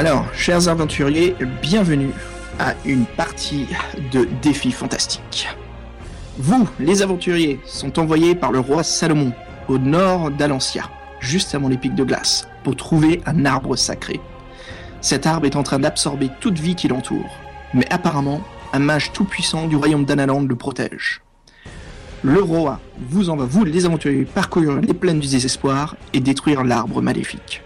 Alors, chers aventuriers, bienvenue à une partie de défis fantastiques. Vous, les aventuriers, sont envoyés par le roi Salomon au nord d'Alancia, juste avant les pics de glace, pour trouver un arbre sacré. Cet arbre est en train d'absorber toute vie qui l'entoure, mais apparemment, un mage tout-puissant du royaume d'Analand le protège. Le roi vous envoie, vous les aventuriers, parcourir les plaines du désespoir et détruire l'arbre maléfique.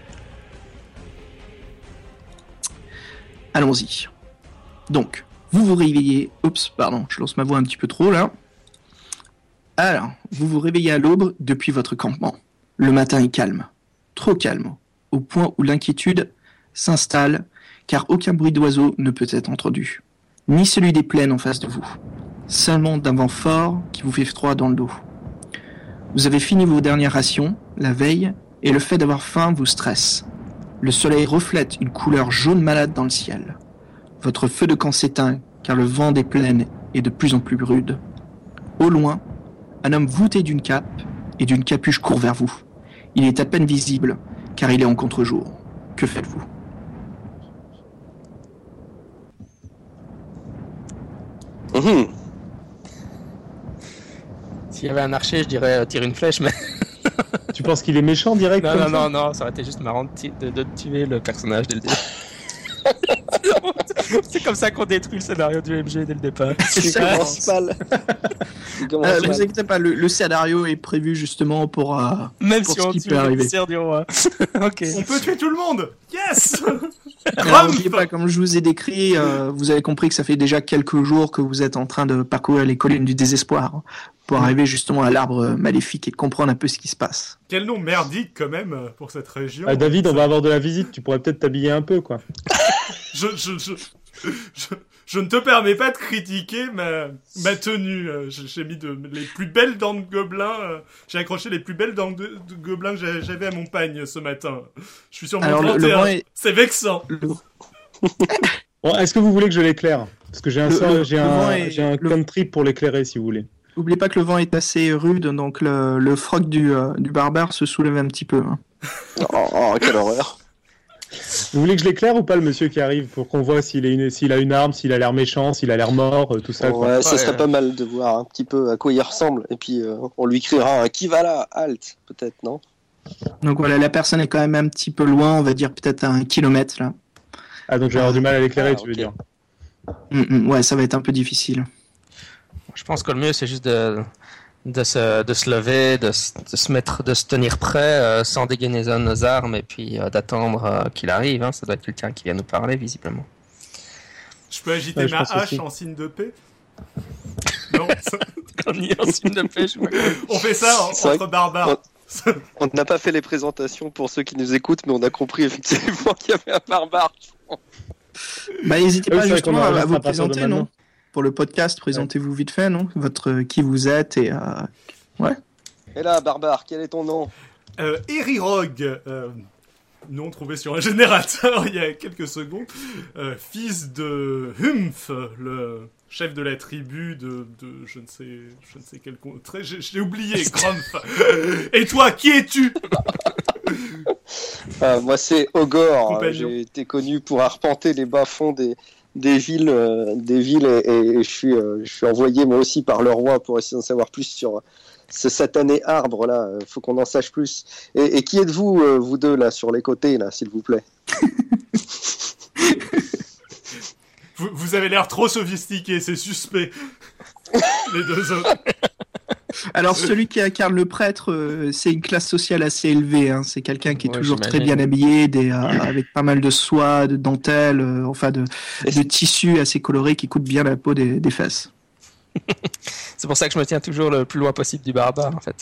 Allons-y. Donc, vous vous réveillez. Oups, pardon, je lance ma voix un petit peu trop là. Alors, vous vous réveillez à l'aube depuis votre campement. Le matin est calme, trop calme, au point où l'inquiétude s'installe, car aucun bruit d'oiseau ne peut être entendu, ni celui des plaines en face de vous, seulement d'un vent fort qui vous fait froid dans le dos. Vous avez fini vos dernières rations, la veille, et le fait d'avoir faim vous stresse. Le soleil reflète une couleur jaune malade dans le ciel. Votre feu de camp s'éteint, car le vent des plaines est de plus en plus rude. Au loin, un homme voûté d'une cape et d'une capuche court vers vous. Il est à peine visible, car il est en contre-jour. Que faites-vous? Mhm. S'il y avait un archer, je dirais euh, tirer une flèche, mais. Tu penses qu'il est méchant direct non, non, ça non, non, ça aurait été juste marrant de, de- de tuer le personnage dès le début. C'est comme ça qu'on détruit le scénario du MG dès le départ. Mal. Tu commences Euh, Ne mal. vous inquiétez pas, le, le scénario est prévu justement pour... euh, Même Pour si ce on qui tue peut arriver. du roi. ok. On peut tuer tout le monde Yes n'oubliez pas, comme je vous ai décrit, euh, vous avez compris que ça fait déjà quelques jours que vous êtes en train de parcourir les collines du désespoir hein, pour arriver justement à l'arbre maléfique et comprendre un peu ce qui se passe. Quel nom merdique quand même euh, pour cette région. Ah, David, on va avoir de la visite, tu pourrais peut-être t'habiller un peu, quoi. Je, je, je, je, je ne te permets pas de critiquer ma, ma tenue. Euh, J'ai mis de, les plus belles dents de gobelin. euh, J'ai accroché les plus belles dents de, de gobelin que j'avais à mon pagne ce matin. Je suis sur mon Alors, le- le 31. vent est- C'est vexant. Le, Bon, est-ce que vous voulez que je l'éclaire? Parce que j'ai un, Le- sort- le- j'ai un, est- j'ai un le- country pour l'éclairer, si vous voulez. N'oubliez pas que le vent est assez rude, donc le, le froc du, euh, du barbare se soulève un petit peu. hein. Oh, oh, quelle horreur. Vous voulez que je l'éclaire ou pas, le monsieur qui arrive, pour qu'on voit s'il est une- s'il a une arme, s'il a l'air méchant, s'il a l'air mort, euh, tout ça. Ouais, ça Ouais. serait pas mal de voir un petit peu à quoi il ressemble. Et puis, euh, on lui criera un qui va là, halt, peut-être, non? Donc voilà, la personne est quand même un petit peu loin, on va dire peut-être à un kilomètre là. Ah, donc je vais avoir du mal à l'éclairer, Ah, tu veux dire. Hum, hum, ouais, ça va être un peu difficile. Je pense que le mieux, c'est juste de, de, se, de se lever, de, se- de se mettre, de se tenir prêt euh, sans dégainer nos armes et puis euh, d'attendre euh, qu'il arrive. hein. Ça doit être quelqu'un qui vient nous parler, visiblement. Je peux agiter Ouais, je ma hache aussi. en signe de paix? Non, ça- il y a un signe de pêche. on fait ça en- vrai entre barbares. On n'a pas fait les présentations pour ceux qui nous écoutent, mais on a compris effectivement qu'il y avait un barbare. Bah n'hésitez oui, pas justement à, vous présenter, non maintenant. Pour le podcast, présentez-vous vite fait, non? Votre euh, qui vous êtes et euh, Et là, barbare, quel est ton nom? Euh, Erirog, euh, nom trouvé sur un générateur il y a quelques secondes, euh, fils de Humph, le chef de la tribu de, de je ne sais, je ne sais quel con- très, j'ai oublié, Grumph. Et toi, qui es-tu? Ah, Moi, c'est Ogor. Compagnon. J'ai été connu pour arpenter les bas-fonds des, des villes, euh, des villes et, et je, suis, euh, je suis envoyé moi aussi par le roi pour essayer d'en savoir plus sur ce satané arbre là. Euh, Faut qu'on en sache plus. Et, et qui êtes-vous, euh, vous deux là, sur les côtés là, s'il vous plaît? Vous, vous avez l'air trop sophistiqué, c'est suspect. Les deux autres. Alors celui qui incarne le prêtre, euh, c'est une classe sociale assez élevée. hein. C'est quelqu'un qui est Ouais, toujours très bien habillé, des, euh, avec pas mal de soie, de dentelle, euh, enfin de, de tissus assez colorés qui coûtent bien la peau des, des fesses. C'est pour ça que je me tiens toujours le plus loin possible du barbare, en fait.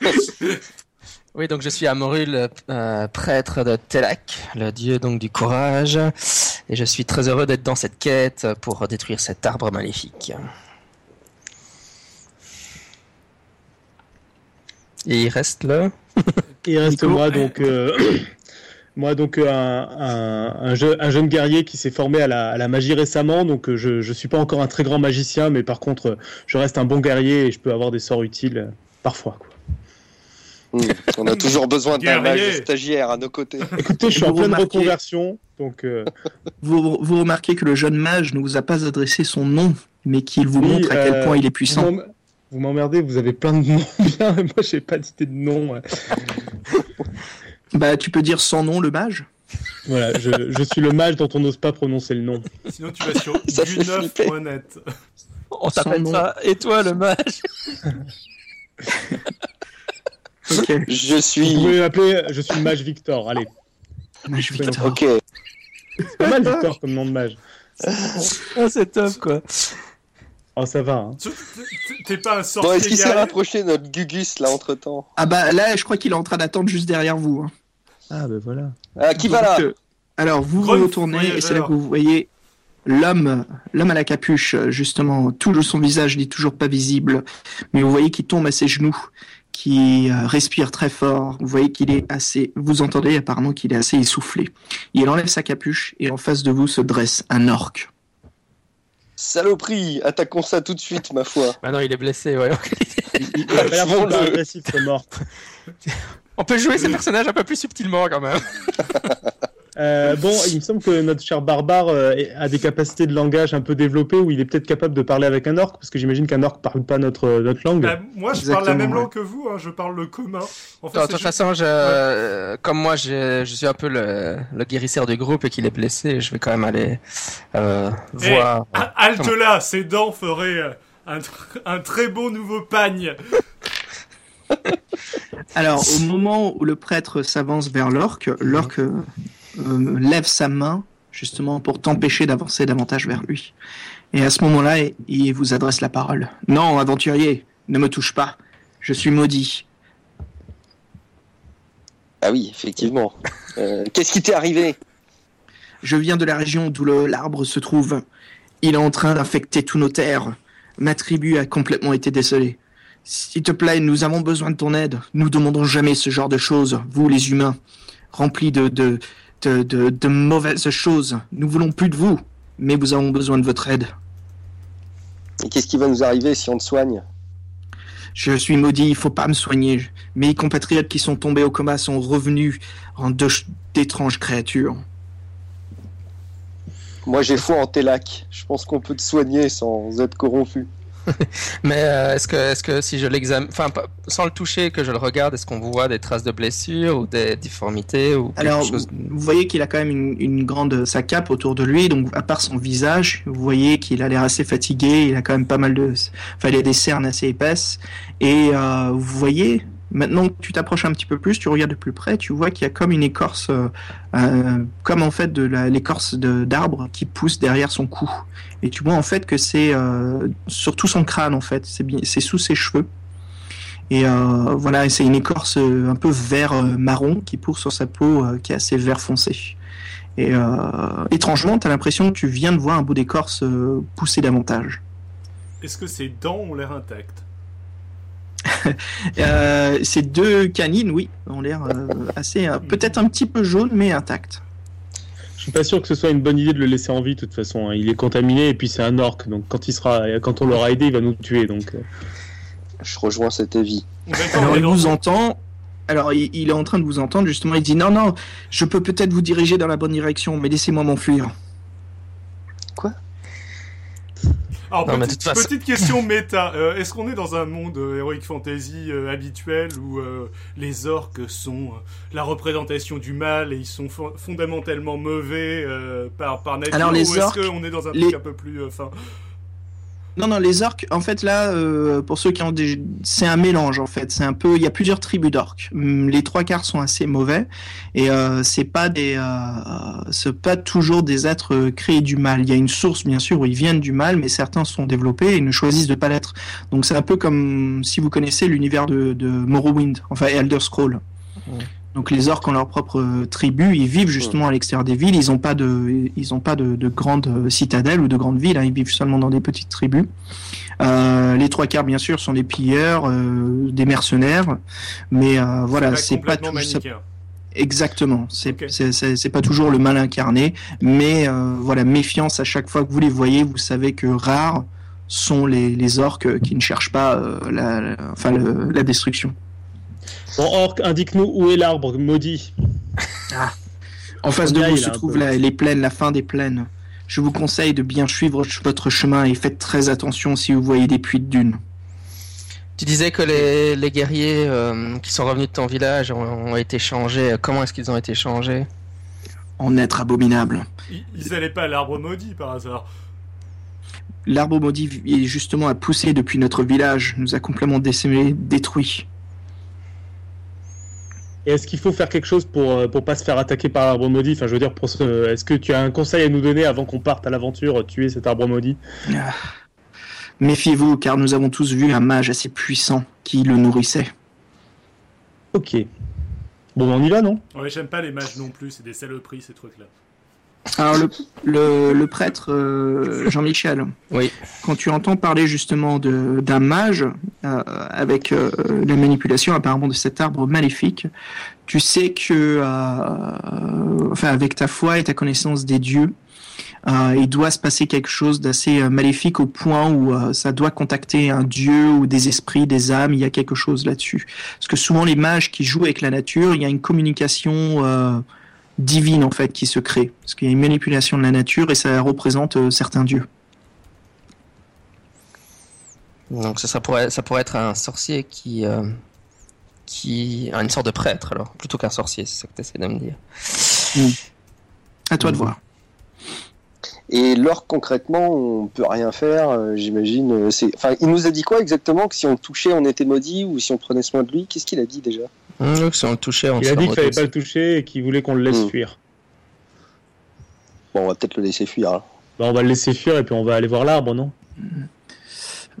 Oui, donc je suis Amorul, euh, prêtre de Telak, le dieu donc du courage, et je suis très heureux d'être dans cette quête pour détruire cet arbre maléfique. Et il reste là. Il reste moi, donc, euh, moi, donc un, un, un, je- un jeune guerrier qui s'est formé à la, à la magie récemment. Donc, euh, je ne suis pas encore un très grand magicien, mais par contre, euh, je reste un bon guerrier et je peux avoir des sorts utiles parfois. Quoi. Hmm. On a toujours besoin d'un mage stagiaire à nos côtés. Écoutez, je suis en Vous pleine remarquez- reconversion, donc euh, Vous, vous remarquez que le jeune mage ne vous a pas adressé son nom, mais qu'il vous Oui, montre à quel euh, point il est puissant. Vous m'emmerdez, vous avez plein de noms bien, mais moi j'ai pas d'idée de nom. ouais. Bah, tu peux dire sans nom le mage Voilà, je, je suis le mage dont on n'ose pas prononcer le nom. Sinon, tu vas sur Ça fait flipper. du9.net. On t'appelle ça Et toi, le mage? Ok. Je Vous suis. pouvez m'appeler, je suis le mage Victor. Allez, Mage Victor. Ok. c'est pas mal Victor comme nom de mage. Ah, c'est top, quoi. Oh, ça va. Hein. T'es- pas un Bon, sorcier est-ce qu'il s'est rapproché de notre Gugus là entre temps Ah bah là, je crois qu'il est en train d'attendre juste derrière vous. hein. Ah, ben voilà. Ah, qui va là Donc, euh, Alors vous vous retournez et c'est là voyageur. que vous voyez l'homme, l'homme à la capuche, euh, justement, tout son visage n'est toujours pas visible, mais vous voyez qu'il tombe à ses genoux, qui euh, respire très fort. Vous voyez qu'il est assez, vous entendez apparemment qu'il est assez essoufflé. Il enlève sa capuche et en face de vous se dresse un orc. Saloperie Attaquons ça tout de suite, ma foi. Bah non, il est blessé, ouais. Il, il a le- agressif, mort. On peut jouer ces personnages un peu plus subtilement, quand même. Euh, bon, il me semble que notre cher barbare euh, a des capacités de langage un peu développées où il est peut-être capable de parler avec un orc, parce que j'imagine qu'un orc parle pas notre, notre langue. Bah, moi, je parle la même ouais. langue que vous, hein, je parle le commun. En fait, Non, de toute juste- façon, je, comme moi, je, je suis un peu le, le guérisseur du groupe et qu'il est blessé, je vais quand même aller euh, Eh, voir. halte là, ses dents feraient un, tr- un très beau nouveau pagne. Alors, au moment où le prêtre s'avance vers l'orque, l'orque euh, lève sa main justement pour t'empêcher d'avancer davantage vers lui. Et à ce moment-là, il- vous adresse la parole. Non, aventurier, ne me touche pas. Je suis maudit. Ah oui, effectivement. Euh, Qu'est-ce qui t'est arrivé? Je viens de la région d'où l'arbre se trouve. Il est en train d'infecter tous nos terres. Ma tribu a complètement été décelée. S'il te plaît, nous avons besoin de ton aide. Nous demandons jamais ce genre de choses, vous les humains, remplis de, de, de, de, de mauvaises choses. Nous voulons plus de vous, mais vous avons besoin de votre aide. Et qu'est-ce qui va nous arriver si on te soigne? Je suis maudit, il faut pas me soigner. Mes compatriotes qui sont tombés au coma sont revenus en d'étranges créatures. Moi, j'ai foi en tes lacs. Je pense qu'on peut te soigner sans être corrompu. Mais euh, est-ce que, est-ce que si je l'examine, enfin, sans le toucher, que je le regarde, est-ce qu'on voit des traces de blessures ou des difformités ou quelque Alors, chose? vous voyez qu'il a quand même une, une grande sa cape autour de lui, donc à part son visage, vous voyez qu'il a l'air assez fatigué. Il a quand même pas mal de, enfin, il a des cernes assez épaisses. Et euh, vous voyez, maintenant que tu t'approches un petit peu plus, tu regardes de plus près, tu vois qu'il y a comme une écorce, euh, euh, comme en fait de l'écorce d'arbre qui pousse derrière son cou. Et tu vois en fait que c'est euh, sur tout son crâne en fait, c'est sous ses cheveux. Et euh, voilà, c'est une écorce un peu vert marron qui pousse sur sa peau qui est assez vert foncé. Et étrangement, tu as l'impression que tu viens de voir un bout d'écorce pousser davantage. Est-ce que ses dents ont l'air intactes? Euh, ces deux canines, oui, ont l'air euh, assez, euh, peut-être un petit peu jaunes, mais intactes. Je suis pas sûr que ce soit une bonne idée de le laisser en vie, de toute façon. hein. Il est contaminé et puis c'est un orc, donc quand il sera, quand on l'aura aidé, il va nous tuer. Donc, euh. Je rejoins cet avis. Alors il vous entend. Alors il, il est en train de vous entendre justement. Il dit non non, je peux peut-être vous diriger dans la bonne direction, mais laissez-moi m'enfuir. Alors, Non, petite, toute façon- petite question méta. Euh, Est-ce qu'on est dans un monde euh, heroic fantasy euh, habituel où euh, les orques sont euh, la représentation du mal et ils sont fon- fondamentalement mauvais euh, par, par nature Alors, les Ou est-ce orques, qu'on est dans un les- truc un peu plus euh, fin Non non, les orques. En fait là, euh, pour ceux qui ont des, c'est un mélange en fait. C'est un peu, il y a plusieurs tribus d'orques. Hum, Les trois quarts sont assez mauvais et euh, c'est pas des, euh, c'est pas toujours des êtres euh, créés du mal. Il y a une source bien sûr où ils viennent du mal, mais certains sont développés et ne choisissent de pas l'être. Donc c'est un peu comme si vous connaissez l'univers de, de Morrowind, enfin Elder Scroll. Ouais. Donc les orques ont leur propre euh, tribu, ils vivent justement à l'extérieur des villes, ils n'ont pas de, ils ont pas de, de grandes euh, citadelles ou de grandes villes, hein, ils vivent seulement dans des petites tribus. Euh, les trois quarts bien sûr sont des pilleurs, euh, des mercenaires, mais euh, voilà, c'est pas tout, ça- exactement, c'est pas toujours le mal incarné, mais voilà, méfiance à chaque fois que vous les voyez, vous savez que rares sont les, les orques qui ne cherchent pas la, la- enfin le- la destruction. Bon, Orc, indique-nous où est l'arbre maudit. En face de vous se trouvent la- les plaines, la fin des plaines. Je vous conseille de bien suivre votre chemin et faites très attention si vous voyez des puits de dunes. Tu disais que les, les guerriers euh, qui sont revenus de ton village ont, ont été changés. Comment est-ce qu'ils ont été changés? En être abominable. Ils, ils allaient pas à l'arbre maudit par hasard. L'arbre maudit est justement à pousser depuis notre village, nous a complètement décimés, détruits. Et est-ce qu'il faut faire quelque chose pour, euh, pour pas se faire attaquer par l'arbre maudit? Enfin, je veux dire, pour ce... est-ce que tu as un conseil à nous donner avant qu'on parte à l'aventure euh, tuer cet arbre maudit? Ah. Méfiez-vous, car nous avons tous vu un mage assez puissant qui le nourrissait. Ok. Bon, on y va, non? Ouais, j'aime pas les mages non plus, c'est des saloperies ces trucs-là. Alors le, le, le prêtre euh, Jean-Michel, Oui. quand tu entends parler justement de- d'un mage euh, avec euh, la manipulation apparemment de cet arbre maléfique, tu sais que, euh, enfin avec ta foi et ta connaissance des dieux, euh, il doit se passer quelque chose d'assez maléfique au point où euh, ça doit contacter un dieu ou des esprits, des âmes. Il y a quelque chose là-dessus. Parce que souvent les mages qui jouent avec la nature, il y a une communication euh, divine en fait qui se crée. Parce qu'il y a une manipulation de la nature et ça représente euh, certains dieux. Donc ça, ça pourrait, ça pourrait être un sorcier qui, euh, qui, une sorte de prêtre alors, plutôt qu'un sorcier, c'est ça que tu essaies de me dire. À toi de Mhm. voir. Et l'orque, concrètement, on peut rien faire, euh, j'imagine. Enfin, il nous a dit quoi exactement Que si on le touchait, on était maudit ou si on prenait soin de lui? Qu'est-ce qu'il a dit déjà? Si on le touchait, on Il a dit qu'il fallait pas le toucher et qu'il voulait qu'on le laisse Mm. fuir. Bon, on va peut-être le laisser fuir. hein. Bah, on va le laisser fuir et puis on va aller voir l'arbre, non?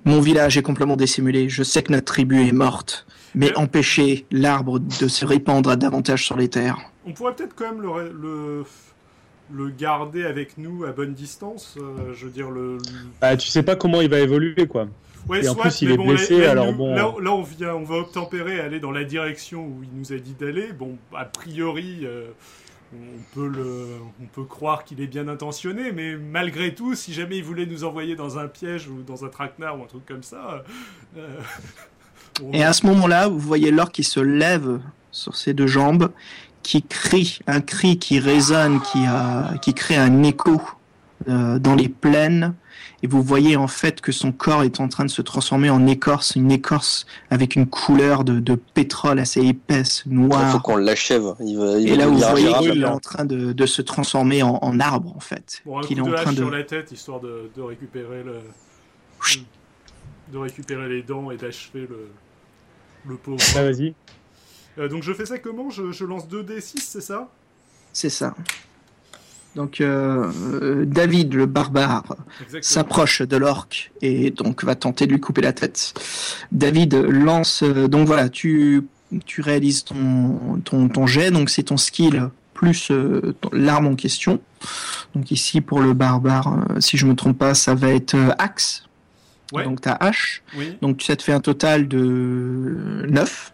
Mon village est complètement dissimulé. Je sais que notre tribu est morte. Mais Mais- empêcher l'arbre de se répandre à davantage sur les terres. On pourrait peut-être quand même le, le, le garder avec nous à bonne distance. euh, je veux dire, le. le- Bah, tu sais pas comment il va évoluer, quoi. Ouais, Et en soit, plus, il est bon, blessé, là, alors bon. Là, là, on, vient, on va obtempérer, aller dans la direction où il nous a dit d'aller. Bon, a priori, euh, on, peut le, on peut croire qu'il est bien intentionné, mais malgré tout, si jamais il voulait nous envoyer dans un piège ou dans un traquenard ou un truc comme ça. euh, on- Et à ce moment-là, vous voyez l'orque qui se lève sur ses deux jambes, qui crie, un cri qui résonne, qui, a, qui crée un écho euh, dans les plaines. Et vous voyez en fait que son corps est en train de se transformer en écorce, une écorce avec une couleur de, de pétrole assez épaisse, Il noire. faut qu'on l'achève. Il va, il Et là, vous voyez qu'il est en train de, de se transformer en, en arbre, en fait. Bon, un qu'il est en de train de... sur la tête, histoire de, de récupérer le... de récupérer les dents et d'achever le, le pauvre. Bah, vas-y. Euh, donc je fais ça comment? Je, je lance 2d6, c'est ça? C'est ça. Donc, euh, euh, David, le barbare, s'approche de l'orque et donc va tenter de lui couper la tête. David lance, euh, donc voilà, tu, tu réalises ton, ton, ton jet, donc c'est ton skill plus euh, l'arme en question. Donc ici pour le barbare, euh, si je me trompe pas, ça va être axe, Ouais, donc ta hache. oui. Donc ça te fait un total de 9.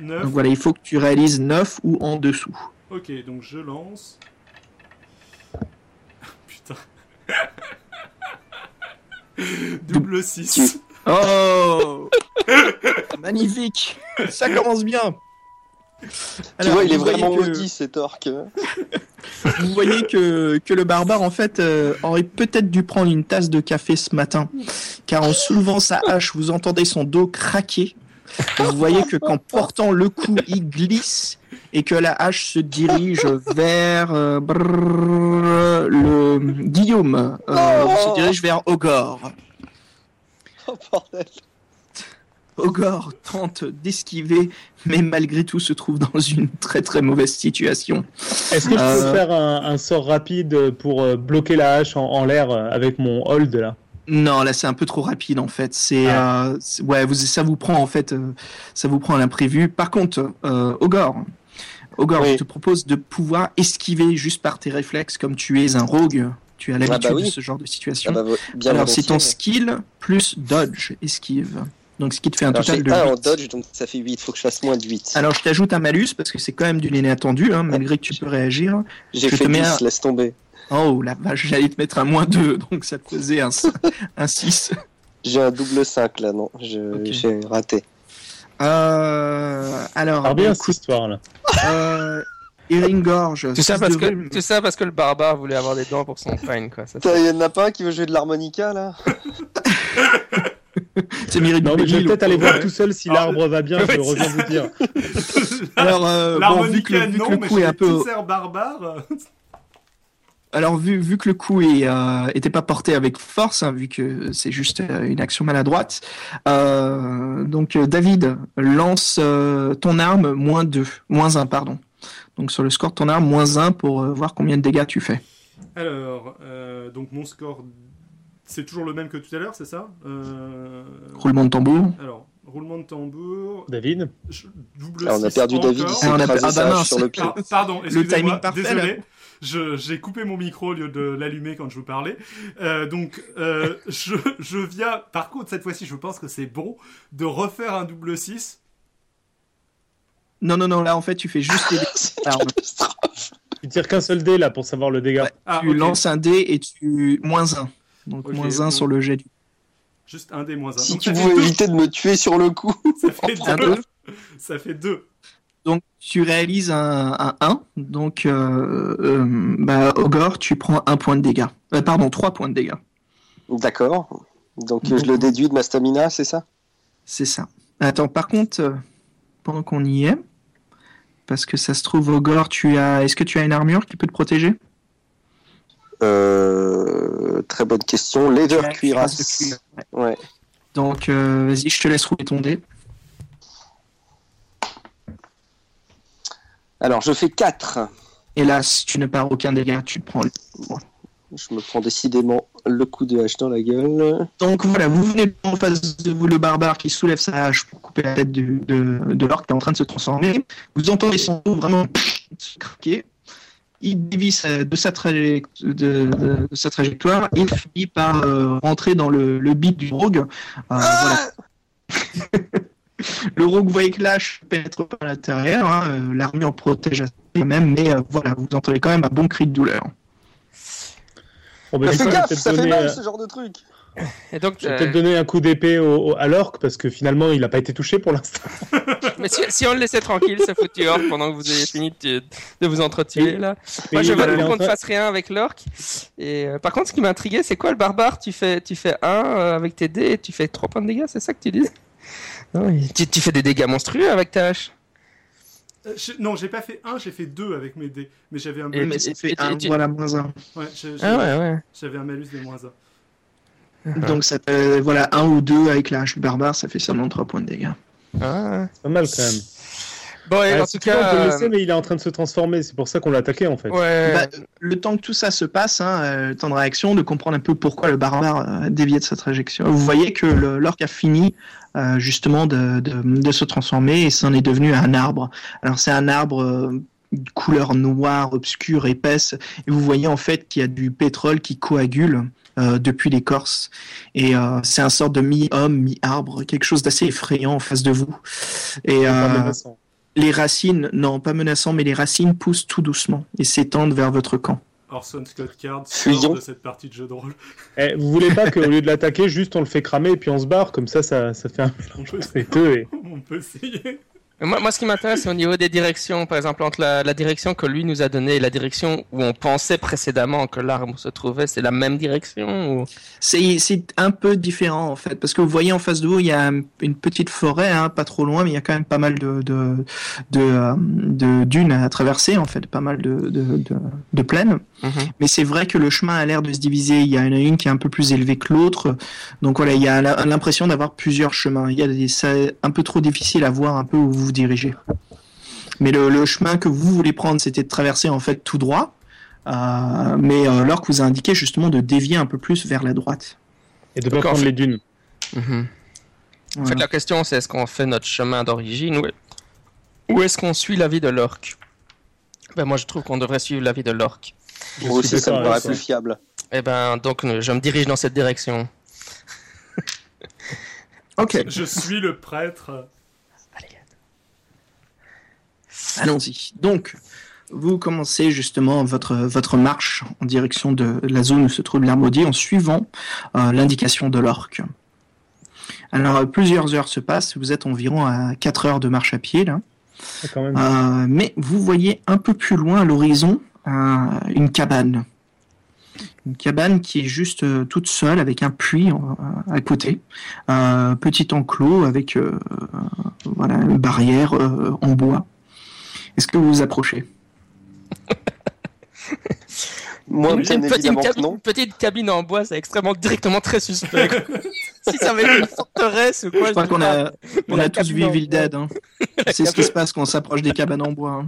9. Donc voilà, il faut que tu réalises 9 ou en dessous. Ok, donc je lance. Double 6. Oh Magnifique Ça commence bien Tu vois, il est vous voyez vraiment que- maudit cet orque. Vous voyez que, que le barbare, en fait, euh, aurait peut-être dû prendre une tasse de café ce matin, car en soulevant sa hache, vous entendez son dos craquer. Vous voyez que qu'en portant le coup, il glisse et que la hache se dirige vers euh, brrr, le Guillaume. euh, Oh se dirige vers Ogor. Oh bordel. Ogor tente d'esquiver, mais malgré tout se trouve dans une très très mauvaise situation. Est-ce que je Euh, peux faire un, un sort rapide pour euh, bloquer la hache en, en l'air euh, avec mon hold là? Non, là c'est un peu trop rapide en fait. C'est Ah. euh, ouais, vous, ça vous prend en fait, euh, ça vous prend à l'imprévu. Par contre, euh, Ogor, Ogor, Oui. je te propose de pouvoir esquiver juste par tes réflexes, comme tu es un rogue. Tu as l'habitude bah oui. de ce genre de situation. Ah bah, bien Alors c'est ton skill plus dodge, esquive. Donc ce qui te fait un Alors, total de 1 en 8. dodge, donc ça fait 8. Faut que je fasse moins de 8. Alors je t'ajoute un malus parce que c'est quand même du l'inattendu, hein, malgré que tu peux réagir. J'ai fait te mets 10, un- laisse tomber. Oh la vache, j'allais te mettre un moins 2, donc ça te faisait un, un 6. J'ai un double 5 là, non. J'ai raté. Euh, alors, Alors bien cette écoute, histoire là. euh, Eringorge. Tout ça, parce de que, Rhume- tout ça parce que le barbare voulait avoir des dents pour son pain, quoi. Ça, Il y en a pas un qui veut jouer de l'harmonica là? C'est Non, mais je vais peut-être le aller voir tout seul si Alors, l'arbre va bien, je ouais, reviens vous dire. Alors, euh, bon, vu que, vu que non, le mais coup j'ai est un peu. barbares. Alors, vu, vu que le coup est, euh, était pas porté avec force, hein, vu que c'est juste euh, une action maladroite, euh, donc euh, David lance euh, ton arme moins 2, moins 1, pardon. Donc sur le score de ton arme, moins 1 pour euh, voir combien de dégâts tu fais. Alors, euh, donc mon score, c'est toujours le même que tout à l'heure, c'est ça? Euh, Roulement de tambour. Alors, roulement de tambour, David je- double Ah, On a perdu. David, Ah, on a- écrasé ah, bah sur le pied. Ah, pardon, timing excusez-moi, parfait, désolé. Je- J'ai coupé mon micro au lieu de l'allumer quand je vous parlais. Euh, donc, euh, je, je viens, par contre, cette fois-ci, je pense que c'est bon de refaire un double 6. Non, non, non, là en fait tu fais juste les dégâts. C'est une Alors, catastrophe. Tu tires qu'un seul dé là pour savoir le dégât. Ouais. Ah, tu ok. lances un dé et tu. moins 1. Donc Ok, moins 1 bon. sur le jet du. Juste un des moins un. Si Donc, tu deux. éviter de me tuer sur le coup. Ça fait Un deux. deux. Ça fait deux. Donc tu réalises un, un 1. Donc, euh, euh, bah, Ogre, tu prends un point de dégâts. Euh, pardon, 3 points de dégâts. D'accord. Donc je le déduis de ma stamina, c'est ça? C'est ça. Attends, par contre, euh, pendant qu'on y est, parce que ça se trouve, Ogre, tu as. Est-ce que tu as une armure qui peut te protéger? Euh, Très bonne question. Leather Tu as une cuirasse. phrase de cuir, ouais. Donc, vas-y, je te laisse rouler ton dé. Alors je fais 4. Hélas, tu ne perds aucun dégât, tu prends. le- Je me prends décidément le coup de hache dans la gueule. Donc voilà, vous venez en face de vous le barbare qui soulève sa hache pour couper la tête de, de l'orque qui est en train de se transformer. Vous entendez son dos vraiment craquer. Il dévie sa- de, sa de, de- sa trajectoire. Il finit par euh, rentrer dans le, le beat du rogue. Euh, voilà. Le rogue voyez que l'âche pénètre pas à l'intérieur. hein, euh, L'armure protège quand même, mais euh, voilà, vous entendez quand même un bon cri de douleur. Bon, je vais gaffe, ça fait mal euh, ce genre de truc. Et donc, je vais euh, peut-être donner un coup d'épée au, au- à l'orque parce que finalement il n'a pas été touché pour l'instant. mais si, si on le laissait tranquille, ce foutu orc, pendant que vous avez fini de, de vous entretuer, là. Moi, je en qu'on ne fasse rien avec l'orc. Et euh, par contre, ce qui m'a intrigué, c'est quoi le barbare? Tu fais, tu fais 1 avec tes dés et tu fais 3 points de dégâts, c'est ça que tu dis? Il- tu, tu fais des dégâts monstrueux avec ta hache? Euh, je- non, j'ai pas fait un, j'ai fait deux avec mes dés. Mais j'avais un malus. Et- un, voilà, moins un. Ouais, j'ai- Ah ouais, ouais. J'avais un malus de moins un. Donc ça fait, voilà, un ou deux avec la hache du barbare, ça fait seulement 3 points de dégâts. Ah. Pas mal quand même. Bon, et Ah, en tout veux, on cas. peut le euh, laisser, mais il est en train de se transformer. C'est pour ça qu'on l'a attaqué en fait. Ouais. Bah, le temps que tout ça se passe, hein, euh, le temps de réaction, de comprendre un peu pourquoi le barbare euh, a dévié de sa trajectoire. Vous voyez que l'orque a fini euh, justement de, de, de se transformer et c'en est devenu un arbre. Alors c'est un arbre euh, de couleur noire, obscure, épaisse, et vous voyez en fait qu'il y a du pétrole qui coagule. euh, depuis l'écorce et euh, c'est un sort de mi-homme mi-arbre quelque chose d'assez effrayant en face de vous et C'est pas euh. Les racines non pas menaçant mais les racines poussent tout doucement et s'étendent vers votre camp Orson Scott Card sort de cette partie de jeu de rôle. Eh, vous voulez pas qu'au lieu de l'attaquer, juste on le fait cramer et puis on se barre Comme ça, ça, ça fait un mélange entre les deux. Et... On peut essayer. Moi, moi, ce qui m'intéresse, c'est au niveau des directions. Par exemple, entre la, la direction que lui nous a donnée et la direction où on pensait précédemment que l'arbre se trouvait, c'est la même direction ou... C'est un peu différent en fait, parce que vous voyez en face de vous, il y a une petite forêt, hein, pas trop loin, mais il y a quand même pas mal de, de, de, euh, de dunes à traverser, en fait, pas mal de, plaines. Mais c'est vrai que le chemin a l'air de se diviser. Il y en a une qui est un peu plus élevée que l'autre. Donc voilà, il y a l'impression d'avoir plusieurs chemins. Il y a des, c'est un peu trop difficile à voir un peu où vous vous dirigez. Mais le, le chemin que vous voulez prendre, c'était de traverser en fait tout droit. Euh, mais euh, l'orque vous a indiqué justement de dévier un peu plus vers la droite. Et de pas prendre les dunes. Mhm. En Voilà. fait, la question, c'est est-ce qu'on fait notre chemin d'origine ou, ou est-ce qu'on suit l'avis de l'orque? Ben, Moi, je trouve qu'on devrait suivre l'avis de l'orque. Moi aussi, ça me paraît plus fiable. Eh ben, donc, euh, je me dirige dans cette direction. Ok, Je suis le prêtre. Allons-y. Donc, vous commencez justement votre, votre marche en direction de la zone où se trouve l'air maudit en suivant euh, l'indication de l'orque. Alors, euh, plusieurs heures se passent, vous êtes environ à 4 heures de marche à pied, là. Ah, quand même. Euh, mais vous voyez un peu plus loin à l'horizon un- une cabane. Une cabane qui est juste euh, toute seule avec un puits euh, à côté. Euh, petit enclos avec euh, voilà, une barrière euh, en bois. Est-ce que vous vous approchez Moi, Une, bien une petite, que cabine, non. une petite cabine en bois, c'est extrêmement directement très suspect. si ça avait été une forteresse ou quoi, Je crois qu'on a, on tous vu Evil. Dead. Hein. C'est ce qui se passe quand on s'approche des cabanes en bois. hein.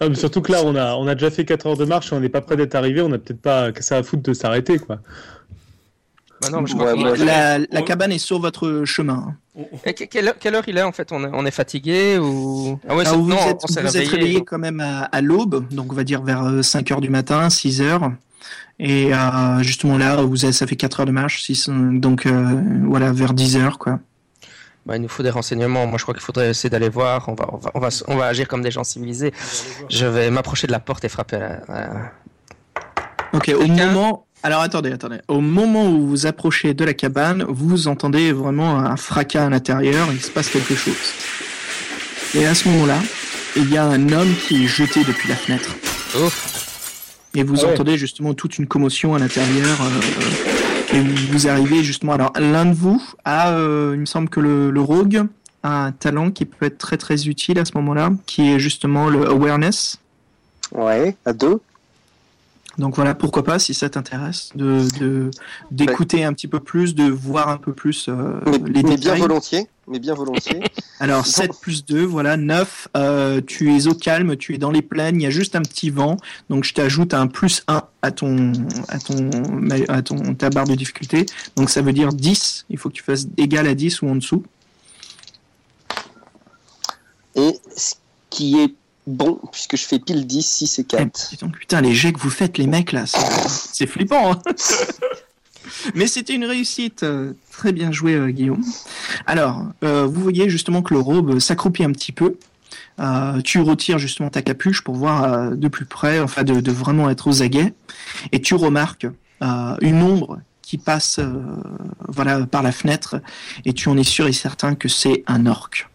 Ah, mais surtout que là, on a, on a déjà fait 4 heures de marche et on n'est pas près d'être arrivé. On n'a peut-être pas que ça à foutre de s'arrêter, quoi. Bah non, mais je Ouais, crois qu'on- moi, je- La, cabane est sur votre chemin. Et que- quelle, heure, quelle heure il est en fait? On est, on est fatigué ou? Ah ouais, Alors, c'est- vous non, êtes, on s'est vous êtes réveillé. quand même à, à l'aube, donc on va dire vers 5 heures du matin, 6 heures. Et euh, justement là, vous êtes, ça fait 4 heures de marche, six- donc euh, voilà, vers 10 heures quoi. Bah, il nous faut des renseignements. Moi, je crois qu'il faudrait essayer d'aller voir. On va, on va, on va, on va agir comme des gens civilisés. Je vais m'approcher de la porte et frapper à la. à- Ok, au moment. Alors attendez, attendez. Au moment où vous vous approchez de la cabane, vous entendez vraiment un fracas à l'intérieur, il se passe quelque chose. Et à ce moment-là, il y a un homme qui est jeté depuis la fenêtre. Oh, Et vous Ah ouais. entendez justement toute une commotion à l'intérieur. euh, et vous, vous arrivez justement. Alors, l'un de vous a, euh, il me semble que le, le rogue a un talent qui peut être très très utile à ce moment-là, qui est justement le awareness. Ouais, à deux. Donc voilà, pourquoi pas, si ça t'intéresse, de d'écouter un petit peu plus, de voir un peu plus euh, Mais, les mais bien volontiers. Mais bien volontiers. Alors 7 plus 2, voilà, 9, euh, tu es au calme, tu es dans les plaines, il y a juste un petit vent, donc je t'ajoute un plus 1 à ton, à ton, à ton, ta barre de difficulté, donc ça veut dire 10, il faut que tu fasses égal à 10 ou en dessous. Et ce qui est bon, puisque je fais pile 10, 6 et Eh, 4. dis donc, putain, les jets que vous faites, les mecs, là, c'est flippant. hein. Mais c'était une réussite. euh, Très bien joué, euh, Guillaume. Alors, euh, vous voyez justement que le robe s'accroupit un petit peu. Euh, tu retires justement ta capuche pour voir euh, de plus près, enfin de, de vraiment être aux aguets, et tu remarques une ombre qui passe, voilà, par la fenêtre, et tu en es sûr et certain que c'est un orque.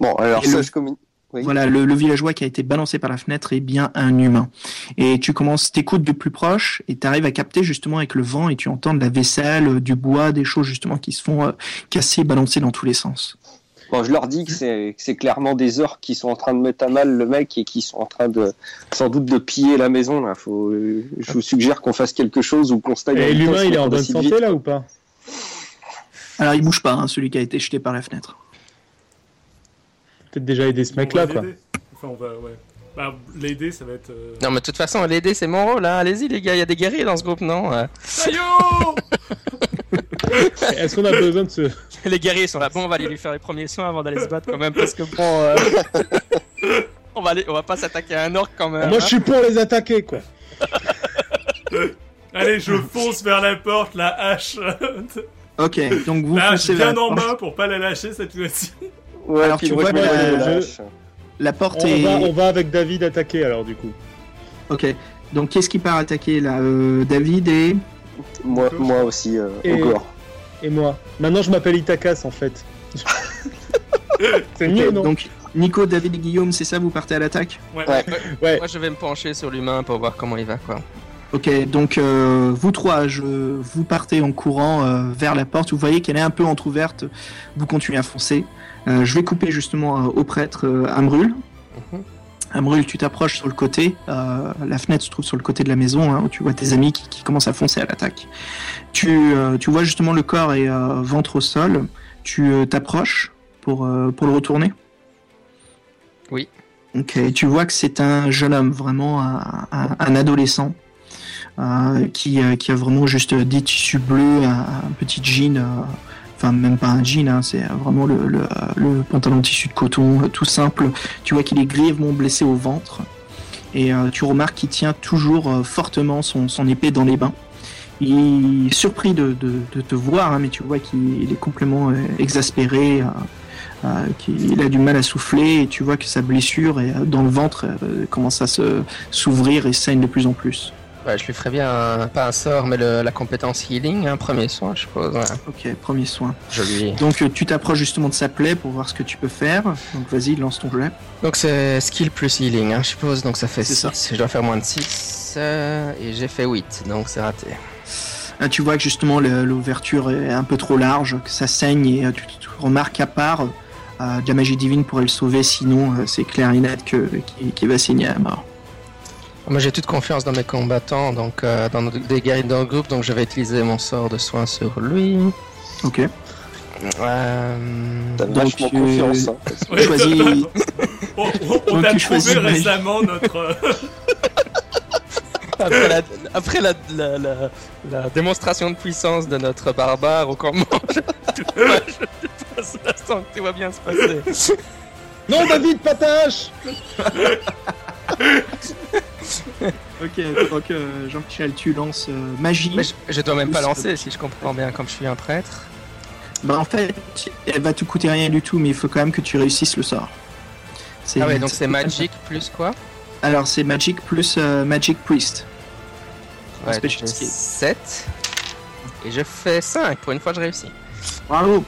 Bon, alors Et ça, le- je communique. Oui. Voilà, le, le villageois qui a été balancé par la fenêtre est bien un humain. Et tu commences, t'écoutes de plus proche et tu arrives à capter justement avec le vent et tu entends de la vaisselle, euh, du bois, des choses justement qui se font euh, casser, balancer dans tous les sens. Bon, je leur dis que c'est que c'est clairement des orques qui sont en train de mettre à mal le mec et qui sont en train de, sans doute, de piller la maison. Là. Faut, je vous suggère qu'on fasse quelque chose ou qu'on stagne. Et l'humain, il est en bonne santé vite. là ou pas? Alors il bouge pas, hein, celui qui a été jeté par la fenêtre. Peut-être déjà aider ce mec-là, quoi. l'aider. Enfin, on va, ouais. Bah, l'aider, ça va être. Euh... Non, mais de toute façon, l'aider, c'est mon rôle. Hein. Allez-y, les gars, il y a des guerriers dans ce groupe, non Euh, Sayo Est-ce qu'on a besoin de ce. Les guerriers sont là. Bon, on va aller lui faire les premiers soins avant d'aller se battre quand même, parce que bon. euh, on, va aller... on va pas s'attaquer à un orc quand même. Moi, hein. je suis pour les attaquer, quoi. Allez, je fonce vers la porte, la hache. Ok, donc vous la hache bien la en main pour pas la lâcher cette fois-ci. Ouais, Alors, tu vois la- la je- hache. La porte On est... va, on va avec David attaquer alors, du coup. Ok, donc qu'est-ce qui part attaquer là Euh, David et... Moi, moi aussi, euh, Et- encore. Et moi. Maintenant, je m'appelle Itakas en fait. c'est mieux, non donc Nico, David et Guillaume, c'est ça, vous partez à l'attaque Ouais. Ouais. Ouais. Moi, je vais me pencher sur l'humain pour voir comment il va, quoi. Ok, donc euh, vous trois, je, vous partez en courant euh, vers la porte. Vous voyez qu'elle est un peu entrouverte. Vous continuez à foncer. Euh, je vais couper justement euh, au prêtre euh, Amrul. Mhm. Amrul, tu t'approches sur le côté. Euh, la fenêtre se trouve sur le côté de la maison, hein, où tu vois tes amis qui, qui commencent à foncer à l'attaque. Tu, euh, tu vois justement le corps et euh, ventre au sol. Tu t'approches pour, pour le retourner. Oui. Ok, tu vois que c'est un jeune homme, vraiment un, un- un adolescent. qui, qui a vraiment juste des tissus bleus, un, un petit jean, enfin même pas un jean, hein, c'est vraiment le, pantalon tissu de coton, euh, tout simple. Tu vois qu'il est grièvement blessé au ventre et euh, tu remarques qu'il tient toujours euh, fortement son, épée dans les bains. Il est surpris de, te voir, hein, mais tu vois qu'il est complètement exaspéré, qu'il a du mal à souffler, et tu vois que sa blessure est, dans le ventre commence à s'ouvrir et saigne de plus en plus. Ouais, je lui ferais bien, un- pas un sort, mais le- la compétence healing, un premier soin, je suppose. ouais. Ok, premier soin. Je lui. Donc euh, tu t'approches justement de sa plaie pour voir ce que tu peux faire. Donc vas-y, lance ton jet. Donc c'est skill plus healing, hein, je suppose, donc ça fait C'est 6. ça. Je dois faire moins de 6. et j'ai fait 8, donc c'est raté. Là, tu vois que justement l'ouverture est un peu trop large, que ça saigne et euh, tu, tu remarques à part euh, de la magie divine pourrait le sauver, sinon euh, c'est clair et net va saigner à mort. Moi j'ai toute confiance dans mes combattants, donc euh, dans nos- des guerriers dans le groupe, donc je vais utiliser mon sort de soin sur lui. Ok. Euh, T'as vachement tu- confiance. Hein. Ouais, Choisis- on on- on Donc, a tu trouvé récemment notre. euh, après la, après la, la, la- la démonstration de puissance de notre barbare au campement, je, je passe l'instant que tout va bien se passer. Non, David, patache Ok, donc euh, Jean-Michel, tu lances euh, magie. Mais je, je dois même pas lancer si je comprends bien, comme je suis un prêtre. Bah en fait, elle va te coûter rien du tout, mais il faut quand même que tu réussisses le sort. Ah ouais, donc c'est magic plus quoi? Alors c'est Magic plus euh, Magic Priest. Ouais, Special donc skill. 7. Et je fais 5, pour une fois je réussis. Bravo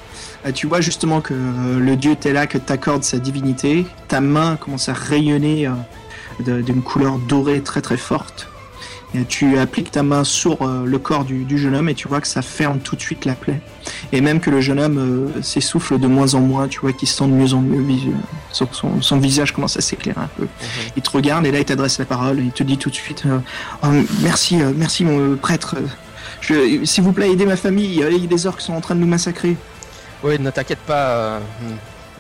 Euh, Tu vois justement que le dieu Tella que t'accorde sa divinité, ta main commence à rayonner euh, d'une couleur dorée très très forte. Et tu appliques ta main sur euh, le corps du, du jeune homme et tu vois que ça ferme tout de suite la plaie. Et même que le jeune homme euh, s'essouffle de moins en moins, tu vois qu'il se sent de mieux en mieux, son, son- son visage commence à s'éclairer un peu. Il te regarde et là il t'adresse la parole et il te dit tout de suite euh, Oh, Merci, euh, merci mon prêtre. S'il vous plaît, aidez ma famille, les orques sont en train de nous massacrer. Oui, ne t'inquiète pas, euh,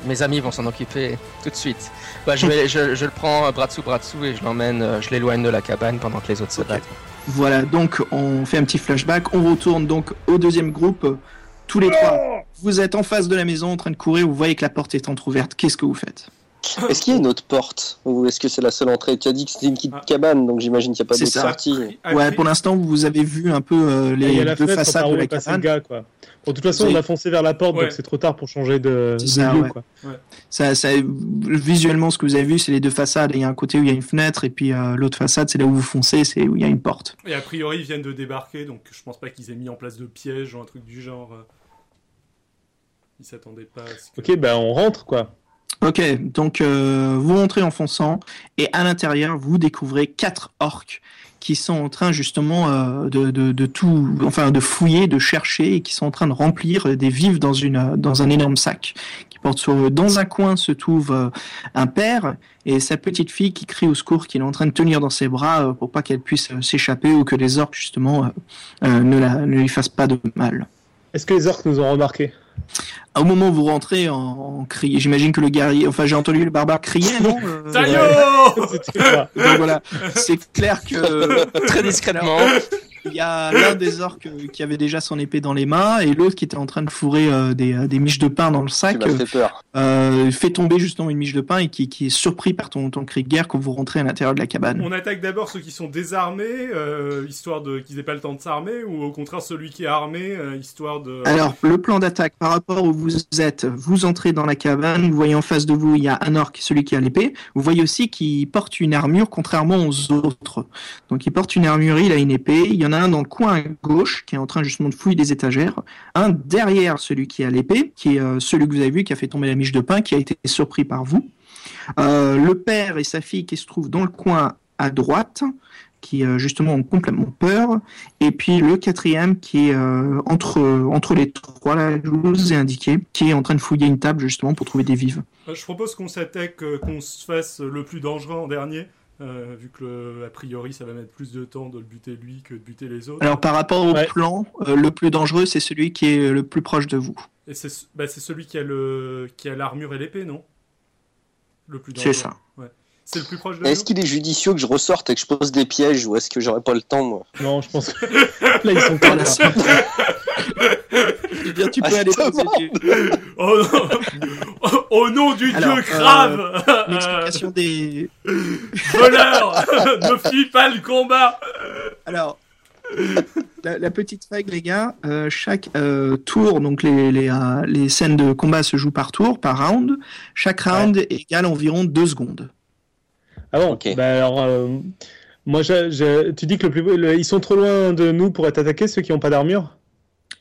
mes amis vont s'en occuper tout de suite. Bah, je, vais, je, je le prends bras dessous, bras dessous et je l'emmène, euh, je l'éloigne de la cabane pendant que les autres se battent. Voilà, donc on fait un petit flashback, on retourne donc au deuxième groupe. Tous les trois, vous êtes en face de la maison en train de courir, vous voyez que la porte est entrouverte. Qu'est-ce que vous faites? Est-ce qu'il y a une autre porte Ou est-ce que c'est la seule entrée? Tu as dit que c'était une petite Ah. cabane, donc j'imagine qu'il n'y a pas d'autre sortie. Ouais, pour l'instant, vous avez vu un peu euh, Il y les deux fenêtre façades par de la cabane. gars, quoi. Bon, de toute façon, on a foncé vers la porte, Ouais. donc c'est trop tard pour changer de, de ça, lieu, ouais. quoi. Ça, ça, visuellement, ce que vous avez vu, c'est les deux façades. Il y a un côté où il y a une fenêtre, et puis euh, l'autre façade, c'est là où vous foncez, c'est où il y a une porte. Et a priori, ils viennent de débarquer, donc je pense pas qu'ils aient mis en place de pièges ou un truc du genre. euh. Ils s'attendaient pas à ce que. Ok, bah on rentre, quoi. Ok, donc euh, vous rentrez en fonçant et à l'intérieur vous découvrez quatre orques qui sont en train justement euh, de, tout, enfin de fouiller, de chercher et qui sont en train de remplir des vivres dans un énorme sac qui porte sur dans un coin se trouve euh, un père et sa petite fille qui crie au secours qu'il est en train de tenir dans ses bras pour pas qu'elle puisse s'échapper ou que les orques justement ne ne lui fassent pas de mal. Est-ce que les orques nous ont remarqué Au moment où vous rentrez en, en criant, j'imagine que le guerrier, enfin j'ai entendu le barbare crier, non Euh, Donc voilà, c'est clair que Très discrètement. il y a l'un des orques euh, qui avait déjà son épée dans les mains et l'autre qui était en train de fourrer euh, des, euh, des miches de pain dans le sac fait peur. euh, fait tomber justement une miche de pain et qui, qui est surpris par ton, ton cri de guerre quand vous rentrez à l'intérieur de la cabane. On attaque d'abord ceux qui sont désarmés, euh, histoire de qu'ils aient pas le temps de s'armer, ou au contraire celui qui est armé, euh, histoire de. Alors, le plan d'attaque par rapport où vous êtes, vous entrez dans la cabane, vous voyez en face de vous, il y a un orc, celui qui a l'épée. Vous voyez aussi qu'il porte une armure contrairement aux autres. Donc, il porte une armure, il a une épée. Il y en a un dans le coin à gauche qui est en train justement de fouiller des étagères. Un derrière celui qui a l'épée, qui est euh, celui que vous avez vu qui a fait tomber la miche de pain, qui a été surpris par vous. Euh, le père et sa fille qui se trouvent dans le coin à droite, qui euh, justement ont complètement peur. Et puis le quatrième qui est entre, entre les trois, là, je vous ai indiqué, qui est en train de fouiller une table justement pour trouver des vives. Je propose qu'on s'attaque, qu'on se fasse le plus dangereux en dernier, euh, vu que le- a priori ça va mettre plus de temps de le buter lui que de buter les autres. Alors par rapport au Ouais. plan, euh, le plus dangereux c'est celui qui est le plus proche de vous. Et c'est bah, celui qui a le qui a l'armure et l'épée, non? Le plus dangereux. C'est ça. Ouais. C'est le plus proche de Est-ce qu'il est judicieux que je ressorte et que je pose des pièges ou est-ce que j'aurais pas le temps moi? Non, je pense que là, ils sont pas là. Eh bien, tu peux Ah, aller poser tes- Oh non Au nom du Alors, dieu euh, Crave l'explication des. Voleur Ne fuis pas le combat Alors, la, la petite règle, les gars, euh, chaque euh, tour, donc les, les, euh, les scènes de combat se jouent par tour, par round. Chaque round égale environ deux secondes. Ah bon Ok. Bah alors, euh, Moi, tu dis que le plus, le- ils sont trop loin de nous pour être attaqués, ceux qui n'ont pas d'armure?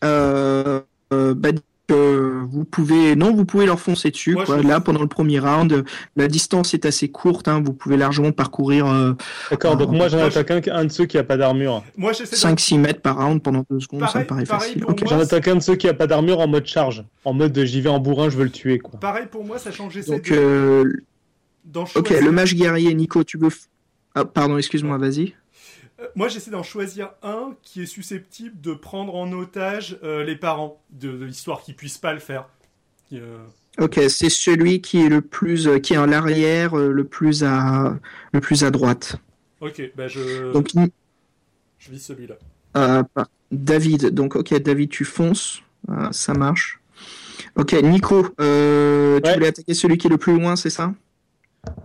Euh, euh, bah, euh, vous pouvez, non, vous pouvez leur foncer dessus. Moi, quoi. je- Là, pendant le premier round, la distance est assez courte. hein, vous pouvez largement parcourir euh, D'accord, donc moi j'en attaque un, un de ceux qui a pas d'armure. Moi, j'essaie de- 5-6 mètres par round pendant 2 secondes. ça me paraît facile. J'en attaque un de ceux qui a pas d'armure en mode charge. En mode de, j'y vais en bourrin, je veux le tuer quoi. Pareil pour moi, que j'essaie Donc, euh, ok, le mage guerrier, Nico, tu veux. Ah, pardon, excuse-moi, vas-y. Euh, Moi, j'essaie d'en choisir un qui est susceptible de prendre en otage euh, les parents, de, de l'histoire qu'ils puissent pas le faire. Euh, Ok, c'est celui qui est le plus, euh, qui est à l'arrière, euh, le plus à, le plus à droite. Ok, bah je, Donc, je vis celui-là. euh, David. Donc, ok, David, tu fonces, Euh, ça marche. Ok, Nico, euh, tu voulais attaquer celui qui est le plus loin, c'est ça?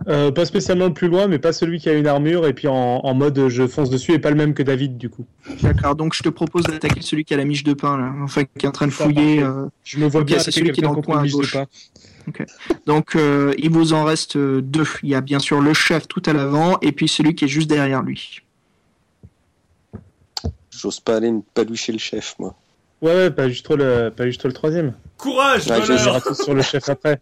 Euh, pas spécialement le plus loin, mais pas celui qui a une armure et puis en, en mode je fonce dessus et pas le même que David du coup. D'accord. Donc, je te propose d'attaquer celui qui a la miche de pain là, enfin qui est en train de fouiller. euh, Je me vois Ok, bien c'est celui qui est dans le coin à gauche. pas. Donc, euh, il vous en reste euh, deux. Il y a bien sûr le chef tout à l'avant et puis celui qui est juste derrière lui. J'ose pas aller me palucher le chef, moi. Ouais, ouais, pas juste trop le, pas juste trop le troisième. Courage, Ouais, je tous sur le chef après.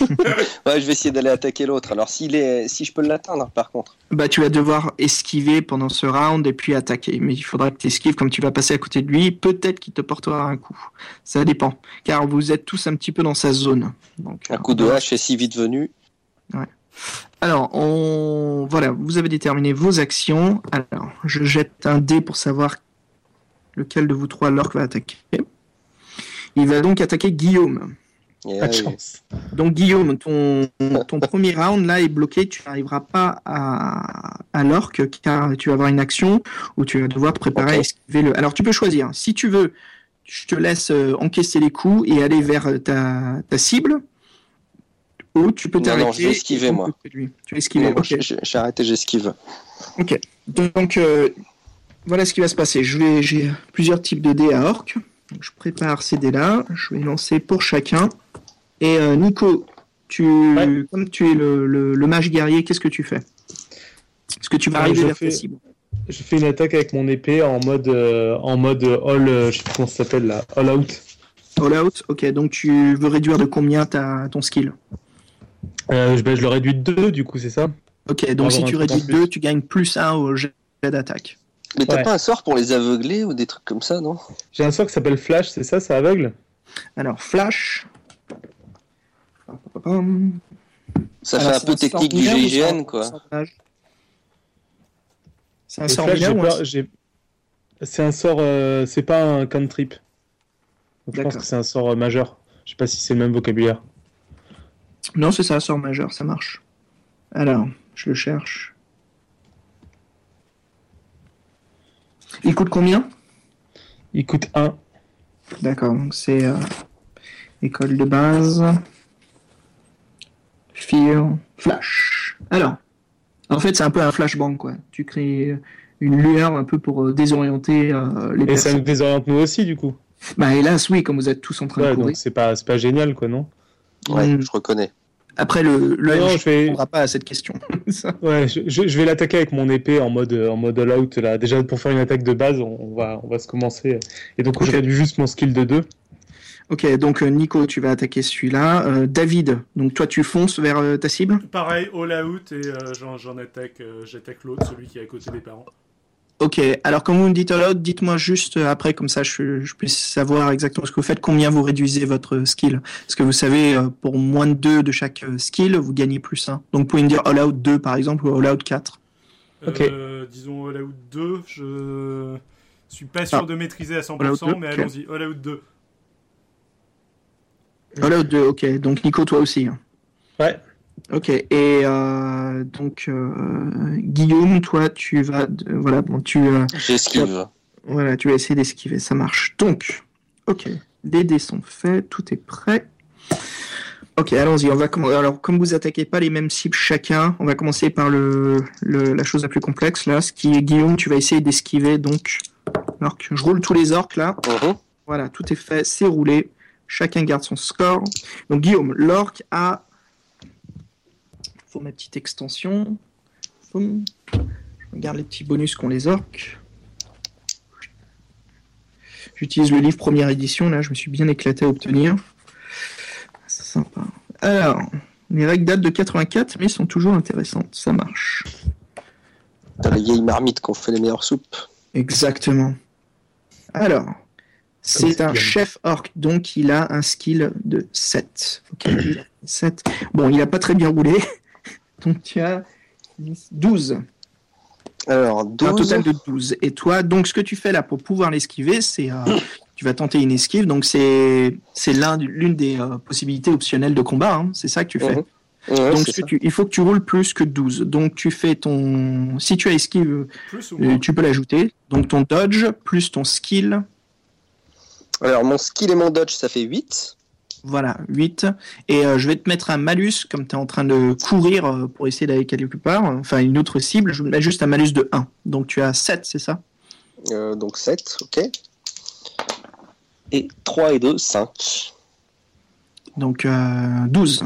Ouais, je vais essayer d'aller attaquer l'autre. Alors, s'il est... si je peux l'atteindre, par contre. Bah, tu vas devoir esquiver pendant ce round et puis attaquer. Mais il faudra que tu esquives comme tu vas passer à côté de lui. Peut-être qu'il te portera un coup. Ça dépend. Car vous êtes tous un petit peu dans sa zone. Donc, Un coup de euh, hache est si vite venu. Alors, on... voilà, vous avez déterminé vos actions. Alors, je jette un dé pour savoir lequel de vous trois l'orc va attaquer. Il va donc attaquer Guillaume. Et, Pas de chance. Donc Guillaume, ton, ton premier round là est bloqué, tu n'arriveras pas à, à l'orc car tu vas avoir une action où tu vas devoir te préparer à Ok. esquiver le. Alors tu peux choisir. Si tu veux, je te laisse euh, encaisser les coups et aller vers euh, ta, ta cible. Ou tu peux Non, t'arrêter. non, je vais esquiver, moi. Tu vas esquiver. non, moi, ok. j'ai- arrêté, j'esquive. Donc euh, voilà ce qui va se passer. Je vais, j'ai plusieurs types de dés à orc. Donc, je prépare ces dés-là. Je vais lancer pour chacun. Et euh, Nico, tu, Ouais. comme tu es le, le- le mage guerrier, qu'est-ce que tu fais? Est-ce que tu vas Euh, arriver vers fais- cible Je fais une attaque avec mon épée en mode, euh, en mode all, euh, je sais plus comment ça s'appelle là, all out. All out. Ok. Donc tu veux réduire de combien ta, ton skill? Je, ben, je le réduis de 2 du coup, c'est ça? Ok. Donc si tu réduis plus. 2, tu gagnes plus 1 au jet d'attaque. Mais t'as Ouais. pas un sort pour les aveugler ou des trucs comme ça, non? J'ai un sort qui s'appelle Flash, c'est ça, ça aveugle? Alors flash. Ça Alors, fait un peu technique du GIGN, un quoi. C'est un sort un j'ai- c'est un sort, euh, c'est pas un cantrip. Donc, je pense que c'est un sort euh, majeur. Je sais pas si c'est le même vocabulaire. Non, c'est ça, sort majeur, ça marche. Alors, je le cherche. Il coûte combien? Il coûte 1. D'accord, donc c'est euh, école de base. Fear, flash. Alors, en fait, c'est un peu un flashbang, quoi. Tu crées une lueur un peu pour euh, désorienter euh, les Et ça personnes. nous désoriente nous aussi, du coup. Bah, hélas, oui, comme vous êtes tous en train Ouais, de courir. donc c'est pas, c'est pas génial, quoi, non? Ouais, Mm. je reconnais. Après, le, le Non, je vais- ne répondra pas à cette question. Ouais, je, vais l'attaquer avec mon épée en mode, en mode all out, là. Déjà, pour faire une attaque de base, on, on va, on va se commencer. Et donc, Ok. je réduis juste mon skill de 2. Ok, donc euh, Nico, tu vas attaquer celui-là. Euh, David, donc toi, tu fonces vers euh, ta cible? Pareil, all out, et euh, j'en, attaque, euh, j'attaque l'autre, celui qui est à côté des parents. Ok, alors quand vous me dites all out, dites-moi juste euh, après, comme ça je, je puisse savoir exactement ce que vous faites, combien vous réduisez votre skill. Parce que vous savez, euh, pour moins de 2 de chaque euh, skill, vous gagnez plus 1. Donc vous pouvez me dire all out 2 par exemple, ou all out 4. Ok. Euh, disons all out 2, je suis pas sûr Ah. de maîtriser à 100%, All out deux, mais allons-y, all out 2. All out 2, ok. Donc Nico, toi aussi. hein. Ouais. Ok, et euh, donc euh, Guillaume, toi, tu vas... voilà, bon, tu... euh, J'esquive. Voilà, tu vas essayer d'esquiver, ça marche. Donc, ok, les dés sont faits, tout est prêt. Ok, allons-y, on va commencer. Alors, comme vous attaquez pas les mêmes cibles chacun, on va commencer par le, le- la chose la plus complexe là, ce qui est Guillaume, tu vas essayer d'esquiver donc l'orque. Je roule tous les orques là. Mhm. Voilà, tout est fait, c'est roulé. Chacun garde son score. Donc Guillaume, l'orque a. Faut ma petite extension. Boum. Je regarde les petits bonus qu'ont les orques. J'utilise le livre première édition, là, je me suis bien éclaté à obtenir. C'est sympa. Alors, les règles datent de 84, mais sont toujours intéressantes, ça marche. T'as les vieilles marmites qu'on fait les meilleures soupes. Exactement. Alors, c'est un chef orc, donc il a un skill de 7. Ok, il a 7. Bon, il a pas très bien roulé. Donc tu as 10, 12. Alors, Un 12. total de 12. Et toi, donc ce que tu fais là pour pouvoir l'esquiver, c'est euh, tu vas tenter une esquive. Donc c'est c'est l'un du- l'une des euh, possibilités optionnelles de combat. hein. C'est ça que tu fais. Mhm. Ouais, donc tu- il faut que tu roules plus que 12. Donc tu fais ton si tu as esquive, euh, tu peux l'ajouter. Donc ton dodge plus ton skill Alors, mon skill et mon dodge, ça fait 8. Voilà, 8. Et euh, je vais te mettre un malus, comme tu es en train de courir euh, pour essayer d'aller quelque part, enfin une autre cible, je vais te mettre juste un malus de 1. Donc tu as 7, c'est ça? Euh, donc 7, ok. Et 3 et 2, 5. Donc euh, 12.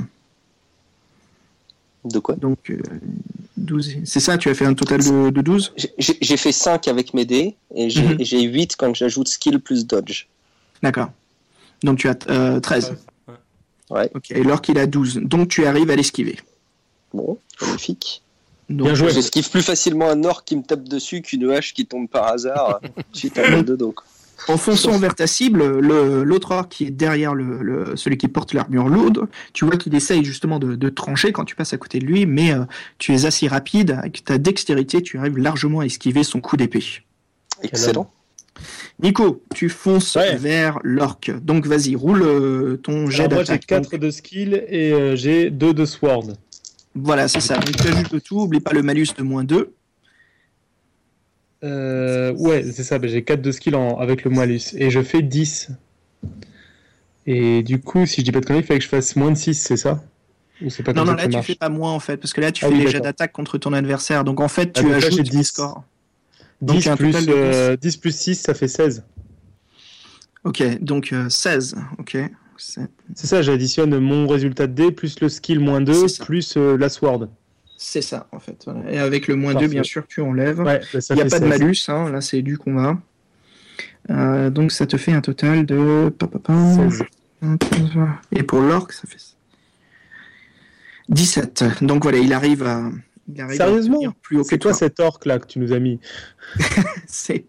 De quoi? Donc euh, 12. C'est ça, tu as fait un total de, de 12 J'ai- fait 5 avec mes dés et j'ai et j'ai 8 quand j'ajoute skill plus dodge. D'accord. Donc tu as euh, 13. Ouais. Ouais, Ok, et l'orque il a 12. Donc tu arrives à l'esquiver. bon, magnifique. Donc, Bien joué. J'esquive plus facilement un orc qui me tape dessus qu'une hache qui tombe par hasard suite à un mal de dos. quoi. En fonçant vers ta cible, le- l'autre orc qui est derrière le, le- celui qui porte l'armure lourde, tu vois qu'il essaye justement de, de trancher quand tu passes à côté de lui, mais euh, tu es assez rapide, avec ta dextérité, tu arrives largement à esquiver son coup d'épée. Excellent. Nico, tu fonces Ouais. vers l'orc. Donc vas-y, roule euh, ton jet Alors moi j'ai d'attaque. 4 Donc, de skill et euh, j'ai 2 de sword. Voilà, c'est ça. Donc tu ajoutes le tout, oublie pas le malus de moins 2. Euh, ouais, c'est ça, bah, j'ai 4 de skill en- avec le malus. Et je fais 10. Et du coup, si je dis pas de conneries, il fallait que je fasse moins de 6, c'est ça? Ou pas Non, non, là tu marche? fais pas moins en fait, parce que là tu Ah fais oui, les jets d'attaque contre ton adversaire. Donc en fait, Ah, tu là, ajoutes ton 10. score. Donc, 10, un plus, total de euh, 10 plus 6, ça fait 16. Ok, donc euh, 16. Ok. C'est- ça, j'additionne mon résultat de dé plus le skill moins 2 C'est ça. plus euh, la sword. C'est ça, en fait. voilà. Et avec le moins 2, Parfait. bien sûr, tu enlèves. Ouais, bah, Il n'y a pas de 16. malus, hein, là c'est du combat. Euh, donc ça te fait un total de... pa, pa, pa, 16. Et pour l'orc, ça fait 17. Donc voilà, il arrive à... Il arrive à Sérieusement obtenir plus haut que C'est quoi toi. cet orc là que tu nous as mis C'est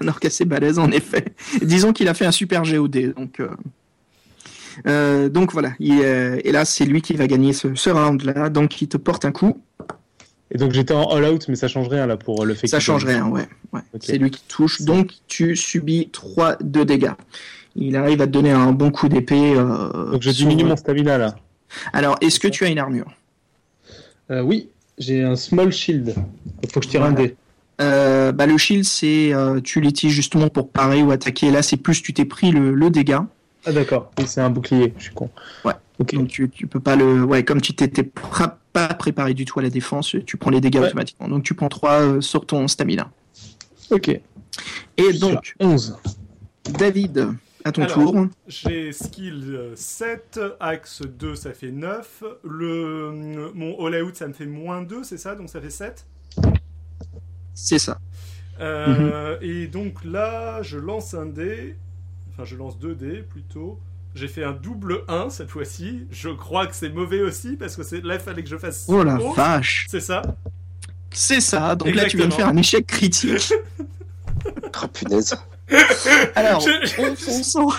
un orc assez balèze, en effet. Disons qu'il a fait un super GOD. Donc, euh, euh, donc voilà. Il, et là, c'est lui qui va gagner ce, ce round-là. Donc il te porte un coup. Et donc j'étais en all out, mais ça change rien là pour le fait Ça change rien, ouais. C'est lui qui touche. Donc tu subis 3 de dégâts. Il arrive à te donner un bon coup d'épée. euh, Donc je sur- diminue mon stamina là. Alors, est-ce que tu as une armure? Euh, oui, j'ai un small shield. Il faut que je tire un dé. Euh, bah, Le shield, c'est euh, tu l'utilises justement pour parer ou attaquer. Là, c'est plus tu t'es pris le, le dégât. Ah d'accord, c'est un bouclier, je suis con. Ouais. Ok. Donc tu, tu peux pas le. Ouais, comme tu t'étais pas préparé du tout à la défense, tu prends les dégâts Ouais. automatiquement. Donc tu prends 3 sur ton stamina. Ok. Et donc, 11. David, à ton Alors, tour. J'ai skill euh, 7, axe 2 ça fait 9, le, mon all out ça me fait moins 2, c'est ça? Donc ça fait 7 C'est ça. Euh, Et donc là, je lance un dé, enfin je lance deux dés plutôt. J'ai fait un double 1 cette fois-ci. Je crois que c'est mauvais aussi parce que c'est là il fallait que je fasse. Oh la vache. C'est ça? C'est ça. Donc là, tu viens de faire un échec critique. Oh punaise. Alors, Je- en fonçant.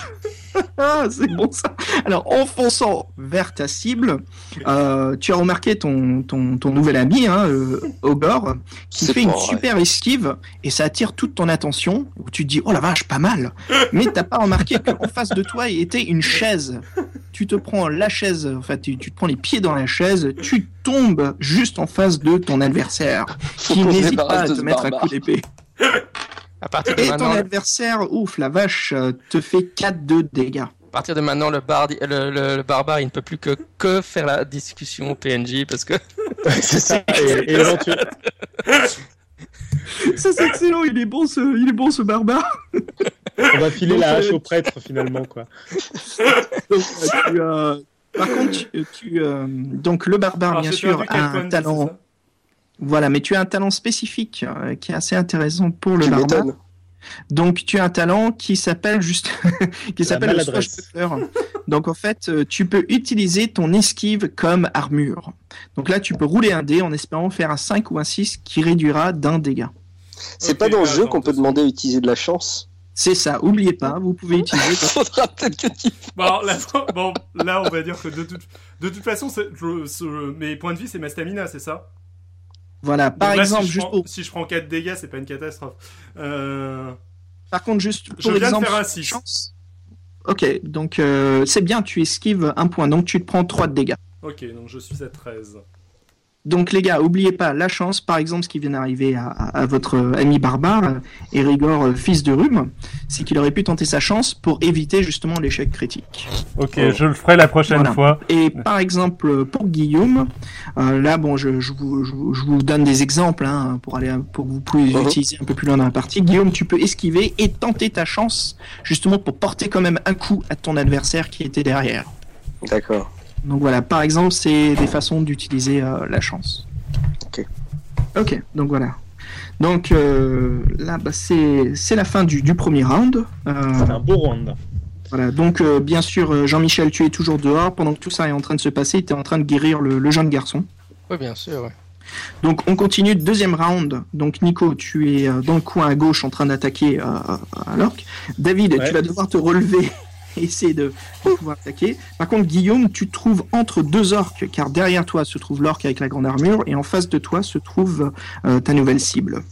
Ah, c'est bon ça. Alors, en fonçant vers ta cible, euh, tu as remarqué ton, ton, ton nouvel ami, hein, euh, Ogor, qui fait une super esquive et ça attire toute ton attention. Où tu te dis, oh la vache, pas mal. Mais t'as pas remarqué qu'en face de toi était une chaise. Tu te prends la chaise, enfin, tu, tu te prends les pieds dans la chaise, tu tombes juste en face de ton adversaire, Faut qui n'hésite pas à te mettre un coup d'épée. À partir de Et ton adversaire, ouf, la vache, euh, te fait 4 de dégâts. à partir de maintenant, le, bar, le, le- le barbare, il ne peut plus que, que faire la discussion au PNJ parce que c'est ça. Et, Ça c'est excellent, il est bon ce, il est bon ce barbare. on va filer Donc, la hache euh, au prêtre finalement quoi. Donc, euh, tu, euh, Par contre, tu, tu, euh, donc le barbare Alors, bien sûr a un talent. Voilà, mais tu as un talent spécifique euh, qui est assez intéressant pour le m'étonnes. Donc tu as un talent qui s'appelle juste qui s'appelle le. Donc en fait, euh, tu peux utiliser ton esquive comme armure. Donc là, tu peux rouler un dé en espérant faire un 5 ou un 6 qui réduira d'un dégât. C'est pas dans le jeu qu'on peut demander à utiliser de la chance. C'est ça, oubliez pas, vous pouvez utiliser Faudra peut-être que tu. Bon, là, bon, là, on va dire que de toute, de toute façon, c'est- je- ce- mes points de vie, c'est ma stamina, c'est ça? Voilà, par là, exemple, si je, juste prends, pour si je prends 4 dégâts, c'est pas une catastrophe. Euh... Par contre, juste pour Je viens de exemple, faire un six. chance. Ok, donc euh, c'est bien, tu esquives un point, donc tu te prends 3 de dégâts. Ok, donc je suis à 13. Donc les gars, oubliez pas la chance, par exemple ce qui vient d'arriver à, à- à votre euh, ami barbare, euh, Érigor, euh, fils de Rhume, c'est qu'il aurait pu tenter sa chance pour éviter justement l'échec critique. Ok, Oh. je le ferai la prochaine Voilà. fois. Et par exemple pour Guillaume, euh, là bon, je, je vous, je vous- je vous donne des exemples hein, pour aller pour que vous pouvez Mhm. utiliser un peu plus loin dans la partie. Guillaume, tu peux esquiver et tenter ta chance justement pour porter quand même un coup à ton adversaire qui était derrière. D'accord. Donc voilà, par exemple, c'est des façons d'utiliser euh, la chance. Ok. Ok, donc voilà. Donc euh, là, bah, c'est c'est la fin du, du premier round. Euh, C'est un beau round. voilà, donc euh, bien sûr, euh, Jean-Michel, tu es toujours dehors. Pendant que tout ça est en train de se passer, tu es en train de guérir le, le jeune garçon. Oui, bien sûr. ouais. Donc on continue, deuxième round. Donc Nico, tu es euh, dans le coin à gauche en train d'attaquer euh, à l'orque. David, Ouais. tu vas devoir te relever essayer de, de pouvoir attaquer. Par contre, Guillaume, tu te trouves entre deux orques, car derrière toi se trouve l'orque avec la grande armure, et en face de toi se trouve euh, ta nouvelle cible.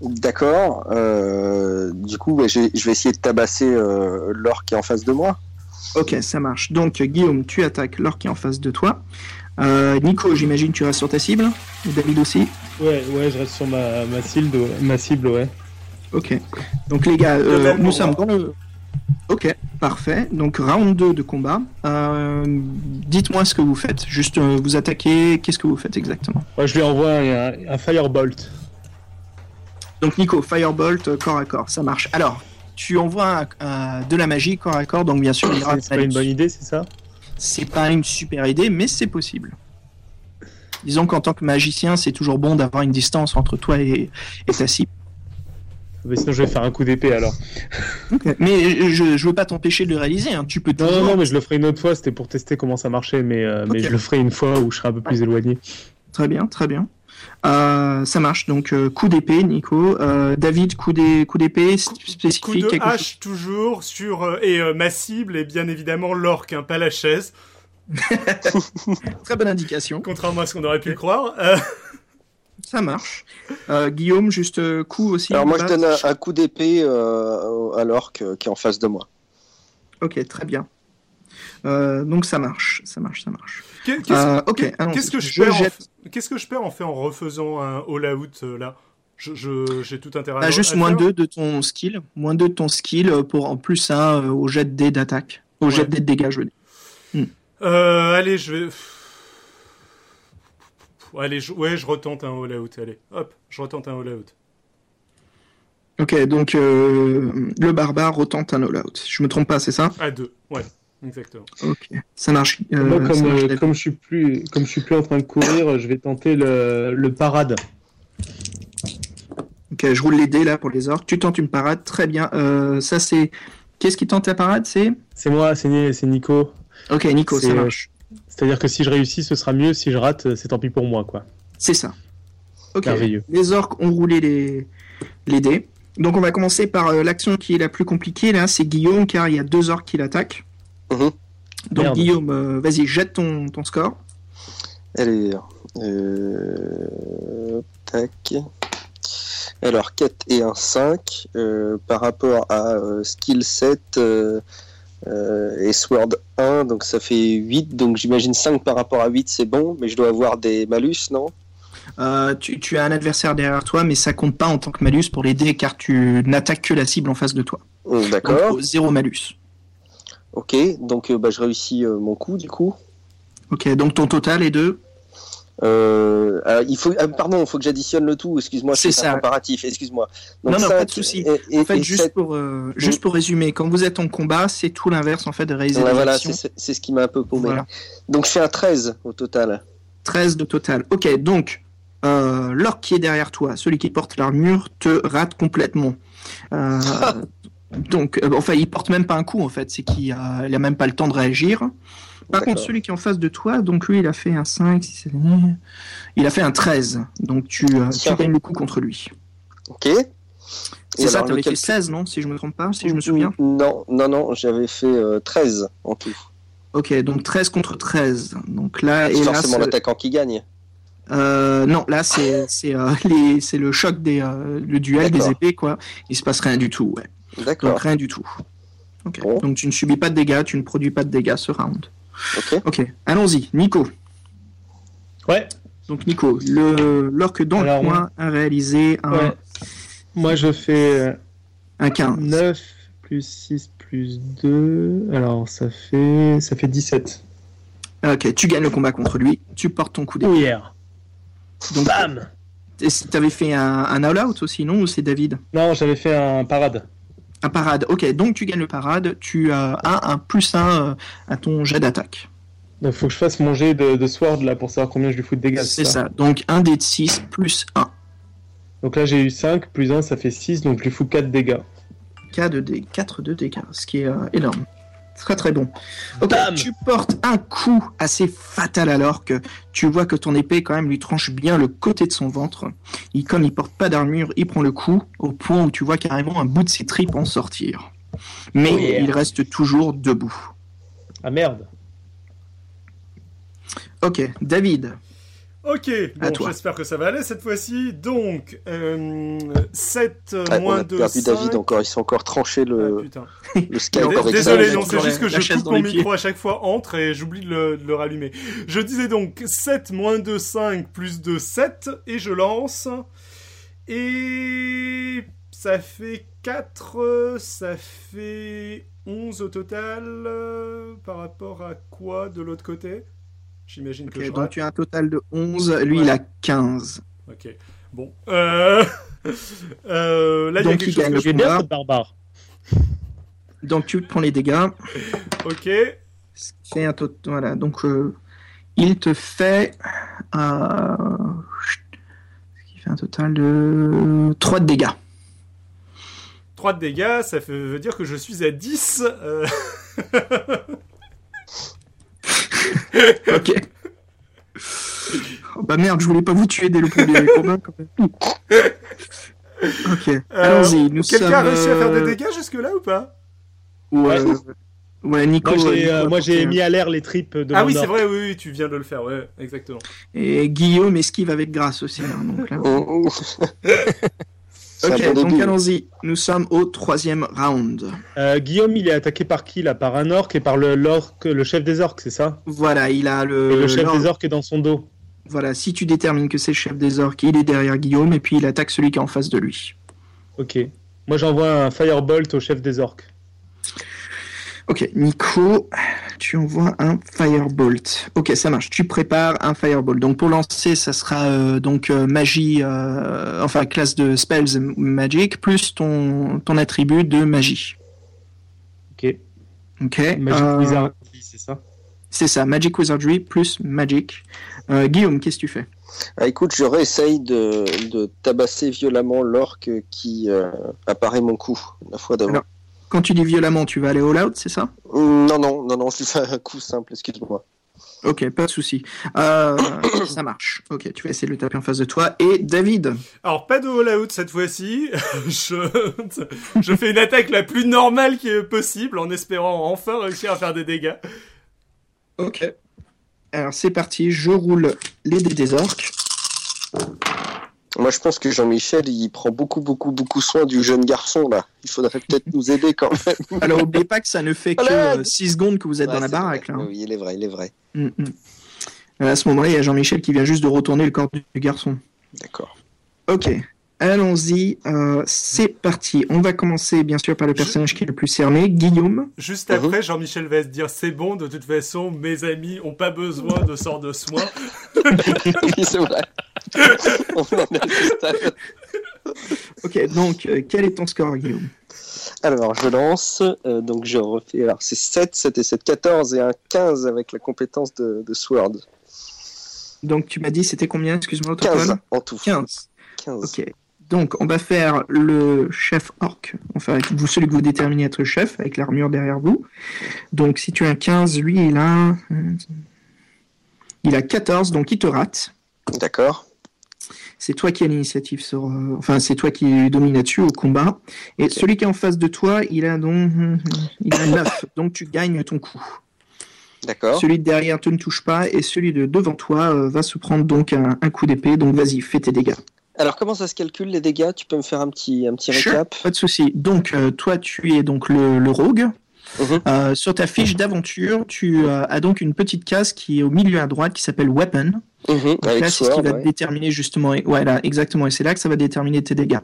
D'accord. euh, du coup, ouais, je, je vais essayer de tabasser euh, l'or qui est en face de moi. Ok, ça marche. Donc Guillaume, tu attaques l'orque qui est en face de toi. Euh, Nico, j'imagine tu restes sur ta cible. Et David aussi? Ouais, ouais, je reste sur ma, ma cible, ma cible, ouais. Ok. Donc les gars, euh, nous sommes dans le... Ok, parfait. Donc round 2 de combat. Euh, Dites-moi ce que vous faites. Juste euh, vous attaquez, qu'est-ce que vous faites exactement? Je lui envoie un, un firebolt. Donc Nico, Firebolt, euh, corps à corps, ça marche. Alors, tu envoies un- un- de la magie corps à corps, donc bien sûr il y aura... C'est pas une bonne idée, c'est ça? C'est pas une super idée, mais c'est possible. Disons qu'en tant que magicien, c'est toujours bon d'avoir une distance entre toi et, et ta cible. Mais sinon, je vais faire un coup d'épée alors. Mais je, je veux pas t'empêcher de le réaliser, hein. tu peux Non, non, non, mais je le ferai une autre fois. C'était pour tester comment ça marchait, mais, euh, mais je le ferai une fois où je serai un peu plus éloigné. Très bien, très bien. Euh, ça marche, donc euh, coup d'épée, Nico. Euh, David, coup d'é- coup d'épée spécifique. Coup de chose- hache toujours sur euh, et euh, ma cible est bien évidemment l'orque, hein, pas la chaise, Très bonne indication. contrairement à ce qu'on aurait pu croire. Ça marche. Euh, Guillaume, juste euh, coup aussi. Alors moi, je donne un, un coup d'épée euh, à l'orque euh, qui est en face de moi. Ok, très bien. Euh, donc ça marche, ça marche, ça marche. qu'est- qu'est-ce que je, Je perds en jette. f- Qu'est-ce que je perds en fait en refaisant un all-out là? Je- je- J'ai tout intérêt à Bah, à juste moins faire 2 de ton skill. Moins 2 de ton skill pour en plus un euh, au jet de dés d'attaque. Au jet de dés de dégâts, je veux dire. Euh, allez, je vais. Allez, je... ouais, je retente un all-out. Allez, hop, je retente un all-out. Ok, donc euh, le barbare retente un all-out. Je me trompe pas, c'est ça? À deux, ouais, exactement. Ok, ça marche. euh, Moi, ça comme, marche, euh, comme, je suis plus, comme je suis plus en train de courir, je vais tenter le, le parade. Ok, je roule les dés là pour les orques. Tu tentes une parade, très bien. Euh, ça c'est. Qu'est-ce qui tente la parade? C'est? C'est moi, c'est Ni- c'est Nico. Ok, Nico, ça C'est- marche. C'est-à-dire que si je réussis, ce sera mieux. Si je rate, c'est tant pis pour moi, quoi. C'est ça. Ok. Merveilleux. Les orques ont roulé les, les dés. Donc on va commencer par euh, l'action qui est la plus compliquée là, c'est Guillaume car il y a deux orques qui l'attaquent. Mhm. Donc Merde. Guillaume, euh, vas-y, jette ton, ton score. Allez, euh, tac. Alors 4 et un 5 euh, par rapport à euh, skill 7 euh, euh, et sword 1 donc ça fait 8 donc j'imagine 5 par rapport à 8 c'est bon mais je dois avoir des malus non? Euh, tu, tu as un adversaire derrière toi, mais ça compte pas en tant que malus pour les dés car tu n'attaques que la cible en face de toi. Donc, D'accord zéro malus. ok donc euh, bah, je réussis euh, mon coup du coup Ok, donc ton total est de. Euh, alors, il faut, ah, pardon, il faut que j'additionne le tout. Excuse-moi, C'est ça. un comparatif. Excuse-moi. Non, non, pas de souci. En fait, et juste pour, euh, juste pour résumer, quand vous êtes en combat, c'est tout l'inverse en fait de réaliser des voilà, c'est ce qui m'a un peu paumé. Voilà. Donc, je fais un 13 au total. 13 de total. Ok, donc euh, l'orc qui est derrière toi, celui qui porte l'armure, te rate complètement. Euh, donc, euh, enfin, il porte même pas un coup en fait, c'est qu'il a, il a même pas le temps de réagir. Par contre, celui qui est en face de toi, donc lui, il a fait un 5, six, sept, huit. il a fait un 13. Donc tu, euh, tu gagnes le coup contre lui. Ok. C'est ça, t'avais lequel- fait 16, non Si je me trompe pas, si je me souviens. Non, non, non, j'avais fait euh, 13 en tout. Ok, donc 13 contre 13. Donc là, C'est et forcément l'attaquant qui gagne. euh, non, là c'est c'est euh, c'est le choc des le duel des épées quoi. Il se passe rien du tout, ouais. D'accord. rien du tout. Ok. Bon. Donc tu ne subis pas de dégâts, tu ne produis pas de dégâts ce round. Ok. Ok, allons-y, Nico. Ouais, Donc Nico, le l'orque dans Alors, le coin a réalisé un, ouais. Moi, je fais euh, un 15. 9 plus 6 plus 2. Alors, ça fait, ça fait 17. Ok, tu gagnes le combat contre lui, tu portes ton coup d'épée. Yeah. Donc Bam et si t'avais fait un, un all-out aussi, non Ou c'est David? Non, j'avais fait un parade. Un parade. Ok, donc tu gagnes le parade, tu as un, plus 1 à ton jet d'attaque. Donc, faut que je fasse mon jet de, de sword là pour savoir combien je lui fous de dégâts. C'est ça. Donc un dé de 6 plus 1. Donc là, j'ai eu 5 plus 1, ça fait 6, donc je lui fous 4 dégâts. 4 de, dé- 4 de dégâts, ce qui est euh, énorme. Très très bon. Ok, Bam tu portes un coup assez fatal alors que tu vois que ton épée quand même lui tranche bien le côté de son ventre. Il, comme il porte pas d'armure, il prend le coup au point où tu vois carrément un bout de ses tripes en sortir. Mais Oh yeah. il reste toujours debout. Ah merde Ok, David. Ok, bon, j'espère que ça va aller cette fois-ci. Donc, euh, 7 Ouais, on moins a 2, perdu 5. David encore, ils sont encore tranché Ah, le, putain. le avec Désolé, non, c'est juste que je coupe mon micro à chaque fois entre et j'oublie de le, de le rallumer. Je disais donc 7 moins 2, 5 plus 2, 7 et je lance. Et ça fait 4, ça fait 11 au total. euh, par rapport à quoi de l'autre côté? J'imagine que Ok, je donc rate. tu as un total de 11, lui Ouais. il a 15. Ok. Bon. Euh... euh, là, il y a Donc, quelque il chose gagne que bien barbare. Donc tu prends les dégâts. Ok. Ce qui fait un tot- Voilà, donc euh, il te fait. euh, ce qui fait un total de 3 de dégâts. 3 de dégâts, ça veut dire que je suis à 10. Ok. Oh, bah merde, je voulais pas vous tuer dès le premier combat quand même. Ok, euh, allons-y. Nous Quelqu'un sommes. a réussi à faire des euh, dégâts jusque-là ou pas? Ouais, ouais, Nico. Moi, j'ai Nico euh, moi, j'ai mis à l'air les tripes de Ah oui, c'est vrai, oui, oui, tu viens de le faire, ouais, exactement. Et Guillaume esquive avec grâce aussi. hein, donc là. Ok, donc allons-y. Nous sommes au troisième round. Euh, Guillaume, il est attaqué par qui là? Par un orc et par le, l'orc- le chef des orcs, c'est ça? Voilà, il a le. Et le chef des orcs est dans son dos. Voilà, si tu détermines que c'est le chef des orques, il est derrière Guillaume et puis il attaque celui qui est en face de lui. Ok. Moi, j'envoie un firebolt au chef des orcs. Ok, Nico, tu envoies un firebolt. Ok, ça marche. Tu prépares un firebolt. Donc pour lancer, ça sera euh, donc euh, magie, euh, enfin classe de spells magic plus ton ton attribut de magie. Ok. Ok. Magic euh, Wizardry, c'est ça? C'est ça, Magic Wizardry plus Magic. Euh, Guillaume, qu'est-ce que tu fais? Ah, écoute, je réessaye de, de tabasser violemment l'orque qui euh, apparaît mon coup la fois d'avant. Quand tu dis violemment, tu vas aller all out, c'est ça Mmh, Non, non, non, non, fais un coup simple, excuse-moi. Ok, pas de souci. Euh, ça marche. Ok, tu vas essayer de le taper en face de toi. Et David Alors, pas de all-out cette fois-ci. je... je fais une attaque la plus normale qui est possible en espérant enfin réussir à faire des dégâts. Ok. Alors c'est parti, je roule les dés des orques. Moi, je pense que Jean-Michel, il prend beaucoup, beaucoup, beaucoup soin du jeune garçon, là. Il faudrait peut-être nous aider quand même. Alors n'oubliez pas que ça ne fait que Voilà. 6 secondes que vous êtes Ouais, dans la baraque. vrai. Là. Oui, il est vrai, il est vrai. Mm, mm. À ce moment-là, il y a Jean-Michel qui vient juste de retourner le corps du garçon. D'accord. Ok, allons-y. euh, c'est parti. On va commencer bien sûr par le personnage qui est le plus cerné, Guillaume. Juste après, Jean-Michel va se dire c'est bon, de toute façon, mes amis ont pas besoin de sorts de soins. oui, c'est vrai. On en est à ce stade. Ok, donc euh, quel est ton score, Guillaume? Alors, je lance. euh, donc, je refais. Alors, c'est 7, 7 et 7, 14 et un 15 avec la compétence de, de Sword. Donc tu m'as dit c'était combien, excuse-moi, au 15 total en tout. 15. 15. Ok. Donc on va faire le chef orc, enfin vous, celui que vous déterminez être chef, avec l'armure derrière vous. Donc si tu as un 15, lui il a... Il a 14, donc il te rate. D'accord. C'est toi qui as l'initiative sur... euh, enfin c'est toi qui domine là-dessus au combat. Et celui qui est en face de toi, il a donc... Il a 9, donc tu gagnes ton coup. D'accord. Celui de derrière te ne touche pas et celui de devant toi euh, va se prendre donc un, un coup d'épée. Donc vas-y, fais tes dégâts. Alors comment ça se calcule les dégâts? Tu peux me faire un petit, un petit Sure, récap? Pas de souci. Donc euh, toi tu es donc le, le rogue. Mhm. Euh, sur ta fiche d'aventure, tu euh, as donc une petite case qui est au milieu à droite qui s'appelle Weapon. Mhm, Donc Avec là, c'est ce qui va ouais. déterminer justement. Ouais, là, exactement. Et c'est là que ça va déterminer tes dégâts.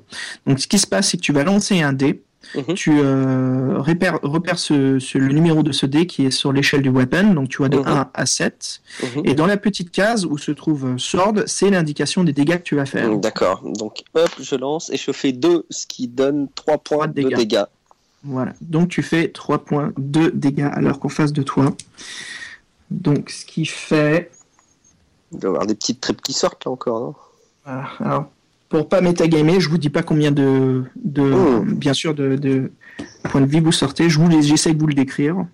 Donc ce qui se passe, c'est que tu vas lancer un dé. Mhm. Tu euh, repères, repères ce, ce- le numéro de ce dé qui est sur l'échelle du weapon. Donc tu vois de Mhm. 1 à 7. Mhm. Et dans la petite case où se trouve Sword, c'est l'indication des dégâts que tu vas faire. D'accord. Donc hop, je lance et je fais 2, ce qui donne 3 points de de dégâts. dégâts. Voilà. Donc tu fais 3 points de dégâts alors qu'en face de toi. Donc ce qui fait. Il doit y avoir des petites tripes qui sortent là encore, non? Voilà. Alors, pour pas métagamer, je vous dis pas combien de, de Oh. bien sûr, de, de points de vie vous sortez. Je vous les, j'essaie de vous le décrire.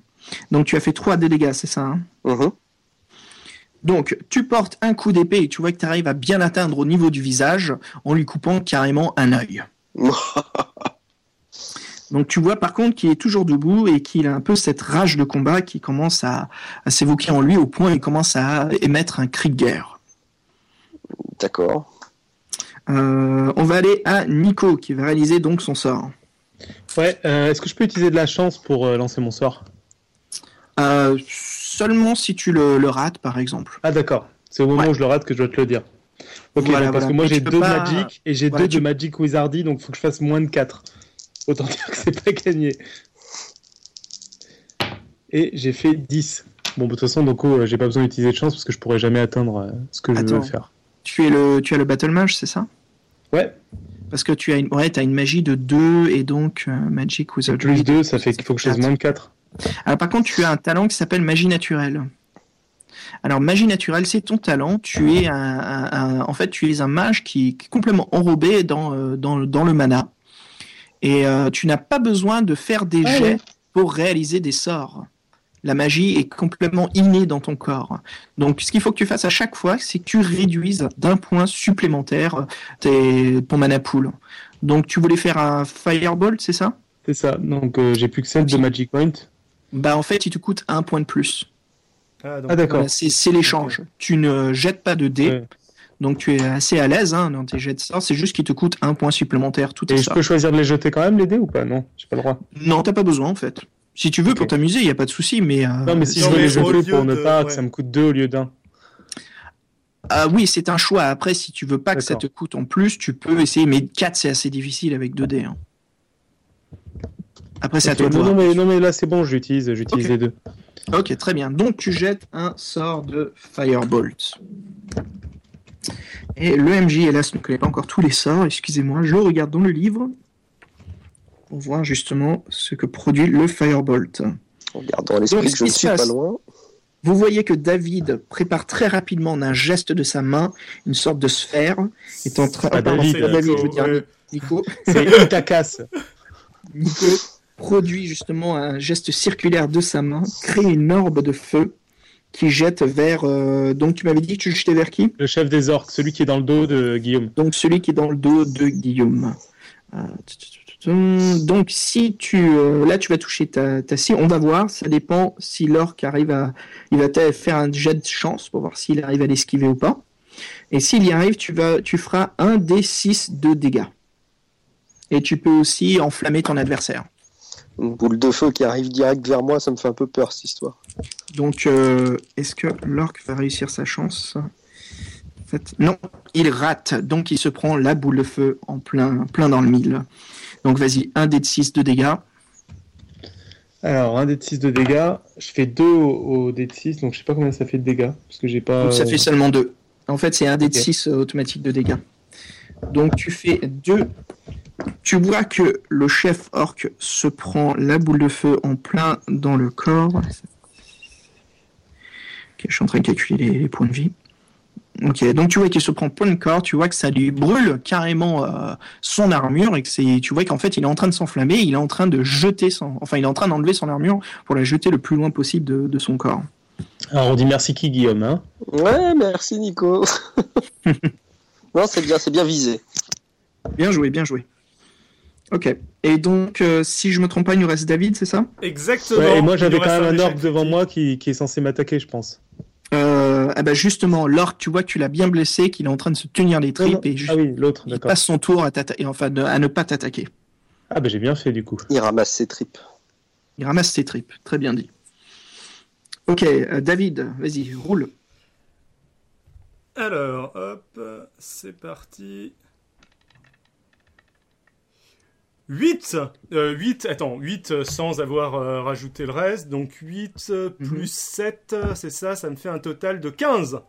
Donc, tu as fait 3 de dégâts, c'est ça. hein? Mhm. Donc, tu portes un coup d'épée et tu vois que tu arrives à bien l'atteindre au niveau du visage en lui coupant carrément un œil. Donc, tu vois par contre qu'il est toujours debout et qu'il a un peu cette rage de combat qui commence à, à s'évoquer en lui au point où il commence à émettre un cri de guerre. D'accord. Euh, on va aller à Nico qui va réaliser donc son sort. Ouais, euh, est-ce que je peux utiliser de la chance pour euh, lancer mon sort? Euh, seulement si tu le, le rates, par exemple. Ah d'accord, c'est au moment Ouais. où je le rate que je dois te le dire. Ok, Voilà, donc, parce voilà. que moi j'ai deux pas- Magic et j'ai Voilà, deux tu- de Magic Wizardy, donc faut que je fasse moins de 4. Autant dire que c'est pas gagné. Et j'ai fait 10. Bon, de toute façon, donc euh, j'ai pas besoin d'utiliser de chance parce que je pourrais jamais atteindre euh, ce que je Attends. veux faire. Tu, es le, tu as le Battle Mage, c'est ça? Ouais, Parce que tu as une, ouais, as une magie de 2 et donc euh, Magic Wizardry. plus 2, ça fait qu'il faut que je fasse moins de 4. Alors, par contre, tu as un talent qui s'appelle Magie Naturelle. Alors, Magie Naturelle, c'est ton talent. Tu es un, un- un- en fait, tu es un mage qui, qui est complètement enrobé dans, euh, dans, dans le mana. Et euh, tu n'as pas besoin de faire des jets ouais. pour réaliser des sorts. La magie est complètement innée dans ton corps. Donc, ce qu'il faut que tu fasses à chaque fois, c'est que tu réduises d'un point supplémentaire tes, ton mana pool. Donc, tu voulais faire un Firebolt, c'est ça? C'est ça, donc euh, j'ai plus que 7 de Magic Point. Bah, en fait, il te coûte un point de plus. Ah, donc, Ah d'accord. C'est l'échange. Tu ne jettes pas de dés, Ouais. Donc tu es assez à l'aise hein, dans tes jets de sorts. C'est juste qu'il te coûte un point supplémentaire. Tout est Et je ça. peux choisir de les jeter quand même les dés ou pas? Non, j'ai pas le droit. Non, t'as pas besoin en fait. Si tu veux pour t'amuser, il y a pas de souci. Mais, euh, Non, mais si non, je veux les jeter pour ne de- pas ouais. que ça me coûte 2 au lieu d'un. ah oui, c'est un choix. Après, si tu veux pas que ça te coûte en plus, tu peux essayer. Mais 4 c'est assez difficile avec 2 dés. hein. Après, c'est à Ok, toi de non, voir. non, mais, non, mais là c'est bon, j'utilise j'utilise Ok. les deux. Ok, très bien. Donc tu jettes un sort de Firebolt. Et le MJ, hélas, ne connaît pas encore tous les sorts. Excusez-moi, je regarde dans le livre pour voir justement ce que produit le Firebolt. En gardant l'esprit que je ne suis pas loin. Vous voyez que David prépare très rapidement d'un geste de sa main une sorte de sphère. Est en train. Ah, David, David, je veux dire ouais. Nico. C'est Itakas. Nico produit justement un geste circulaire de sa main, crée une orbe de feu qui jette vers. euh, donc tu m'avais dit que tu jetais vers qui? Le chef des orques, celui qui est dans le dos de Guillaume. Donc celui qui est dans le dos de Guillaume. Euh, Donc si tu euh, là tu vas toucher ta, ta scie, on va voir, ça dépend si l'orque arrive à il va faire un jet de chance pour voir s'il arrive à l'esquiver ou pas. Et s'il y arrive, tu vas tu feras un des 6 de dégâts. Et tu peux aussi enflammer ton adversaire. Une boule de feu qui arrive direct vers moi, ça me fait un peu peur cette histoire. Donc, euh, est-ce que l'orque va réussir sa chance? En fait, Non, il rate. Donc, il se prend la boule de feu en plein, plein dans le mille. Donc, vas-y, un dé de 6 de dégâts. Alors, un dé de 6 de dégâts. Je fais 2 au, au dé de 6, donc je sais pas combien ça fait de dégâts. Parce que j'ai pas. Donc, ça fait seulement 2. En fait, c'est un dé de Ok. 6 automatique de dégâts. Donc, tu fais 2. Tu vois que le chef orc se prend la boule de feu en plein dans le corps. Ok, je suis en train de calculer les, les points de vie. Ok, donc tu vois qu'il se prend plein de corps, tu vois que ça lui brûle carrément euh, son armure et que c'est, tu vois qu'en fait il est en train de s'enflammer, il est en train de jeter son, enfin il est en train d'enlever son armure pour la jeter le plus loin possible de, de son corps. Alors on dit merci qui Guillaume hein? Ouais, merci Nico. non, c'est bien, c'est bien visé. Bien joué, bien joué. Ok. Et donc, euh, si je me trompe pas, il nous reste David, c'est ça? Exactement. Ouais, et moi j'avais quand même un orc devant moi qui, qui est censé m'attaquer, je pense. euh, ah bah justement, l'orc, tu vois que tu l'as bien blessé, qu'il est en train de se tenir les tripes et juste, Ah oui, l'autre, il passe son tour et enfin, à ne pas t'attaquer. Ah bah j'ai bien fait du coup. Il ramasse ses tripes. Il ramasse ses tripes. Très bien dit. Ok, euh, David, vas-y, roule. Alors, hop, c'est parti. 8 euh, 8, attends, 8 sans avoir euh, rajouté le reste, donc 8 euh, Mhm. plus 7, euh, c'est ça, ça me fait un total de 15.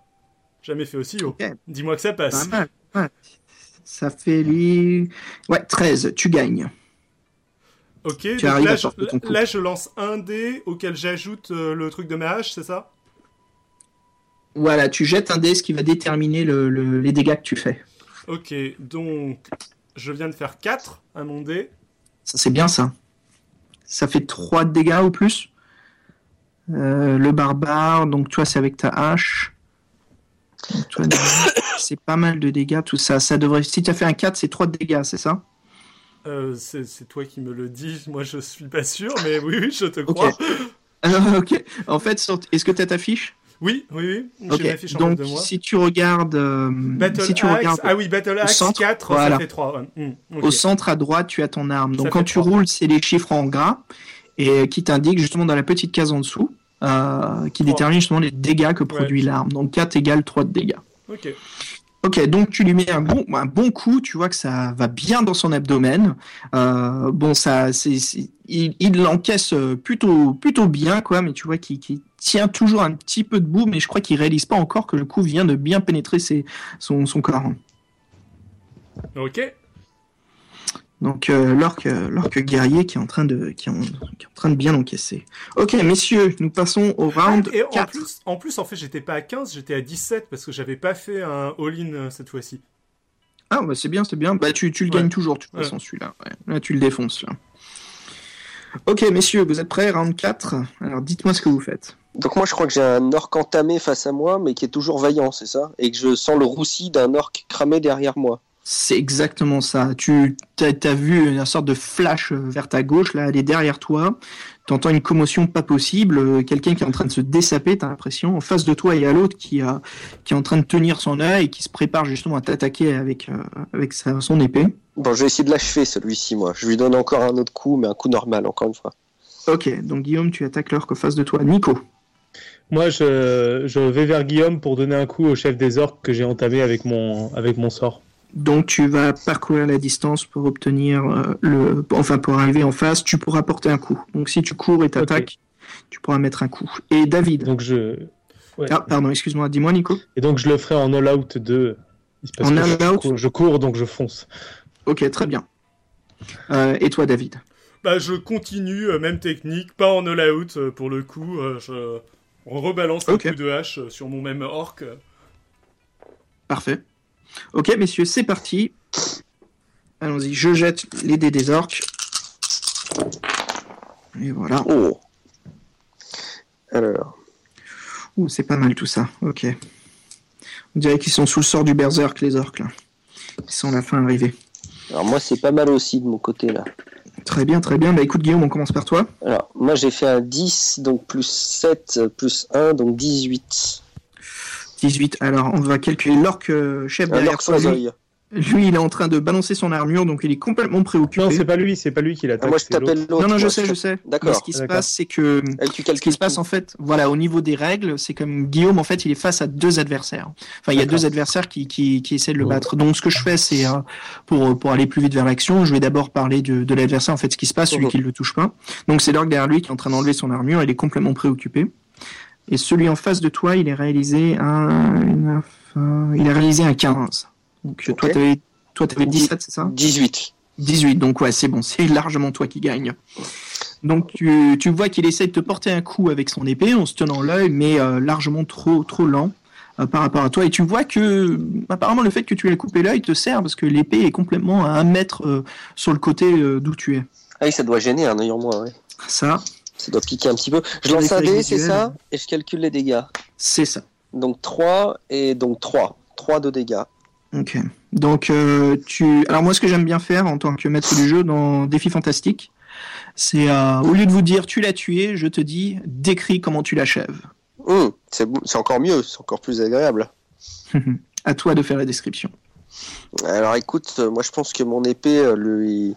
Jamais fait aussi haut. Ok. Dis-moi que ça Pas passe. mal. ouais. Ça fait lui. Ouais, 13, tu gagnes. Ok, donc là je, là, lance un dé auquel j'ajoute euh, le truc de ma hache, c'est ça? Voilà, tu jettes un dé, ce qui va déterminer le- le- les dégâts que tu fais. Ok, donc je viens de faire 4 à mon dé. Ça, c'est bien ça. Ça fait 3 dégâts ou plus. Euh, le barbare, donc toi, c'est avec ta hache. Donc, toi, c'est pas mal de dégâts, tout ça. ça devrait... Si tu as fait un 4, c'est 3 de dégâts, c'est ça? Euh, c'est c'est toi qui me le dis, moi je suis pas sûr, mais oui, oui, je te crois. Euh, Ok. En fait, sur- est-ce que tu as ta fiche? Oui, oui, oui, j'ai Ok. ma fiche en Donc, de moi. si tu regardes. euh, Battle si tu Axe, regardes ah oui, Battle Axe centre, 4, voilà. ça fait 3. Au centre à droite, tu as ton arme. Donc Ça quand tu trois. roules, c'est les chiffres en gras et qui t'indiquent justement dans la petite case en dessous, euh, qui Trois. détermine justement les dégâts que produit l'arme. Donc 4 égale 3 de dégâts. Ok. Ok, donc tu lui mets un bon, un bon coup, tu vois que ça va bien dans son abdomen. Euh, bon, ça, c'est, il, il l'encaisse euh, plutôt, plutôt bien, quoi, mais tu vois qu'il tient toujours un petit peu debout, mais je crois qu'il réalise pas encore que le coup vient de bien pénétrer son, son corps. Ok. Donc euh, l'orque, euh, l'orque guerrier qui est en train de, qui est en, qui est en train de bien encaisser. Ok, messieurs, nous passons au round Et en 4. plus, en plus, en fait, j'étais pas à 15, j'étais à 17 parce que j'avais pas fait un all-in euh, cette fois-ci. Ah, bah c'est bien, c'est bien. Bah tu, tu le Ouais. gagnes toujours, de toute Ouais. façon, celui-là. Ouais. Là, tu le défonces, là. Ok, messieurs, vous êtes prêts? Round 4. Alors, dites-moi ce que vous faites. Donc moi je crois que j'ai un orc entamé face à moi, mais qui est toujours vaillant, c'est ça? Et que je sens le roussi d'un orc cramé derrière moi. C'est exactement ça. Tu as, vu une sorte de flash euh, vers ta gauche, là, elle est derrière toi. Tu entends une commotion pas possible, euh, quelqu'un qui est en train de se dessaper, t'as l'impression, en face de toi et à l'autre qui, a, qui est en train de tenir son œil et qui se prépare justement à t'attaquer avec, euh, avec sa- son épée. Bon, je vais essayer de l'achever celui-ci, moi. Je lui donne encore un autre coup, mais un coup normal, encore une fois. Ok, donc Guillaume, tu attaques l'orque en face de toi. Nico. Moi je, je vais vers Guillaume pour donner un coup au chef des orques que j'ai entamé avec mon, avec mon sort. Donc tu vas parcourir la distance pour obtenir euh, le, enfin pour arriver en face, tu pourras porter un coup. Donc si tu cours et t'attaques, tu pourras mettre un coup. Et David. Donc je. ouais. Ah pardon, excuse-moi, dis-moi Nico. Et donc je le ferai en all-out 2. Parce En que je all-out cours- je cours donc je fonce. Ok, très bien. Euh, et toi David Bah, je continue, euh, même technique, pas en all-out euh, pour le coup. euh, je rebalance un Ok. coup de hache sur mon même orc. Parfait. Ok messieurs, c'est parti. Allons-y, je jette les dés des orques. Et voilà. Oh Alors, Ouh, c'est pas mal tout ça. Ok. On dirait qu'ils sont sous le sort du berserk les orques là. Ils sont à la fin arrivés. alors moi c'est pas mal aussi de mon côté là. Très bien, très bien. Bah écoute Guillaume, on commence par toi. Alors, moi j'ai fait un 10, donc plus 7, euh, plus 1, donc 18. 18. Alors, on va calculer l'orque euh, chef derrière toi. Lui, il est en train de balancer son armure, donc il est complètement préoccupé. Non, c'est pas lui, c'est pas lui qui Ah, l'attaque. moi je t'appelle l'autre. non, non, je moi, sais, je sais. D'accord. Mais ce qui se passe, c'est que Elle, tu ce qui se passe en fait, voilà, au niveau des règles, c'est comme Guillaume, en fait, il est face à deux adversaires. Enfin, il y a deux adversaires qui, qui, qui essaient de le Ouais. battre. Donc, ce que je fais, c'est euh, pour pour aller plus vite vers l'action, je vais d'abord parler de, de l'adversaire, en fait, ce qui se passe, celui qui ne le touche pas. Donc, c'est l'orque derrière lui qui est en train d'enlever son armure. Il est complètement préoccupé. Et celui en face de toi, il est réalisé un, une- un- il a réalisé un 15. Donc, toi, Ok. t'avais, toi, t'avais 17, c'est ça? 18. 18, donc ouais, c'est bon, c'est largement toi qui gagne. Donc tu, tu vois qu'il essaie de te porter un coup avec son épée en se tenant l'œil, mais euh, largement trop trop lent. euh, par rapport à toi. Et tu vois que, apparemment, le fait que tu aies coupé l'œil te sert parce que l'épée est complètement à un mètre euh, sur le côté euh, d'où tu es. Ah oui, ça doit gêner un œil en moins, ouais. Ça, Ça doit piquer un petit peu. Je lance un dé, c'est ça? Et je calcule les dégâts. c'est ça. Donc 3 et donc 3. 3 de dégâts. Ok. Donc, euh, tu. Alors, moi, ce que j'aime bien faire en tant que maître du jeu dans Défi Fantastique, c'est euh, au lieu de vous dire tu l'as tué, je te dis décris comment tu l'achèves. C'est bon- c'est encore mieux, c'est encore plus agréable. à toi de faire la description. Alors écoute, euh, moi je pense que mon épée euh, lui,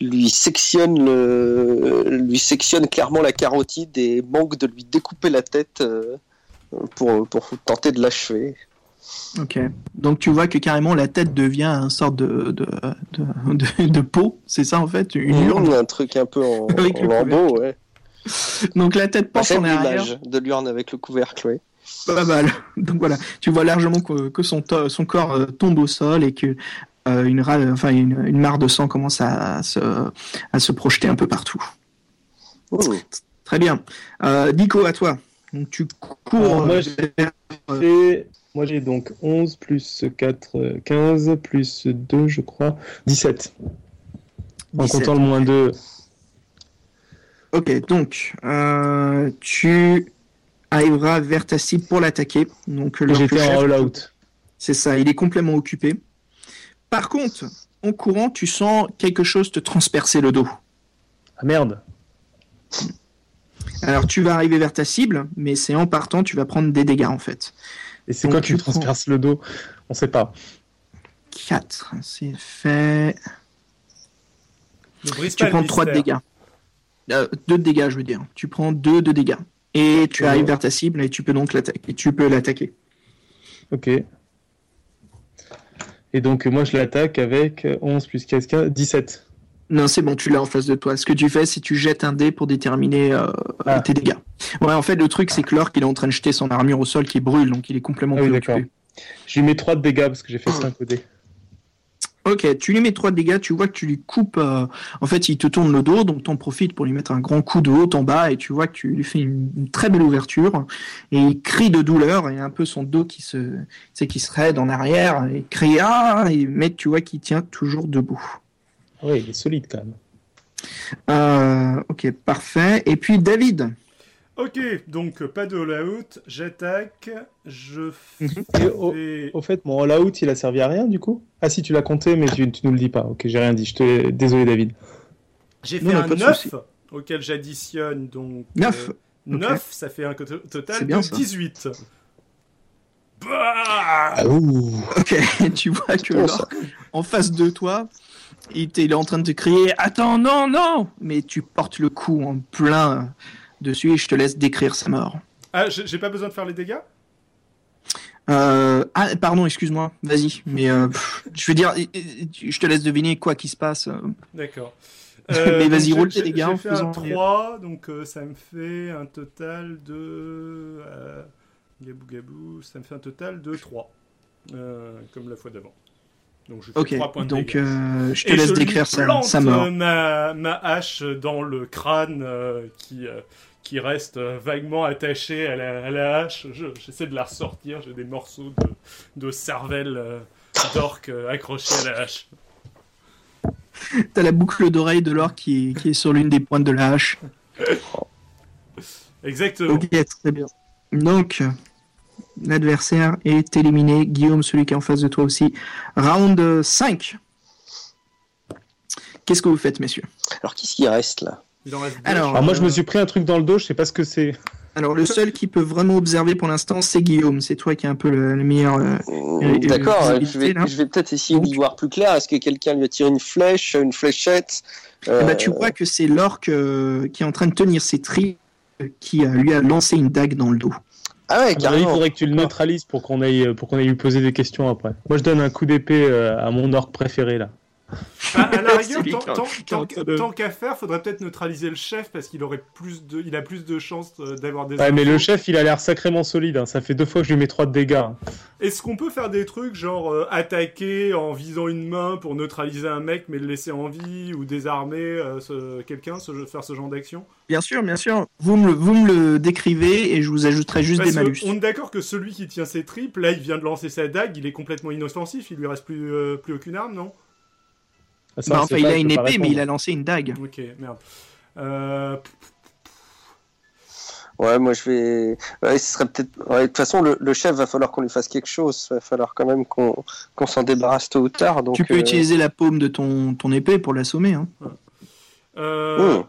lui sectionne le, lui sectionne clairement la carotide et manque de lui découper la tête euh, pour, pour tenter de l'achever. Ok. Donc tu vois que carrément la tête devient un sorte de de, de, de, de peau, c'est ça en fait, une urne? Mmh, un truc un peu en, en lambeau, ouais. Donc la tête J'aime en arrière. de l'urne avec le couvercle, ouais. Pas mal. Donc voilà, tu vois largement que, que son, to- son corps euh, tombe au sol et que euh, une, ra- enfin, une, une mare de sang commence à, à se, à se projeter un peu partout. Mmh. Très bien. Euh, Nico, à toi. Donc tu cours. Alors, moi, euh, j'ai- moi j'ai donc 11 plus 4, euh, 15 plus 2, je crois, 17. En 17. comptant le moins 2. Ok, donc euh, tu arriveras vers ta cible pour l'attaquer. Donc le J'étais en all-out. C'est ça, il est complètement occupé. Par contre, en courant, tu sens quelque chose te transpercer le dos. Ah merde. Alors tu vas arriver vers ta cible, mais c'est en partant, tu vas prendre des dégâts en fait. Et c'est quoi qui transperce le dos? On sait pas. 4, c'est fait. Tu prends 3 de dégâts. 2 de dégâts, je veux dire. Tu prends 2 de dégâts. Et tu arrives vers ta cible et tu peux donc l'attaquer. Tu peux l'attaquer. Ok. Et donc moi je l'attaque avec 11 plus 15, 15, 17. Non, c'est bon, tu l'as en face de toi. Ce que tu fais, c'est tu jettes un dé pour déterminer euh, Ah. tes dégâts. Ouais, en fait, le truc, c'est que l'orque, il est en train de jeter son armure au sol qui brûle, donc il est complètement Ah oui. Je lui mets 3 de dégâts parce que j'ai fait 5 au dé. Ok, tu lui mets 3 dégâts, tu vois que tu lui coupes. euh, en fait, il te tourne le dos, donc t'en profites pour lui mettre un grand coup de haut en bas, et tu vois que tu lui fais une, une très belle ouverture. Et il crie de douleur, et un peu son dos qui se, c'est qui se raide en arrière, et il crie ah, et, mais tu vois qu'il tient toujours debout. Oui, il est solide quand même. Euh, ok, parfait. Et puis David. Ok, donc euh, pas de all-out, j'attaque, je Et au, fais... au fait, mon all-out, il a servi à rien du coup? Ah si, tu l'as compté, mais tu, tu nous le dis pas. Ok, j'ai rien dit. Je te... Désolé, David. J'ai fait non, un pas de 9, souci. auquel j'additionne donc... 9. euh, 9, ça fait un total bien, de ça. 18. Bah Ah, ouh. Ok, tu vois que Bon, l'orque, en face de toi, il, est en train de te crier Attends, non, non Mais tu portes le coup en plein dessus et je te laisse décrire sa mort. Ah, j'ai pas besoin de faire les dégâts? Euh, ah, pardon, excuse-moi, vas-y. Mais euh, pff, je veux dire, je te laisse deviner quoi qui se passe. euh. D'accord. Mais donc vas-y, roule tes dégâts J'ai fait un faisant- 3, donc euh, ça me fait un total de... euh, gabou gabou, ça me fait un total de 3. euh, comme la fois d'avant. Donc je fais Ok, 3 points de donc euh, je te Et laisse je décrire sa, plante, sa mort. euh, ma, ma hache dans le crâne euh, qui, euh, qui reste euh, vaguement attaché à la, à la hache. Je- J'essaie de la ressortir. J'ai des morceaux de, de cervelle euh, d'orque euh, accrochés à la hache. T'as la boucle d'oreille de l'or qui, qui est sur l'une des pointes de la hache. Exactement. Ok, très bien. Donc, l'adversaire est éliminé. Guillaume, celui qui est en face de toi aussi. Round 5. Qu'est-ce que vous faites, messieurs? Alors qu'est-ce qui reste là? Il en reste deux. Alors, Alors moi, je me euh, suis pris un truc dans le dos, je sais pas ce que c'est. Alors, le seul qui peut vraiment observer pour l'instant, c'est Guillaume. C'est toi qui es un peu le, le meilleur. euh, Mmh, et- D'accord, euh, je vais, peut-être essayer d'y voir plus clair. Est-ce que quelqu'un lui a tiré une flèche, une fléchette Euh, ben, tu vois que c'est l'orque euh, qui est en train de tenir ses tris euh, qui euh, lui a lancé une dague dans le dos. Ah ouais, il carrément. faudrait que tu le neutralises pour qu'on aille, pour qu'on aille lui poser des questions après. Moi, je donne un coup d'épée euh, à mon orc préféré là. À, à la rigueur, C'est lui tant- qu'à faire, faudrait peut-être neutraliser le chef parce qu'il aurait plus de, il a plus de chances euh, d'avoir des. Ouais, mais le chef, il a l'air sacrément solide. hein. Ça fait deux fois que je lui mets 3 de dégâts. hein. Est-ce qu'on peut faire des trucs genre euh, attaquer en visant une main pour neutraliser un mec mais le laisser en vie ou désarmer euh, quelqu'un, faire ce genre d'action? Bien sûr, bien sûr. Vous me, le- vous me le décrivez et je vous ajouterai juste Parce des malus. on est d'accord que celui qui tient ses tripes, là il vient de lancer sa dague, il est complètement inoffensif, il lui reste plus, euh, plus aucune arme, non? Ah, ça, Bah, enfin, il a une épée, mais il a lancé une dague. Ok, merde. Euh, Ouais, moi je vais. Ouais, ce serait peut-être. ouais, de toute façon, le, le chef va falloir qu'on lui fasse quelque chose. Va falloir quand même qu'on qu'on s'en débarrasse tôt ou tard. Donc, tu peux euh, utiliser la paume de ton, ton épée pour l'assommer. Hein. euh, Oh.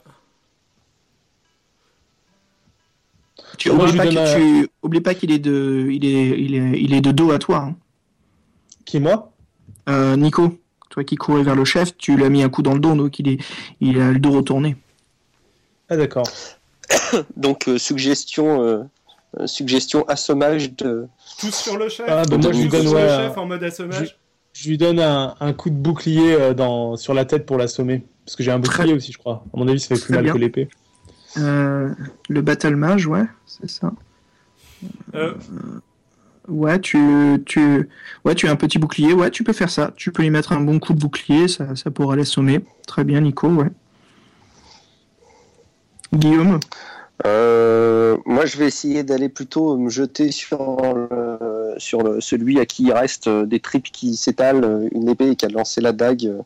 Tu Moi, oublie je pas, tu oublie pas qu'il est de, il est, il est, il est de dos à toi. hein. Qui, moi? Euh, Nico, toi qui courais vers le chef, tu lui as mis un coup dans le dos, donc il est, il a le dos retourné. Ah, d'accord. Donc, euh, suggestion, euh, euh, suggestion assommage de. tous sur le chef. Ah, bah, moi, je lui donne, sur ouais, le un- chef en mode assommage. Je lui donne un, un coup de bouclier euh, dans, sur la tête pour l'assommer. Parce que j'ai un Très- bouclier aussi, je crois. À mon avis, ça fait plus mal bien. que l'épée. Euh, le battle mage, ouais, c'est ça. Euh, Ouais, tu, tu, ouais, tu as un petit bouclier, ouais, tu peux faire ça. Tu peux lui mettre un bon coup de bouclier, ça, ça pourra l'assommer. Très bien, Nico, ouais. Guillaume, Euh, moi, je vais essayer d'aller plutôt me jeter sur, le- sur le, celui à qui il reste euh, des tripes qui s'étalent, euh, une épée qui a lancé la dague euh,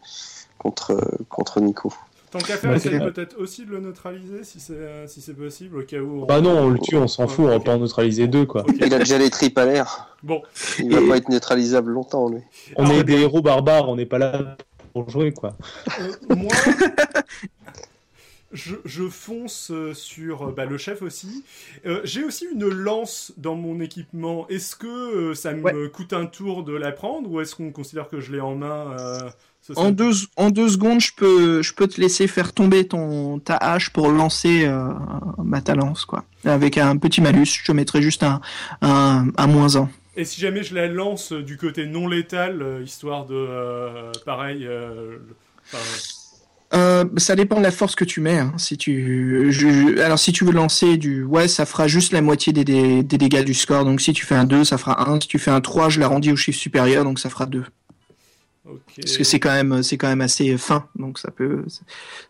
contre, contre Nico. Tant qu'à faire, Ouais, essaye peut-être aussi de le neutraliser si c'est euh, si c'est possible, au cas où. on- Bah non, on le tue, on s'en fout, on va pas en neutraliser deux, quoi. Il a déjà les tripes à l'air. Bon, Il va Et- pas être neutralisable longtemps, lui. On Alors, est des héros barbares, on n'est pas là pour jouer, quoi. Euh, moi, je, je fonce euh, sur bah, le chef aussi. Euh, J'ai aussi une lance dans mon équipement. Est-ce que euh, ça me coûte un tour de la prendre ou est-ce qu'on considère que je l'ai en main euh, en deux, en deux secondes, je peux, je peux te laisser faire tomber ton, ta hache pour lancer euh, ma ta lance, quoi. Avec un petit malus, je te mettrai juste un, un, un moins un. Et si jamais je la lance euh, du côté non létal, euh, histoire de... euh, pareil... euh, Euh, ça dépend de la force que tu mets. hein. Si tu, je- alors si tu veux lancer du, ouais, ça fera juste la moitié des, des, des dégâts du score. Donc si tu fais un 2, ça fera 1. Si tu fais un 3, je l'arrondis au chiffre supérieur, donc ça fera 2. Parce que c'est quand même, c'est quand même assez fin, donc ça peut.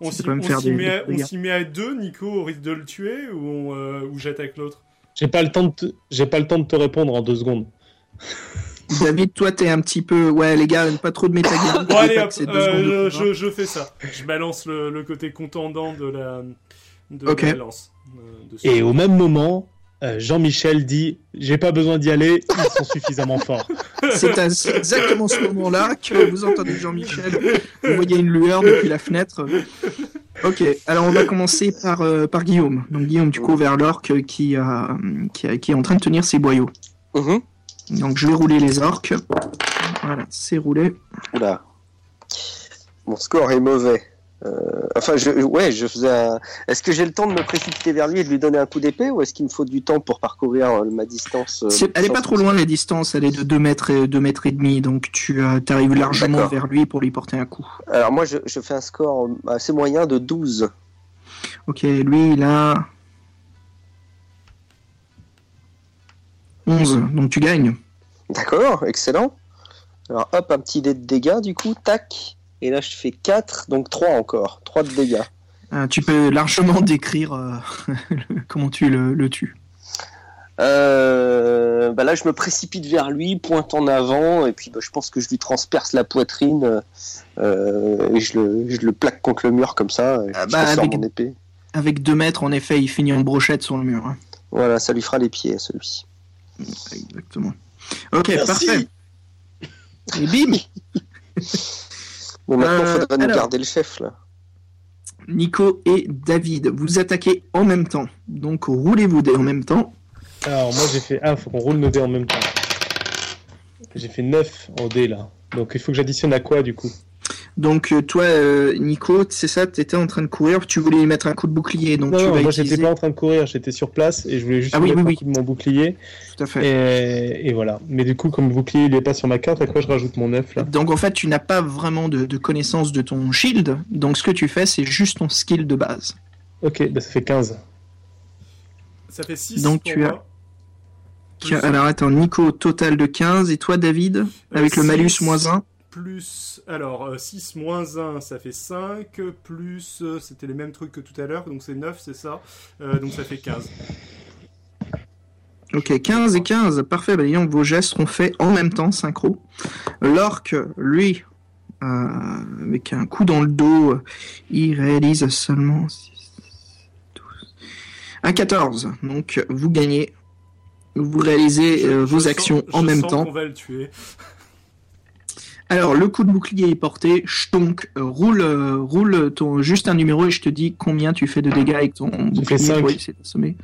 On ça on faire s'y des- met, des met à deux, Nico, au risque de le tuer ou, on, euh, ou j'attaque l'autre? J'ai pas le temps de te... j'ai pas le temps de te répondre en deux secondes. David, toi, t'es un petit peu, ouais, les gars, pas trop de métagame. Bon, allez, hop, euh, je, fais ça. Je balance le, le côté contendant de la, de Ok. la lance. euh. Et au même moment, euh, Jean-Michel dit J'ai pas besoin d'y aller, ils sont suffisamment forts. C'est à exactement ce moment-là que vous entendez Jean-Michel. Vous voyez une lueur depuis la fenêtre. Ok, alors on va commencer par, euh, par Guillaume. Donc Guillaume, tu cours vers l'orque qui, a- qui, a- qui est en train de tenir ses boyaux. Mhm. Donc je vais rouler les orques. Voilà, c'est roulé. Oula. Mon score est mauvais. Euh, enfin, je, ouais, je faisais un... Est-ce que j'ai le temps de me précipiter vers lui et de lui donner un coup d'épée ou est-ce qu'il me faut du temps pour parcourir euh, ma distance euh, C'est- Elle est pas trop loin la distance, elle est de 2 mètres et, 2 mètres et demi, donc tu arrives largement vers lui pour lui porter un coup. Alors moi, je, je fais un score assez moyen de 12. Ok, lui il a 11, donc tu gagnes. D'accord, excellent. Alors hop, un petit dé de dégâts du coup, tac. Et là, je fais 4, donc 3 encore. 3 de dégâts. Euh, tu peux largement décrire euh, le- comment tu le, le tues. Euh, bah là, je me précipite vers lui, pointe en avant, et puis bah, je pense que je lui transperce la poitrine, euh, et je le, je le plaque contre le mur comme ça, et Ah bah, avec- mon épée. Avec 2 mètres, en effet, il finit en brochette sur le mur. hein. Voilà, ça lui fera les pieds à celui. Exactement. Ok, Merci. parfait. Et bim Bon, maintenant, Euh, faudrait nous garder le chef là. Nico et David, vous attaquez en même temps. Donc roulez-vous dés en même temps. Alors, moi, j'ai fait. Ah, faut qu'on roule nos dés en même temps. J'ai fait 9 en dés là. Donc, il faut que j'additionne à quoi du coup? Donc euh, toi, euh, Nico, c'est ça, tu étais en train de courir, tu voulais lui mettre un coup de bouclier, donc Non, tu non, vas moi utiliser... j'étais pas en train de courir, j'étais sur place et je voulais juste Ah oui, mettre oui, un oui. coup de mon bouclier. Tout à fait. Et, et voilà. Mais du coup, comme le bouclier il est pas sur ma carte, à quoi je rajoute mon 9 là? Donc en fait, tu n'as pas vraiment de, de connaissance de ton shield, donc ce que tu fais, c'est juste ton skill de base. Ok, bah ça fait 15. Ça fait 6 Donc pour tu as- Alors attends, Nico, total de 15, et toi, David, avec le six. malus moins 1 Plus, alors, 6 moins 1, ça fait 5, plus, euh, c'était les mêmes trucs que tout à l'heure, donc c'est 9, c'est ça, Euh, donc ça fait 15. Ok, 15 et 15, parfait, bah, disons vos gestes seront faits en même temps, synchro. L'orque, lui, euh, avec un coup dans le dos, euh, il réalise seulement 6, 12, un 14. Donc vous gagnez, vous réalisez Je- euh, je vos sens- actions en je même sens temps. qu'on va le tuer. Alors le coup de bouclier est porté, chtonk, euh, roule, euh, roule ton, juste un numéro et je te dis combien tu fais de dégâts avec ton bouclier cinq. pour essayer d'assommer.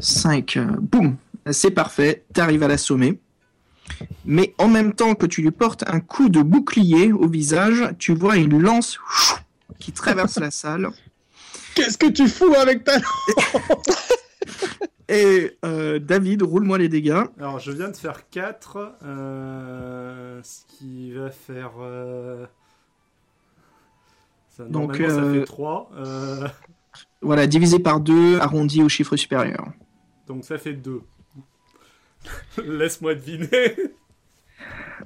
5, boum, c'est parfait, t'arrives à l'assommer. Mais en même temps que tu lui portes un coup de bouclier au visage, tu vois une lance qui traverse la salle. Qu'est-ce que tu fous avec ta Et euh, David, roule-moi les dégâts. Alors, je viens de faire 4, euh, ce qui va faire... euh, Ça, Donc, ça euh, fait 3, euh, Voilà, divisé par 2, arrondi au chiffre supérieur. donc ça fait 2. Laisse-moi deviner.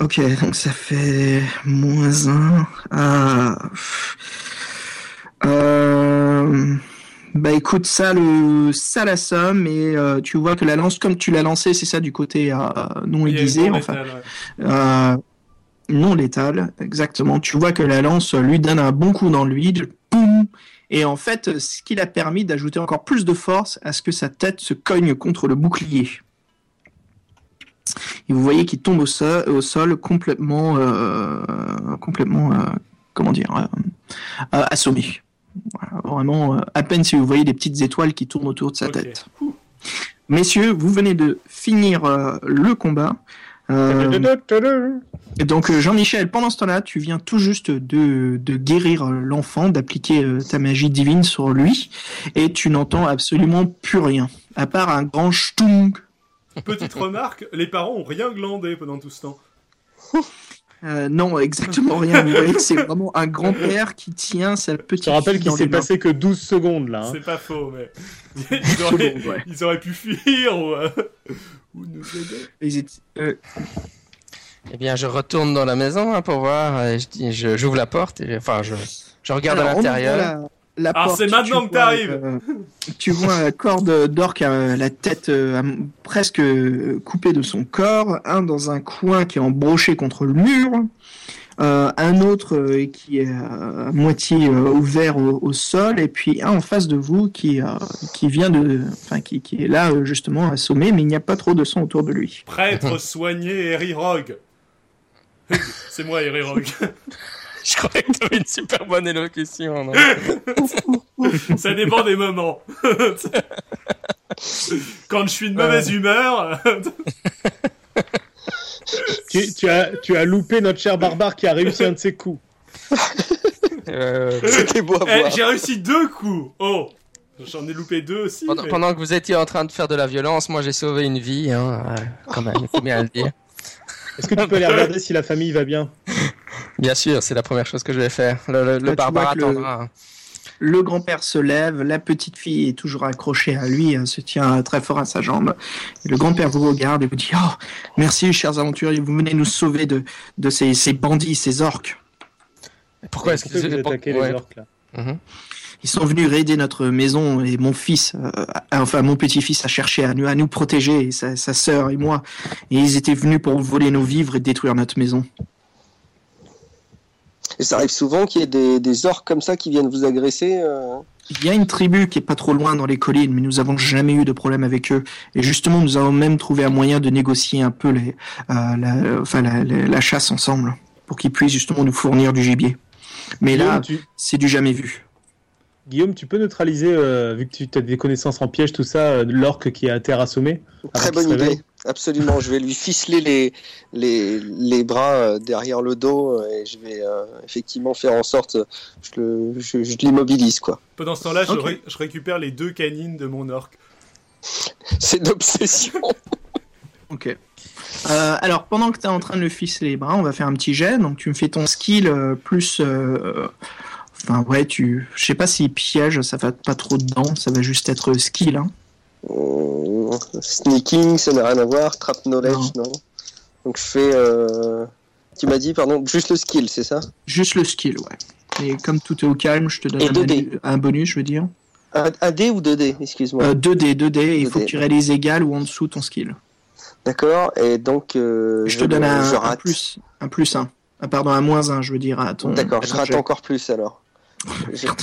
Ok, donc ça fait moins 1. Ah. Euh... Bah écoute, ça, le... ça la somme, et euh, tu vois que la lance, comme tu l'as lancée, c'est ça du côté euh, non aiguisé, enfin, ouais. euh, non létal, exactement. Tu vois que la lance lui donne un bon coup dans le vide, boum, et en fait, ce qui l'a permis d'ajouter encore plus de force à ce que sa tête se cogne contre le bouclier. Et vous voyez qu'il tombe au sol, au sol complètement, complètement, comment dire, assommé. Vraiment, euh, à peine si vous voyez des petites étoiles qui tournent autour de sa tête. Messieurs, vous venez de finir euh, le combat. Euh, donc Jean-Michel, pendant ce temps-là, tu viens tout juste de, de guérir l'enfant, d'appliquer ta magie divine sur lui, et tu n'entends absolument plus rien, à part un grand ch'tung. Petite remarque, les parents ont rien glandé pendant tout ce temps. Euh, non, exactement rien. Vous voyez que c'est vraiment un grand-père qui tient sa petite. Je te rappelle qu'il s'est passé que 12 secondes là. hein. C'est pas faux, mais ils auraient, Secondes, ouais. ils auraient pu fuir ou, euh, ou nous aider. Ils étaient- euh, Eh bien, je retourne dans la maison hein, pour voir. et je je- j'ouvre la porte et enfin, je, je regarde alors, à on ouvre l'intérieur. La- la Ah, porte, c'est tu maintenant que t'arrives. euh, tu vois un corps de- d'orque, euh, la tête euh, à- presque euh, coupée de son corps, un dans un coin qui est embroché contre le mur, euh, un autre euh, qui est à moitié euh, ouvert au, au sol, et puis un en face de vous qui, euh, qui vient de, enfin qui, qui est là justement assommé, mais il n'y a pas trop de sang autour de lui. Prêtre soigné Harry Rogue. C'est moi, Harry Rogue. Je croyais que t'avais une super bonne élocution. non Ça dépend des moments. Quand je suis de mauvaise humeur, Tu, tu as, tu as loupé notre cher barbare qui a réussi un de ses coups. Euh, C'était beau à Eh, voir. j'ai réussi deux coups. Oh, j'en ai loupé deux aussi. pendant, mais- pendant que vous étiez en train de faire de la violence, moi j'ai sauvé une vie, hein, euh, quand même, il faut bien le dire. Est-ce que tu peux aller regarder si la famille va bien? Bien sûr, c'est la première chose que je vais faire. Le, barbare vois que le- attendra. Le grand-père se lève, la petite fille est toujours accrochée à lui, elle se tient très fort à sa jambe. Et le grand-père vous regarde et vous dit Oh, merci, chers aventuriers, vous venez nous sauver de, de ces, ces bandits, ces orques. Pourquoi est-ce que vous attaquez les orques là? Mhm. Ils sont venus raider notre maison et mon fils, euh, enfin mon petit-fils a cherché à nous, à nous protéger, et sa, sa sœur et moi. Et ils étaient venus pour voler nos vivres et détruire notre maison. Et ça arrive souvent qu'il y ait des, des orques comme ça qui viennent vous agresser. euh. Il y a une tribu qui est pas trop loin dans les collines, mais nous avons jamais eu de problème avec eux. Et justement, nous avons même trouvé un moyen de négocier un peu les, euh, la, enfin, la, la- la chasse ensemble, pour qu'ils puissent justement nous fournir du gibier. Mais là, c'est du jamais vu. Guillaume, tu peux neutraliser, euh, vu que tu as des connaissances en piège, tout ça, euh, l'orque qui est à terre assommée? Avant Très bonne idée. Absolument, je vais lui ficeler les, les, les bras euh, derrière le dos et je vais euh, effectivement faire en sorte, je, le- je, je l'immobilise quoi. Pendant ce temps-là, je, Ok. ré- je récupère les deux canines de mon orc. C'est une obsession. Ok. Euh, alors, pendant que tu es en train de le ficeler les bras, on va faire un petit jet. Donc, tu me fais ton skill euh, plus. Enfin, ouais, tu. Je sais pas si piège, ça va pas trop dedans. Ça va juste être skill. Hein. Euh, Sneaking, ça n'a rien à voir. Trap knowledge, non. Donc je fais. euh, Tu m'as dit, pardon, juste le skill, c'est ça? Juste le skill, ouais. Et comme tout est au calme, je te donne un, 2D. manu- un bonus, je veux dire. un, un D ou 2D, excuse-moi? Euh, 2D, 2D, et il faut 2D. que tu réalises égal ou en dessous ton skill. D'accord, et donc. euh, je te donne je un, un rate. plus. Un plus 1. Ah, pardon, un moins 1, je veux dire, à ton. D'accord, je rate encore plus alors. Merde.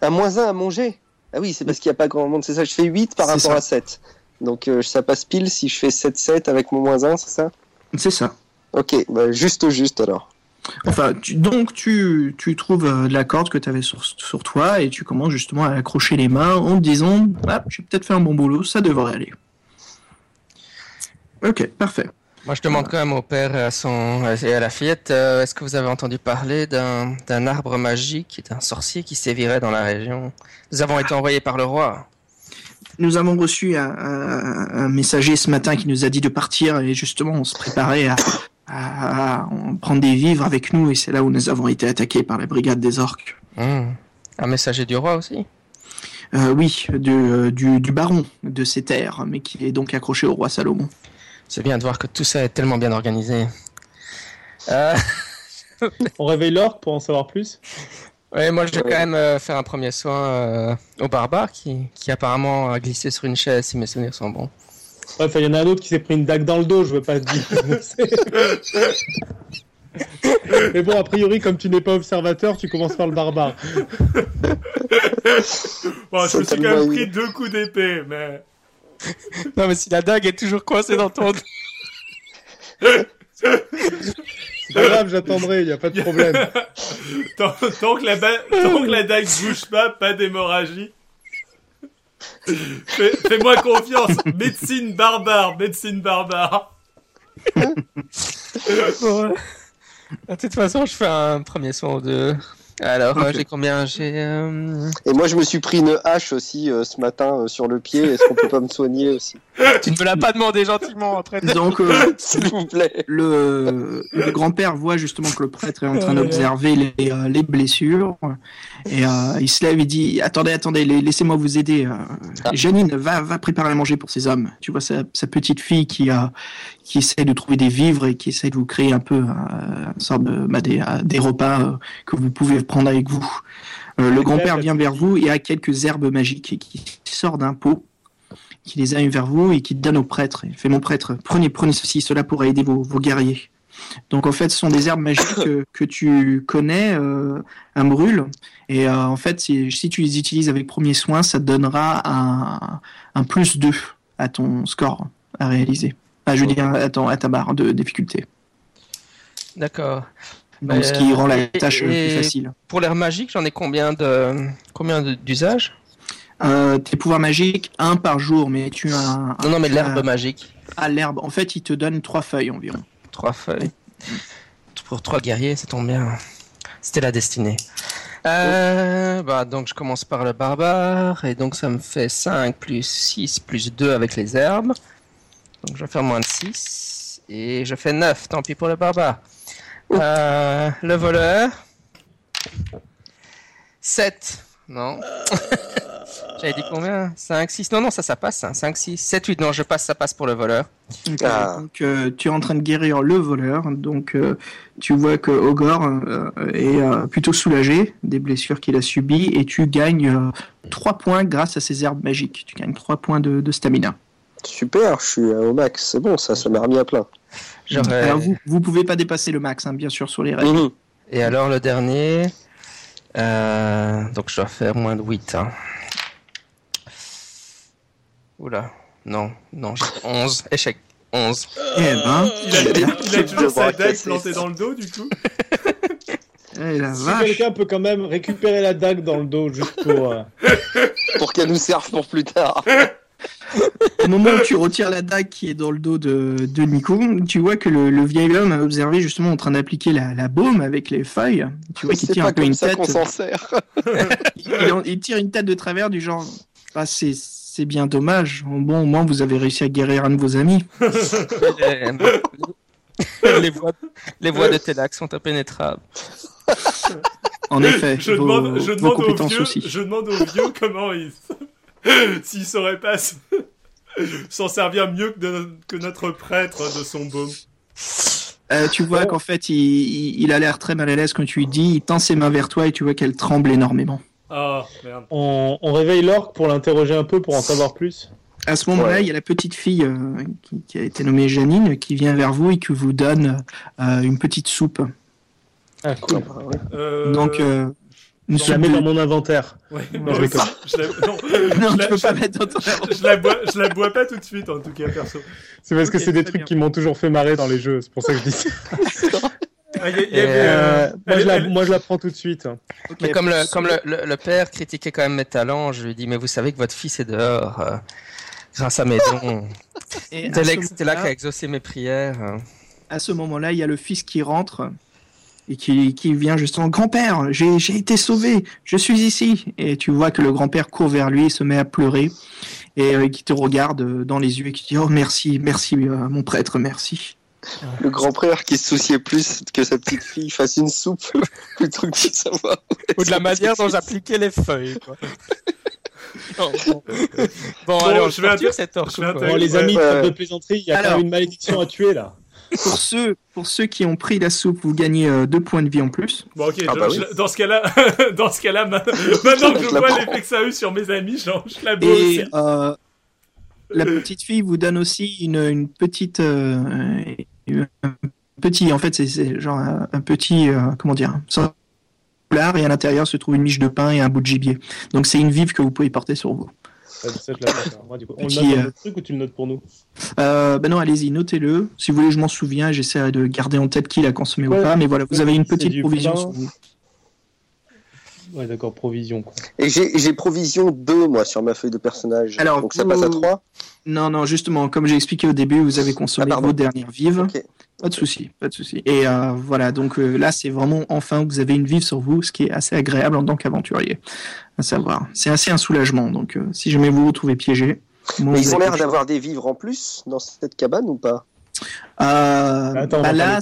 Un moins 1 à manger Ah oui, c'est parce qu'il n'y a pas grand monde, c'est ça. Je fais 8 par rapport ça. à 7. Donc euh, ça passe pile si je fais 7-7 avec mon moins 1, c'est ça? C'est ça. Ok, bah, juste au juste alors. Enfin, tu- donc tu, tu trouves euh, de la corde que tu avais sur, sur toi et tu commences justement à accrocher les mains en te disant ah, j'ai peut-être fait un bon boulot, ça devrait aller. Ok, parfait. Moi, je demande quand même au père et à, son, et à la fillette, euh, est-ce que vous avez entendu parler d'un d'un arbre magique, d'un sorcier qui sévirait dans la région? Nous avons été envoyés par le roi. Nous avons reçu un, un- un messager ce matin qui nous a dit de partir et justement on se préparait à, à- à prendre des vivres avec nous et c'est là où nous avons été attaqués par la brigade des orques. Hmm. Un messager du roi aussi? Euh, oui, de- du, du baron de ces terres, mais qui est donc accroché au roi Salomon. C'est bien de voir que tout ça est tellement bien organisé. Euh, On réveille l'orque pour en savoir plus? ouais, moi, je vais quand même euh, faire un premier soin euh, au barbare qui, qui apparemment a glissé sur une chaise, si mes souvenirs sont bons. Ouais, enfin, il y en a un autre qui s'est pris une dague dans le dos, je veux pas te dire. Mais bon, a priori, comme tu n'es pas observateur, tu commences par le barbare. Bon, je me suis quand même pris deux coups d'épée, mais. Non, mais si la dague est toujours coincée dans ton. C'est pas grave, j'attendrai, il y a pas de problème. Tant, tant que la ba- tant que la dague bouge pas, pas d'hémorragie. Fais- Fais-moi confiance. Médecine barbare, médecine barbare. Bon, De toute façon, je fais un premier soin ou deux. Alors, j'ai combien J'ai. euh, Et moi je me suis pris une hache aussi euh, ce matin euh, sur le pied. Est-ce qu'on peut pas me soigner aussi Tu ne me l'as pas demandé gentiment, entraîne. Donc euh, S'il vous plaît. le, le grand-père voit justement que le prêtre est en train d'observer les, euh, les blessures et euh, il se lève et dit attendez attendez la- laissez-moi vous aider euh, Ah. Janine va va préparer à manger pour ces hommes tu vois sa, sa petite fille qui a qui essaie de trouver des vivres et qui essaie de vous créer un peu euh, une sorte de bah, des, euh, des repas euh, que vous pouvez prendre avec vous Euh, le grand-père vient vers vous et a quelques herbes magiques et qui sort d'un pot qui les a vers vous et qui donne au prêtre. Il fait mon prêtre, prenez, prenez ceci, cela pourra aider vos, vos guerriers. Donc en fait, ce sont des herbes magiques que, que tu connais, euh, un brûle. Et euh, en fait, si, si tu les utilises avec premier soin, ça te donnera un, un plus 2 à ton score à réaliser. Ah, je veux dire, à, ton- à ta barre de difficulté. D'accord. Donc, Euh, ce qui rend la tâche plus facile. Pour l'air magique, j'en ai combien de combien d'usages? Euh, tes pouvoirs magiques, un par jour, mais tu as un, Non, non, mais l'herbe magique. à l'herbe. En fait, il te donne trois feuilles environ. Trois feuilles. Pour trois guerriers, ça tombe bien. C'était la destinée. Euh, bah, donc je commence par le barbare, et donc ça me fait 5 plus 6 plus 2 avec les herbes. Donc je vais faire moins de 6, et je fais 9, tant pis pour le barbare. Euh, le voleur. 7. Non. J'avais dit combien? 5, 6. Non, non, ça, ça passe. hein. 5, 6, 7, 8. Non, je passe, ça passe pour le voleur. Ok, Ah. Donc euh, tu es en train de guérir le voleur, donc euh, tu vois que Ogor euh, est euh, plutôt soulagé des blessures qu'il a subies et tu gagnes 3 points grâce à ces herbes magiques. Tu gagnes 3 points de, de stamina. Super, je suis euh, au max. C'est bon, ça, ça m'a remis à plein. Alors vous vous pouvez pas dépasser le max, hein, bien sûr, sur les règles. Mhm. Et alors le dernier, euh, donc je dois faire moins de 8. Hein. Oula, non, non, j'ai 11, échec, 11. Eh ben, Il a, il a toujours Je sa vois dague plantée dans le dos, du coup. eh la Si quelqu'un peut quand même récupérer la dague dans le dos juste pour. euh, Pour qu'elle nous serve pour plus tard. Au moment où tu retires la dague qui est dans le dos de, de Nico, tu vois que le, le vieil homme a observé justement en train d'appliquer la, la baume avec les feuilles. Tu vois qu'il tire pas un peu une ça tête. qu'on s'en sert. Il, tire une tête de travers du genre. Ah, c'est c'est bien dommage. Bon, au moins vous avez réussi à guérir un de vos amis. les, voies, les voies de Télac sont impénétrables. En effet, Je vos, demande, je vos demande aux compétences vieux, aussi. je demande aux vieux comment ils, s'ils sauraient pas s'en servir mieux que, de- que notre prêtre de son baume. Euh, tu vois Bon. qu'en fait, il, il, il a l'air très mal à l'aise quand tu lui dis. Il tend ses mains vers toi et tu vois qu'elle tremble énormément. Ah, merde. On, on réveille l'orque pour l'interroger un peu pour en savoir plus. À ce moment-là, Ouais. il y a la petite fille euh, qui, qui a été nommée Janine qui vient vers vous et qui vous donne euh, une petite soupe. Ah, cool. Euh, Donc, une Je la mets dans mon inventaire. ouais, Non, je non, Non, je tu la- peux pas mettre dans ton je la bois, je la bois pas tout de suite en tout cas perso. C'est parce que c'est des trucs bien. qui m'ont toujours fait marrer dans les jeux. C'est pour ça que je dis ça. Ah, y a- y Euh, euh, moi, elle- je la, elle- moi, je la prends tout de suite. Mais comme, le, pour comme ceux- le, le, le père critiquait quand même mes talents, je lui dis, mais vous savez que votre fils est dehors euh, grâce à mes dons. et à ce Télac Télac moment-là- a exaucé mes prières. euh. à ce moment-là, il y a le fils qui rentre et qui, qui vient justement Grand-père, j'ai j'ai été sauvé, je suis ici. Et tu vois que le grand-père court vers lui et se met à pleurer et euh, qui te regarde euh, dans les yeux et qui dit Oh, merci, merci, euh, mon prêtre, merci. Le grand frère qui se souciait plus que sa petite fille fasse une soupe plutôt que de savoir. Ou de la manière dont j'appliquais les feuilles. Quoi. bon, bon. Bon, Bon, allez, on je vais inter- cette inter- Bon, les Ouais, amis, ouais. de plaisanterie, il y a quand Alors. même une malédiction à tuer là. Pour ceux, pour ceux qui ont pris la soupe, vous gagnez euh, deux points de vie en plus. Bon, ok, Ah je- bah je- oui. dans ce cas-là, dans ce cas-là, ma- maintenant que je Je vois l'effet que ça a eu sur mes amis, je la bois Et aussi. euh, la petite fille vous donne aussi une, une petite, euh, un petit, en fait, c'est- genre un, un petit, euh, comment dire, et à l'intérieur se trouve une miche de pain et un bout de gibier. Donc c'est une vive que vous pouvez porter sur vous. Ouais, ça, je la note. Moi, du coup, on le note dans euh, truc ou tu le notes pour nous Euh, ben non, allez-y, notez-le. Si vous voulez, je m'en souviens, j'essaierai de garder en tête qui l'a consommé Ouais, ou pas. Mais voilà, vous avez une petite provision sur vous. Ouais, d'accord, provision. Quoi. Et j'ai provision 2, moi, sur ma feuille de personnage. Alors, Donc ça passe à vous- 3. Non, non, justement, comme j'ai expliqué au début, vous avez consommé Ah, vos dernières vives. Ok. Pas de souci, pas de souci. Et euh, voilà, donc euh, là, c'est vraiment enfin vous avez une vive sur vous, ce qui est assez agréable en tant qu'aventurier. À savoir, c'est assez un soulagement. Donc, euh, si jamais vous vous retrouvez piégé, moi, Mais ils ont l'air d'avoir des vivres en plus dans cette cabane ou pas? Euh, Attends, bah là,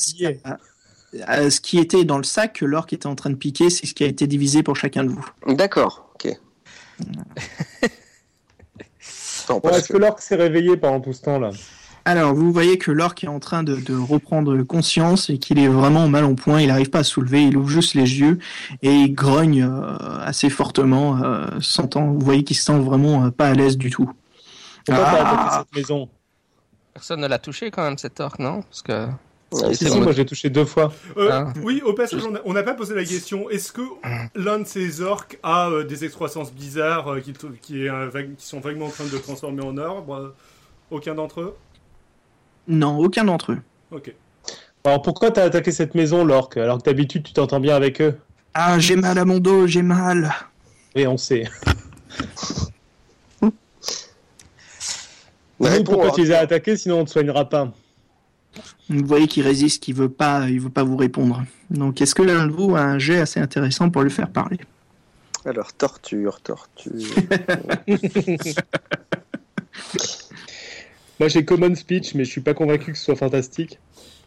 euh, ce qui était dans le sac que l'orque était en train de piquer, c'est ce qui a été divisé pour chacun de vous. D'accord, ok. Est-ce que l'orque s'est réveillé pendant tout ce temps-là Alors, vous voyez que l'orque est en train de, de reprendre conscience et qu'il est vraiment mal en point. Il n'arrive pas à se soulever, il ouvre juste les yeux et il grogne euh, assez fortement, euh, sentant, vous voyez qu'il se sent vraiment euh, pas à l'aise du tout. Pourquoi Ah. attaqué cette maison Personne ne l'a touché quand même, cette orque, non? Parce que. Ouais, Si, c'est si, bon. moi j'ai touché deux fois. Euh, Ah. Oui, au passage, on n'a pas posé la question. Est-ce que l'un de ces orques a euh, des excroissances bizarres euh, qui, t- qui, est, un vague- qui sont vaguement en train de le transformer en arbre Aucun d'entre eux? Non, aucun d'entre eux. Ok. Alors pourquoi t'as attaqué cette maison, l'orque Alors que d'habitude tu t'entends bien avec eux? Ah, j'ai mal à mon dos, j'ai mal. Et on sait. Pourquoi tu les as attaqués Sinon on te soignera pas? Vous voyez qu'il résiste, qu'il veut pas, il veut pas vous répondre. Donc, est-ce que l'un de vous a un jet assez intéressant pour le faire parler? Alors, torture, torture. Moi j'ai common speech, mais je suis pas convaincu que ce soit fantastique.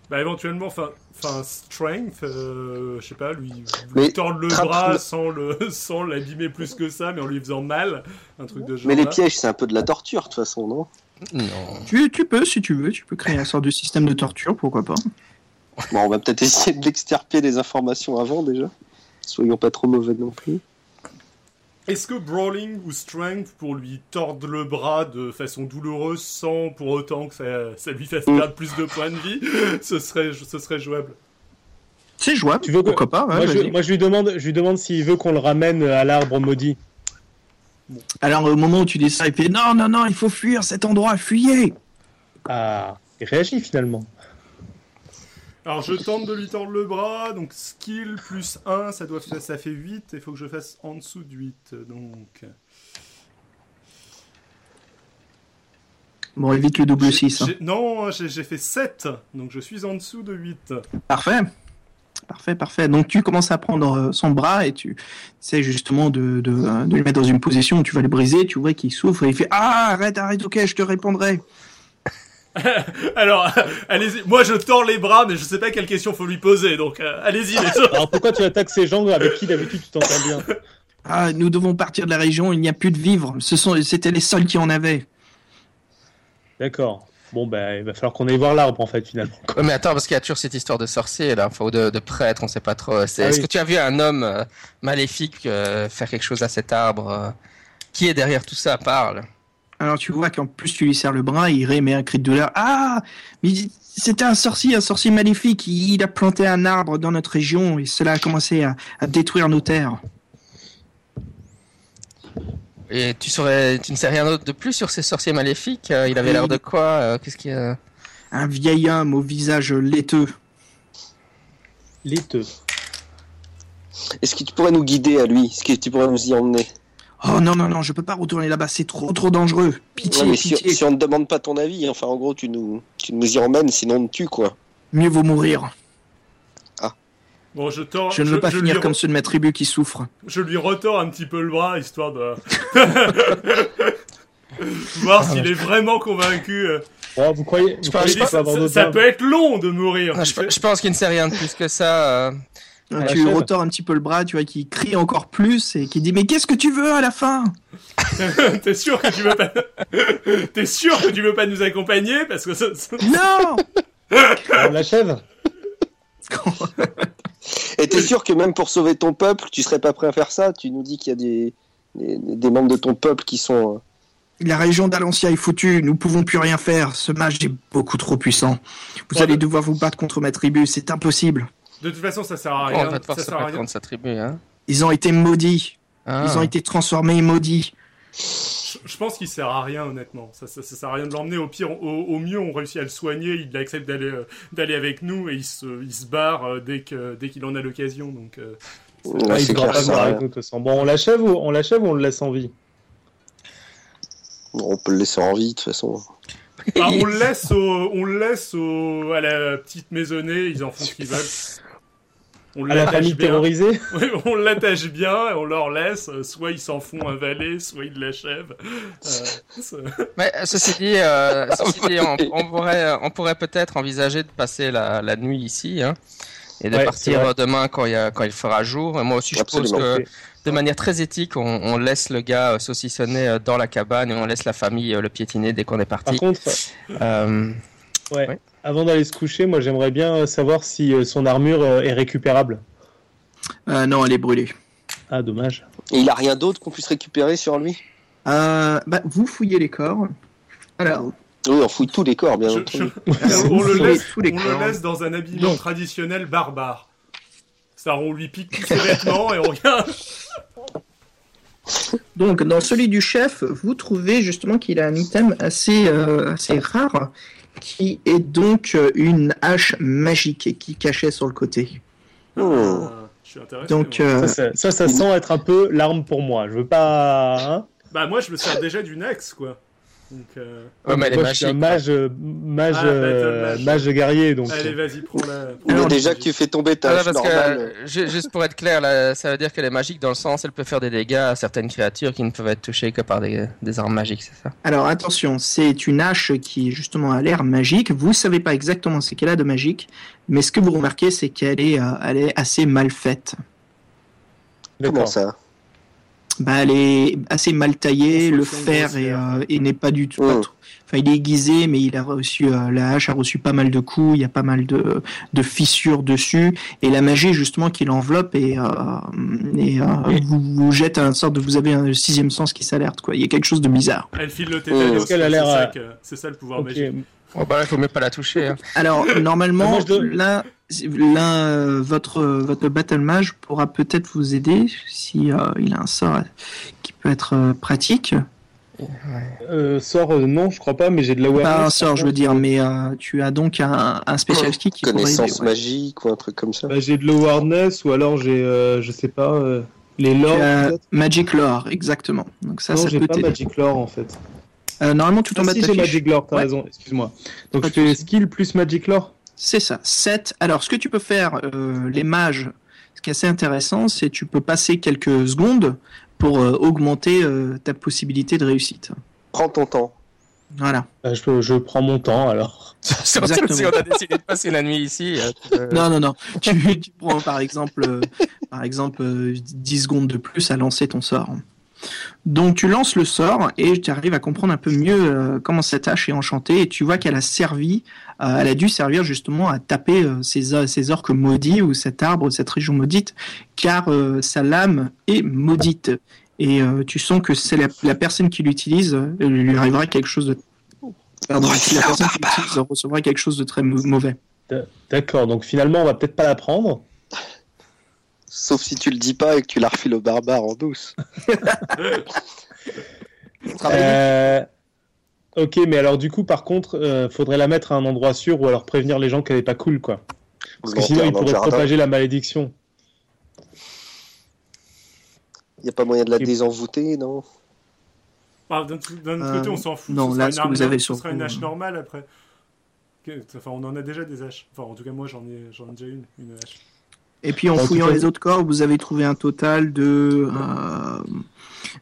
Bah éventuellement, enfin, enfin strength, euh, je sais pas, lui, lui tordre le bras sans le, sans l'abîmer plus que ça, mais en lui faisant mal, un truc de genre. Mais les là. pièges, c'est un peu de la torture, de toute façon, non? Non. tu, tu peux, si tu veux, tu peux créer un sorte de système de torture, pourquoi pas. Bon, on va peut-être essayer de l'extirper des informations avant, déjà. Soyons pas trop mauvais non plus. Est-ce que brawling ou strength pour lui tordre le bras de façon douloureuse sans pour autant que ça, ça lui fasse perdre plus de points de vie, ce serait, ce serait jouable C'est jouable, Tu veux que- pourquoi pas ouais, moi, je, vas-y. moi, je lui demande, je lui demande s'il veut qu'on le ramène à l'arbre maudit. Alors, au moment où tu dis ça, il fait non, non, non, il faut fuir cet endroit, fuyez Ah, il réagit finalement. Alors je tente de lui tordre le bras, donc skill plus 1, ça, doit, ça fait 8, il faut que je fasse en dessous de 8, donc... Bon, évite le double J'ai- 6. hein. Non, j'ai fait 7, donc je suis en dessous de 8. Parfait. Parfait, parfait. Donc tu commences à prendre euh, son bras et tu essaies justement de, de, de le mettre dans une position où tu vas le briser. Tu vois qu'il souffre et il fait Ah, arrête, arrête, ok, je te répondrai. Alors, allez-y. Moi, je tords les bras, mais je sais pas quelle question faut lui poser, donc euh, allez-y. Alors pourquoi tu attaques ces gens avec qui d'habitude tu t'entends bien Ah, nous devons partir de la région, il n'y a plus de vivres. Ce sont, c'était les seuls qui en avaient. D'accord. Bon, bah, il va falloir qu'on aille voir l'arbre en fait finalement. Ouais, mais attends, parce qu'il y a toujours cette histoire de sorcier, là, enfin, ou de, de prêtre, on sait pas trop. C'est- Ah Est-ce oui. que tu as vu un homme euh, maléfique euh, faire quelque chose à cet arbre Qui est derrière tout ça Parle? Alors tu vois qu'en plus tu lui serres le bras, il émet un cri de douleur. Ah, mais c'était un sorcier, un sorcier maléfique. Il a planté un arbre dans notre région et cela a commencé à, à détruire nos terres. Et tu saurais, tu ne sais rien d'autre de plus sur ces sorciers maléfiques Euh, Il avait l'air de quoi Euh, Qu'est-ce qui euh, Un vieil homme au visage laiteux. Laiteux. Est-ce que tu pourrais nous guider à lui? Est-ce que tu pourrais nous y emmener? Oh non, non, non, je peux pas retourner là-bas, c'est trop, trop dangereux. Pitié, Ouais, mais si, pitié. si on ne demande pas ton avis, enfin en gros tu nous, tu nous y emmènes, sinon on te tue quoi. Mieux vaut mourir. Bon, je tords. Je ne veux pas finir re- comme ceux de ma tribu qui souffrent. Je lui retors un petit peu le bras, histoire de. Voir s'il est vraiment convaincu. Oh, vous croyez, vous ça, peut être long de mourir. Non, je pense qu'il ne sait rien de plus que ça. euh. Tu retors un petit peu le bras, tu vois, qui crie encore plus et qui dit Mais qu'est-ce que tu veux à la fin? T'es sûr que tu veux pas. T'es sûr que tu veux pas nous accompagner parce que ça. ça- Non On l'achève Et t'es sûr que même pour sauver ton peuple, tu serais pas prêt à faire ça? Tu nous dis qu'il y a des, des, des membres de ton peuple qui sont. euh, La région d'Alancia est foutue, nous pouvons plus rien faire. Ce mage est beaucoup trop puissant. Vous Ouais, allez devoir vous battre contre ma tribu, c'est impossible. De toute façon, ça sert à on rien. va devoir Ça se sert à battre rien. contre sa tribu. Hein. Ils ont été maudits, Ah. ils ont été transformés et maudits. Je, je pense qu'il sert à rien, honnêtement. Ça, ça, ça sert à rien de l'emmener. Au pire, au, au mieux, on réussit à le soigner. Il accepte d'aller euh, d'aller avec nous et il se, il se barre euh, dès que dès qu'il en a l'occasion. Donc. euh, ouais, Ah, Il clair, pas ça avec nous de toute façon. Bon, on l'achève ou on l'achève ou on le laisse en vie? On peut le laisser en vie de toute façon. bah, on le laisse, au, on le laisse au, à la petite maisonnée. Ils en font ce qu'ils veulent. On À la l'attache famille bien. terrorisée Oui, on l'attache bien et on leur laisse. euh, Soit ils s'en font un valet, soit ils l'achèvent. Euh, Mais euh, ceci dit, euh, ceci dit, on, on pourrait, on pourrait peut-être envisager de passer la, la nuit ici, hein, et de Ouais, partir demain quand il, y a, quand il fera jour. Et moi aussi, je Absolument. pense que de manière très éthique, on, on laisse le gars saucissonner dans la cabane et on laisse la famille le piétiner dès qu'on est Par parti. contre, Euh, ouais, Ouais. Avant d'aller se coucher, moi j'aimerais bien euh, savoir si euh, son armure euh, est récupérable. Euh, non, elle est brûlée. Ah, dommage. Et il a rien d'autre qu'on puisse récupérer sur lui? Euh, bah, vous fouillez les corps. Alors, Oui, on fouille tous les corps, bien Je- entendu. je- on, le laisse, tous les on le corps. laisse dans un habillement traditionnel barbare. Ça, on lui pique tous ses vêtements et on regarde. Donc, dans celui du chef, vous trouvez justement qu'il a un item assez, euh, assez rare, qui est donc euh, une hache magique qui cachait sur le côté. Hmm. Ah, je suis intéressé. Donc, euh, Ça, ça, ça, ça sent être un peu l'arme pour moi. Je veux pas. hein? Bah, moi, je me sers déjà d'une axe, quoi. Donc, euh, ouais, mais elle est je suis un magique. mage, euh, mage, Ah, euh, battle mage. mage guerrier, donc. allez, vas-y, prends la. prends déjà que tu fais tomber ta Ah, que, euh, ju- juste pour être clair, là, ça veut dire qu'elle est magique dans le sens, elle peut faire des dégâts à certaines créatures qui ne peuvent être touchées que par des, des armes magiques, c'est ça? Alors attention, c'est une hache qui justement a l'air magique. Vous savez pas exactement ce qu'elle a de magique, mais ce que vous remarquez, c'est qu'elle est, euh, elle est assez mal faite. Comment D'accord. ça? Bah, elle est assez mal taillée, le fer est, grossière. euh, et n'est pas du tout. pas trop- Enfin, il est aiguisé, mais il a reçu euh, la hache a reçu pas mal de coups. Il y a pas mal de, de fissures dessus, et la magie justement qui l'enveloppe et, euh, et euh, vous, vous jette un sorte de vous avez un sixième sens qui s'alerte quoi. Il y a quelque chose de bizarre. Elle file le tétanos. Est-ce qu'elle a l'air, C'est ça le pouvoir Ok. magique. Oh, bah, il faut mieux pas la toucher. hein. Alors normalement, Moi, euh, votre votre battle mage pourra peut-être vous aider si euh, il a un sort qui peut être euh, pratique. Euh, sort, euh, non, je crois pas, mais j'ai de la awareness. Pas un sort, je veux dire, mais euh, tu as donc un, un special skill qui pourrait aider. Connaissance ouais. magique ou un truc comme ça Bah, j'ai de l'awareness ou alors j'ai, euh, je sais pas, euh, les lore Tu. Magic Lore, exactement. Donc ça, non, ça j'ai peut pas. Magic Lore en fait. Euh, normalement, tout en Ah, bas si de ta j'ai fiche. Magic Lore, t'as Ouais. raison, excuse-moi. Donc Pas je fais skill plus Magic Lore? C'est ça, 7. Alors, ce que tu peux faire, euh, les mages, ce qui est assez intéressant, c'est tu peux passer quelques secondes pour euh, augmenter euh, ta possibilité de réussite. Prends ton temps. Voilà. Bah, je, je prends mon temps alors. Si on a décidé de passer la nuit ici. euh, Non, non, non. tu, tu prends par exemple, euh, par exemple euh, 10 secondes de plus à lancer ton sort. Donc tu lances le sort et tu arrives à comprendre un peu mieux euh, comment cette hache est enchantée et tu vois qu'elle a servi, euh, elle a dû servir justement à taper euh, ces, or- ces orques maudits ou cet arbre, cette région maudite, car euh, sa lame est maudite. Et euh, tu sens que c'est la, la personne qui l'utilise, euh, lui arrivera quelque chose de... Pardon, la personne qui l'utilise recevra quelque chose de très mau- mauvais. D'accord, donc finalement on va peut-être pas la prendre. Sauf si tu le dis pas et que tu la refiles au barbare en douce. Euh, Ok, mais alors du coup par contre, euh, faudrait la mettre à un endroit sûr ou alors prévenir les gens qu'elle est pas cool quoi. Parce que sinon ils pourraient propager la malédiction. Il n'y a pas moyen de la Et- désenvoûter, non? Ah, D'un Euh, côté, on s'en fout. non, ce là, ce que vous avez ce sur sera une hache euh. normale après. Enfin, on en a déjà des haches. Enfin, en tout cas, moi, j'en ai, j'en ai déjà une, une hache. Et puis en tout fouillant les autres corps, vous avez trouvé un total de euh,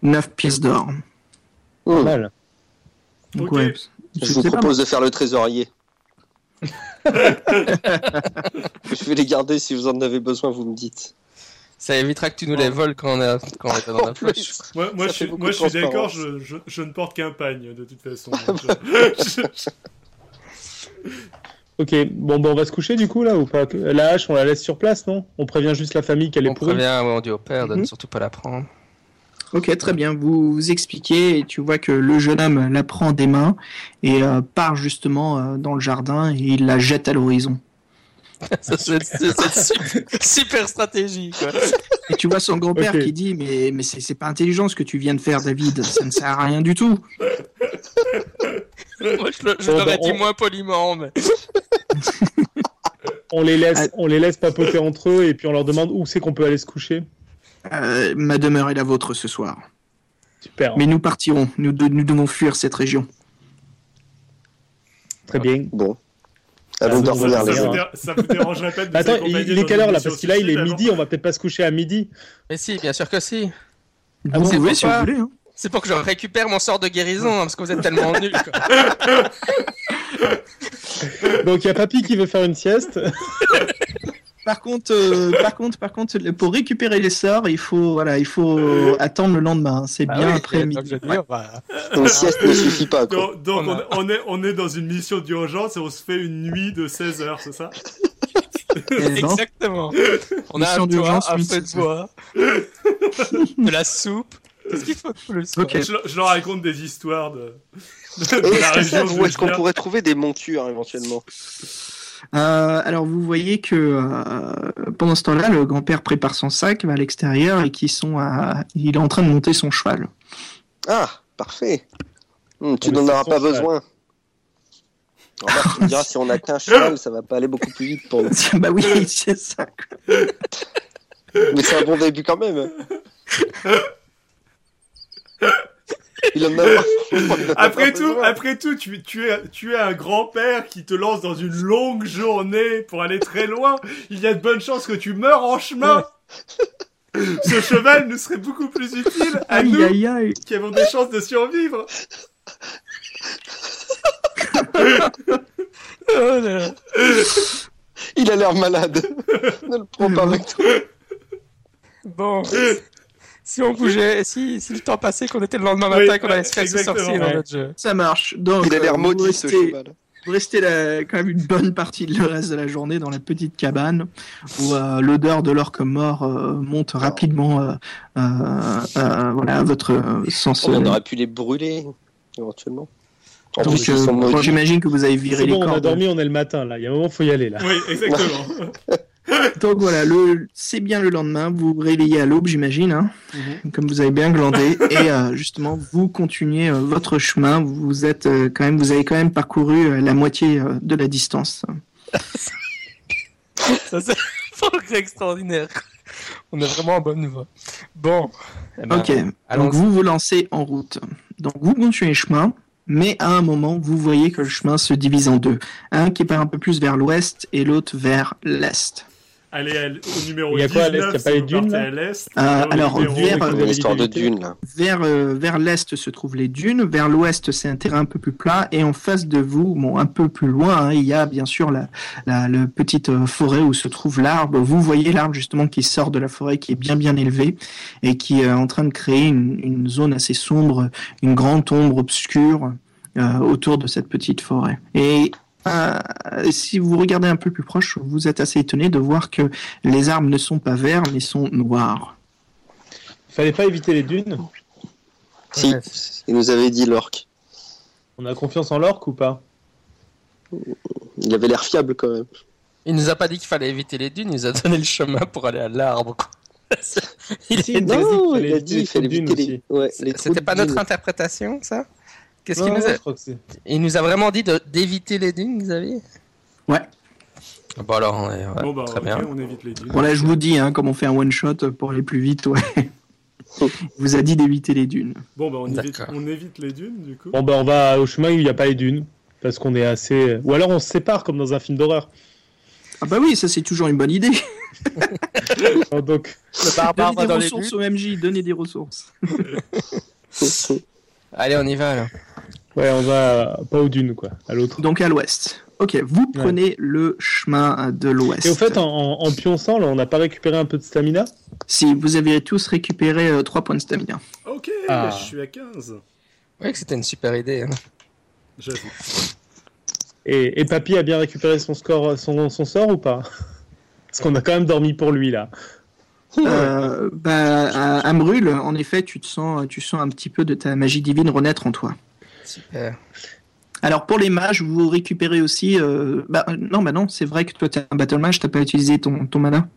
9 pièces d'or. Pas Hmm. mal. Donc, ouais, Je vous pas propose de faire le trésorier. je vais les garder si vous en avez besoin, vous me dites. Ça évitera que tu nous les voles quand on, a, quand on est dans la poche. Moi, moi, je suis, beaucoup moi, de je suis d'accord, je, je ne porte qu'un pagne, de toute façon. Ok, bon, bon on va se coucher du coup là ou pas? La hache on la laisse sur place non? On prévient juste la famille qu'elle est On pourrie. prévient, ouais, on dit au père de ne Mhm. surtout pas la prendre. Ok, très bien. Vous, vous expliquez et tu vois que le jeune homme la prend des mains et euh, part justement euh, dans le jardin et il la jette à l'horizon. C'est super, stratégie, quoi. Et tu vois son grand-père qui dit mais mais c'est pas intelligent ce que tu viens de faire David, ça ne sert à rien du tout. Moi, je Bon, l'aurais bah, dit on- moins poliment, mais. On les laisse, on les laisse papoter entre eux et puis on leur demande où c'est qu'on peut aller se coucher. Euh, ma demeure est la vôtre ce soir. Super, Mais nous partirons, nous, de- nous devons fuir cette région. très bien. Bon. Ah, donc, ça, les vous gars. dé- ça vous dérangerait pas de nous Attends, il, est quelle heure là Parce que là il est midi, on va peut-être pas se coucher à midi. Mais si, bien sûr que si. C'est pouvez si vous pourquoi voulez. hein. C'est pour que je récupère mon sort de guérison, hein, parce que vous êtes tellement nuls. Donc il y a papy qui veut faire une sieste. Par contre, euh, par contre, par contre, pour récupérer les sorts, il faut, voilà, il faut attendre le lendemain. C'est Bah bien oui, après midi. veux dire, bah, sieste ne suffit pas, quoi. Donc, donc On on, a- on est, on est dans une mission d'urgence et on se fait une nuit de 16 heures, c'est ça? Exactement. On a Mission un toit, d'urgence, un feu de bois, de la soupe. Qu'est-ce qu'il faut de plus quoi Ok. je, je leur raconte des histoires de, de, Et de la région. où est-ce qu'on pourrait trouver des montures éventuellement? Euh, alors vous voyez que euh, pendant ce temps-là, le grand-père prépare son sac, va à l'extérieur et qui sont à... il est en train de monter son cheval. Ah, parfait. Hmm, tu mais n'en auras pas cheval. besoin. Remarque, tu me diras, si on a qu'un cheval, ça va pas aller beaucoup plus vite pour nous. bah oui, c'est ça. Mais c'est un bon début quand même. Il en a Après tout, après tout, tu, tu es, tu es un grand-père qui te lance dans une longue journée pour aller très loin. Il y a de bonnes chances que tu meurs en chemin. Ce cheval nous serait beaucoup plus utile à Aïe nous aïe aïe. qui avons des chances de survivre. Oh là. Il a l'air malade. ne le prends pas avec toi. Bon. Si on bougeait, si, si le temps passait, qu'on était le lendemain Oui, matin, qu'on allait se faire ce exactement. sorcier dans notre jeu. Ça marche. Donc, Il a euh, l'air vous maudit ce restez- cheval. Vous restez là, quand même une bonne partie de le reste de la journée dans la petite cabane où euh, l'odeur de l'orque mort euh, monte rapidement euh, euh, euh, voilà, à votre euh, sens. On euh, aurait pu les brûler, éventuellement. Donc, euh, j'imagine que vous avez viré les bon, on a cordes. dormi, on est le matin là. Il y a un moment, faut y aller là. Oui, exactement. Donc voilà, le, c'est bien le lendemain. Vous vous réveillez à l'aube, j'imagine, hein, Mhm. comme vous avez bien glandé, et euh, justement vous continuez euh, votre chemin. Vous êtes euh, quand même, vous avez quand même parcouru la moitié de la distance. Ça, c'est extraordinaire. On est vraiment en bonne voie. Bon. eh ben, Ok. Donc vous vous lancez en route. Donc vous continuez le chemin. mais à un moment, vous voyez que le chemin se divise en deux. Un qui part un peu plus vers l'ouest et l'autre vers l'est. Allez au numéro Il y a quoi à 19, l'est Il y a pas les dunes, à l'est. Euh, Numéro alors, vers, euh, de dunes, là. Vers, euh, vers l'est se trouvent les dunes, vers l'ouest c'est un terrain un peu plus plat, et en face de vous, bon, un peu plus loin, hein, il y a bien sûr la, la, la petite euh, forêt où se trouve l'arbre. Vous voyez l'arbre justement qui sort de la forêt, qui est bien bien élevé, et qui est en train de créer une, une zone assez sombre, une grande ombre obscure euh, autour de cette petite forêt. Et euh, si vous regardez un peu plus proche, vous êtes assez étonné de voir que les arbres ne sont pas verts, mais sont noirs. Fallait pas éviter les dunes Si, Ouais. il nous avait dit l'orque. On a confiance en l'orque ou pas Il avait l'air fiable quand même. Il nous a pas dit qu'il fallait éviter les dunes, il nous a donné le chemin pour aller à l'arbre. il Si, est- non, il a dit les il fallait dunes éviter les. Ouais, les trous C'était pas notre dunes. interprétation, ça? Qu'est-ce qu'il nous a c'est- Il nous a vraiment dit de- d'éviter les dunes, Xavier Ouais. Bon alors, on est- ouais, Bon bah, très bien. on évite les dunes. Voilà, je vous dis, hein, comme on fait un one shot pour aller plus vite, ouais. Il vous a dit d'éviter les dunes. Bon bah, on évite, on évite les dunes du coup. Bon, bah, on va au chemin où il n'y a pas les dunes. Parce qu'on est assez. Ou alors on se sépare comme dans un film d'horreur. Ah bah oui, ça c'est toujours une bonne idée. Oh, Donc, Le Donnez des dans ressources au MJ, donnez des ressources. Allez, on y va ouais, on va pas aux dunes, quoi, à l'autre. Donc à l'ouest. Ok, vous Ouais. prenez le chemin de l'ouest. Et au fait, en, en, en pionçant, là, on n'a pas récupéré un peu de stamina? Si vous avez tous récupéré 3 points de stamina. Ok, Ah. je suis à 15. Ouais, que c'était une super idée. hein. J'avoue. et, et Papy a bien récupéré son, score, son, son sort ou pas? Parce qu'on a quand même dormi pour lui, là. Euh, bah, à, à Brûle, en effet, tu te sens, tu sens un petit peu de ta magie divine renaître en toi. Super. Alors pour les mages, vous récupérez aussi. euh, bah, euh, non, bah non, c'est vrai que toi t'es un battle mage, t'as pas utilisé ton, ton mana.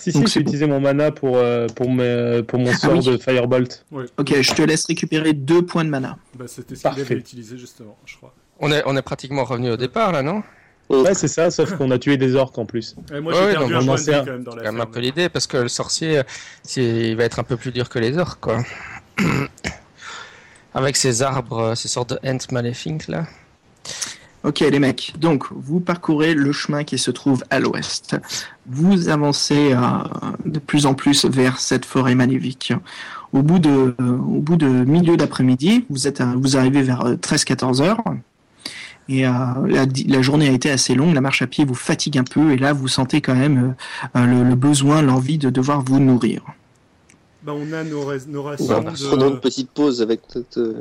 Si, Donc si, j'ai bon. utilisé mon mana pour, euh, pour, mes- pour mon sort oui. de Firebolt. Ok, je te laisse récupérer deux points de mana. Bah, c'était ce qu'il Parfait. avait utilisé justement, je crois. On est, on est pratiquement revenu au départ là, non? Ouais, c'est ça, sauf qu'on a tué des orques en plus. Et moi j'ai ouais, perdu un point on de vie quand même dans la un peu l'idée parce que le sorcier, c'est- il va être un peu plus dur que les orques quoi. Avec ces arbres, euh, ces sortes de ants maléfiques là. Ok les mecs, donc vous parcourez le chemin qui se trouve à l'ouest. Vous avancez euh, de plus en plus vers cette forêt magnifique. Au bout de, euh, au bout de milieu d'après-midi, vous êtes, à- vous arrivez vers 13-14 heures. Et euh, la, la journée a été assez longue, la marche à pied vous fatigue un peu, et là vous sentez quand même euh, euh, le, le besoin, l'envie de devoir vous nourrir. Bah, on a nos, nos Bah, rations. Prenons de... une petite pause avec notre.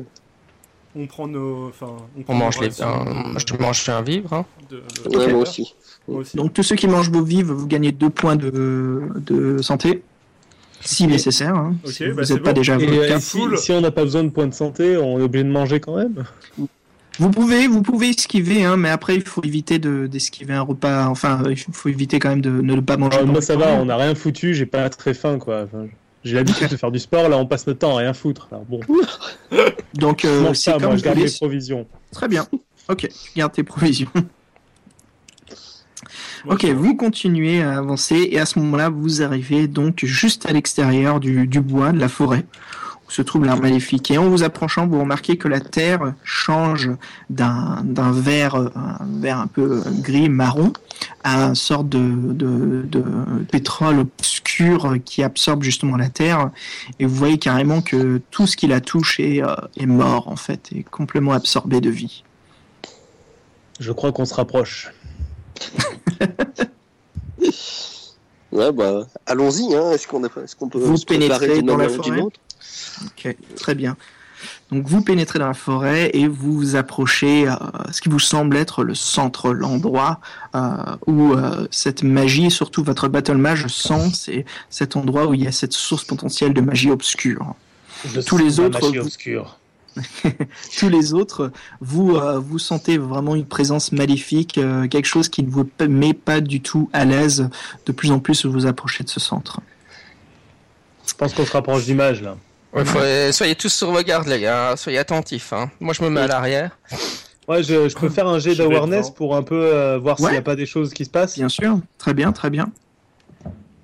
On prend nos. Enfin, on, prend On mange les, euh, de- je mange un vivre. Hein. de- de- Ouais, Ok. moi aussi. Moi aussi. Donc tous ceux qui mangent vos vives, vous gagnez deux points de, de santé, si nécessaire. hein, si bah, vous n'êtes pas bon. déjà à Et, euh, si on n'a pas besoin de points de santé, on est obligé de manger quand même. Vous pouvez, vous pouvez esquiver, hein, mais après il faut éviter de d'esquiver un repas. Enfin, il faut éviter quand même de ne pas manger. Ah, moi ça va, on n'a rien foutu, j'ai pas très faim quoi. Enfin, j'ai l'habitude de faire du sport, là on passe notre temps à rien foutre. Alors bon, Donc euh, c'est comme moi je garde mes provisions. Très bien. Ok, tu gardes tes provisions. Ok, vous continuez à avancer et à ce moment-là, vous arrivez donc juste à l'extérieur du, du bois, de la forêt, se trouve l'arbre maléfique. Et en vous approchant, vous remarquez que la terre change d'un d'un vert, un vert un peu gris marron à une sorte de, de, de pétrole obscur qui absorbe justement la terre. Et vous voyez carrément que tout ce qui la touche est, euh, est mort en fait, est complètement absorbé de vie. Je crois qu'on se rapproche. Ouais, bah, allons-y, hein. Est-ce qu'on qu'on peut Vous se d'une dans la forêt Ok, très bien. Donc vous pénétrez dans la forêt et vous vous approchez à ce qui vous semble être le centre, l'endroit euh, où euh, cette magie, surtout votre battle mage sent, c'est cet endroit où il y a cette source potentielle de magie obscure. Je Tous les autres, magie vous- obscure. Tous les autres, vous euh, vous sentez vraiment une présence maléfique, euh, quelque chose qui ne vous met pas du tout à l'aise. De plus en plus, vous vous approchez de ce centre. Je pense qu'on se rapproche d'image là. Ouais, faut- soyez tous sur vos gardes les gars, soyez attentifs. Hein. Moi je me mets à l'arrière. Ouais, je, je peux faire un jet d'awareness pour un peu euh, voir s'il n'y a Ouais. pas des choses qui se passent. Bien sûr, très bien, très bien.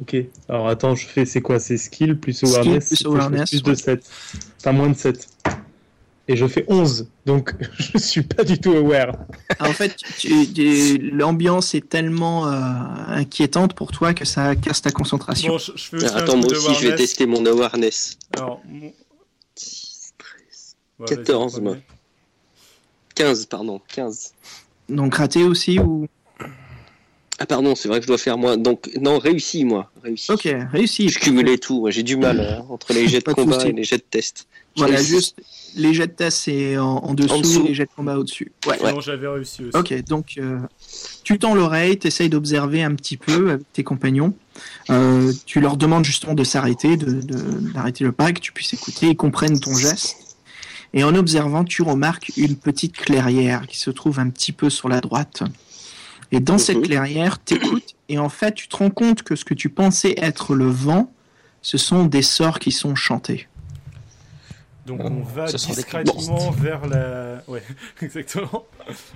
Ok. Alors attends, je fais c'est quoi? C'est skill plus Skill awareness? plus c'est awareness, plus de ouais. 7. Enfin moins de 7. Et je fais 11. Donc, je suis pas du tout aware. En fait, l'ambiance est tellement euh, inquiétante pour toi que ça casse ta concentration. Bon, je, je fais aussi un Attends, moi aussi, je vais awareness. tester mon awareness. Alors, mon- 6, 13, Ouais, vas-y, 14, premier. moi. 15, pardon, 15. Donc raté aussi ou? Ah, pardon, c'est vrai que je dois faire moins. Donc, non, réussi, moi. Réussi. Ok, réussi. Je cumulais tout. moi, J'ai du mal euh, entre les jets de combat et les jets de test. Je Voilà, juste les jets de test c'est en, en dessous, En dessous. les jets de combat au-dessus. Ouais. J'avais réussi aussi. Ok, donc euh, tu tends l'oreille, tu essayes d'observer un petit peu avec tes compagnons. Euh, tu leur demandes justement de s'arrêter, de- de- d'arrêter le pas, que tu puisses écouter, ils comprennent ton geste. Et en observant, tu remarques une petite clairière qui se trouve un petit peu sur la droite. Et dans cette Mhm. clairière, t'écoutes et en fait, tu te rends compte que ce que tu pensais être le vent, ce sont des sorts qui sont chantés. Donc on va discrètement vers la... Ouais, exactement.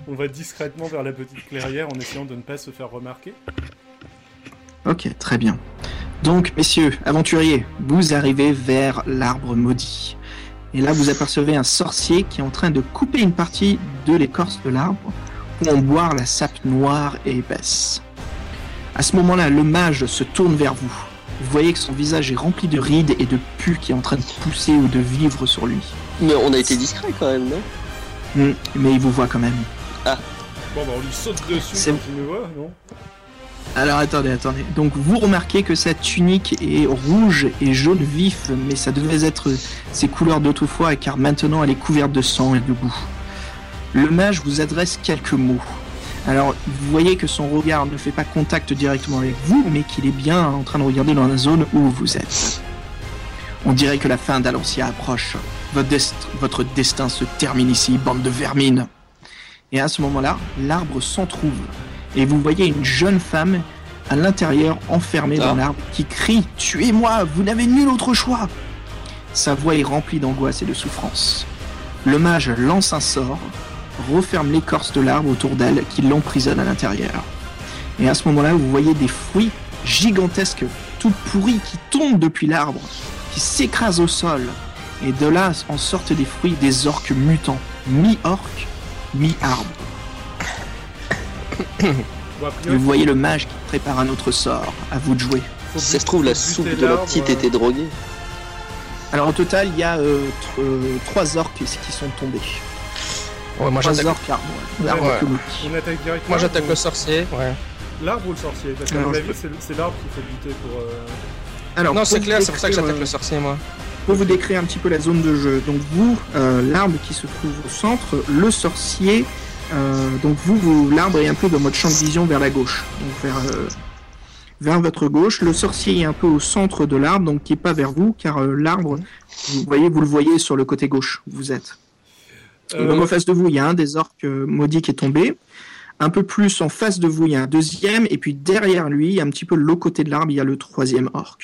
On va discrètement vers la petite clairière en essayant de ne pas se faire remarquer. Ok, très bien. Donc, messieurs, aventuriers, vous arrivez vers l'arbre maudit. Et là, vous apercevez un sorcier qui est en train de couper une partie de l'écorce de l'arbre pour en boire la sape noire et épaisse. À ce moment-là, le mage se tourne vers vous. Vous voyez que son visage est rempli de rides et de pus qui est en train de pousser ou de vivre sur lui. Mais on a été discret quand même, non? Hmm, mais il vous voit quand même. Bon, bah on lui saute dessus C'est- quand il nous voit, non? Alors attendez, attendez. Donc vous remarquez que sa tunique est rouge et jaune vif, mais ça devait être ses couleurs d'autrefois car maintenant elle est couverte de sang et de boue. Le mage vous adresse quelques mots. Alors vous voyez que son regard ne fait pas contact directement avec vous, mais qu'il est bien en train de regarder dans la zone où vous êtes. On dirait que la fin d'Alancia approche. Votre, dest- votre destin se termine ici, bande de vermine. Et à ce moment-là, l'arbre s'entr'ouvre et vous voyez une jeune femme à l'intérieur enfermée Ah. dans l'arbre qui crie Tuez-moi, vous n'avez nul autre choix Sa voix est remplie d'angoisse et de souffrance. Le mage lance un sort, referme l'écorce de l'arbre autour d'elle qui l'emprisonne à l'intérieur. Et à ce moment-là, vous voyez des fruits gigantesques, tout pourris, qui tombent depuis l'arbre, qui s'écrasent au sol. Et de là en sortent des fruits des orques mutants, mi-orques, mi-arbre. Et vous voyez le mage qui prépare un autre sort. À vous de jouer. Si ça se trouve, la soupe de la petite était droguée. Alors au total, il y a euh, euh, trois orques qui sont tombés. Ouais, moi j'attaque. L'arbre. On attaque directement. Moi j'attaque ou- le sorcier. Ouais. L'arbre ou le sorcier Parce qu'à mon avis, c'est l'arbre qu'il faut buter pour. euh, Alors, Non, c'est vous clair, c'est pour ça que décrire, j'attaque euh, le sorcier, moi. Pour vous décrire un petit peu la zone de jeu. Donc vous, euh, l'arbre qui se trouve au centre, le sorcier. euh, donc vous, vous l'arbre est un peu dans votre champ de vision vers la gauche. Donc vers, euh, vers votre gauche. Le sorcier est un peu au centre de l'arbre, donc qui est pas vers vous, car euh, l'arbre, vous voyez, vous le voyez sur le côté gauche. où Vous êtes. Euh, Donc en face de vous, il y a un des orques euh, maudits qui est tombé. Un peu plus en face de vous, il y a un deuxième. Et puis derrière lui, un petit peu de l'autre côté de l'arbre, il y a le troisième orc.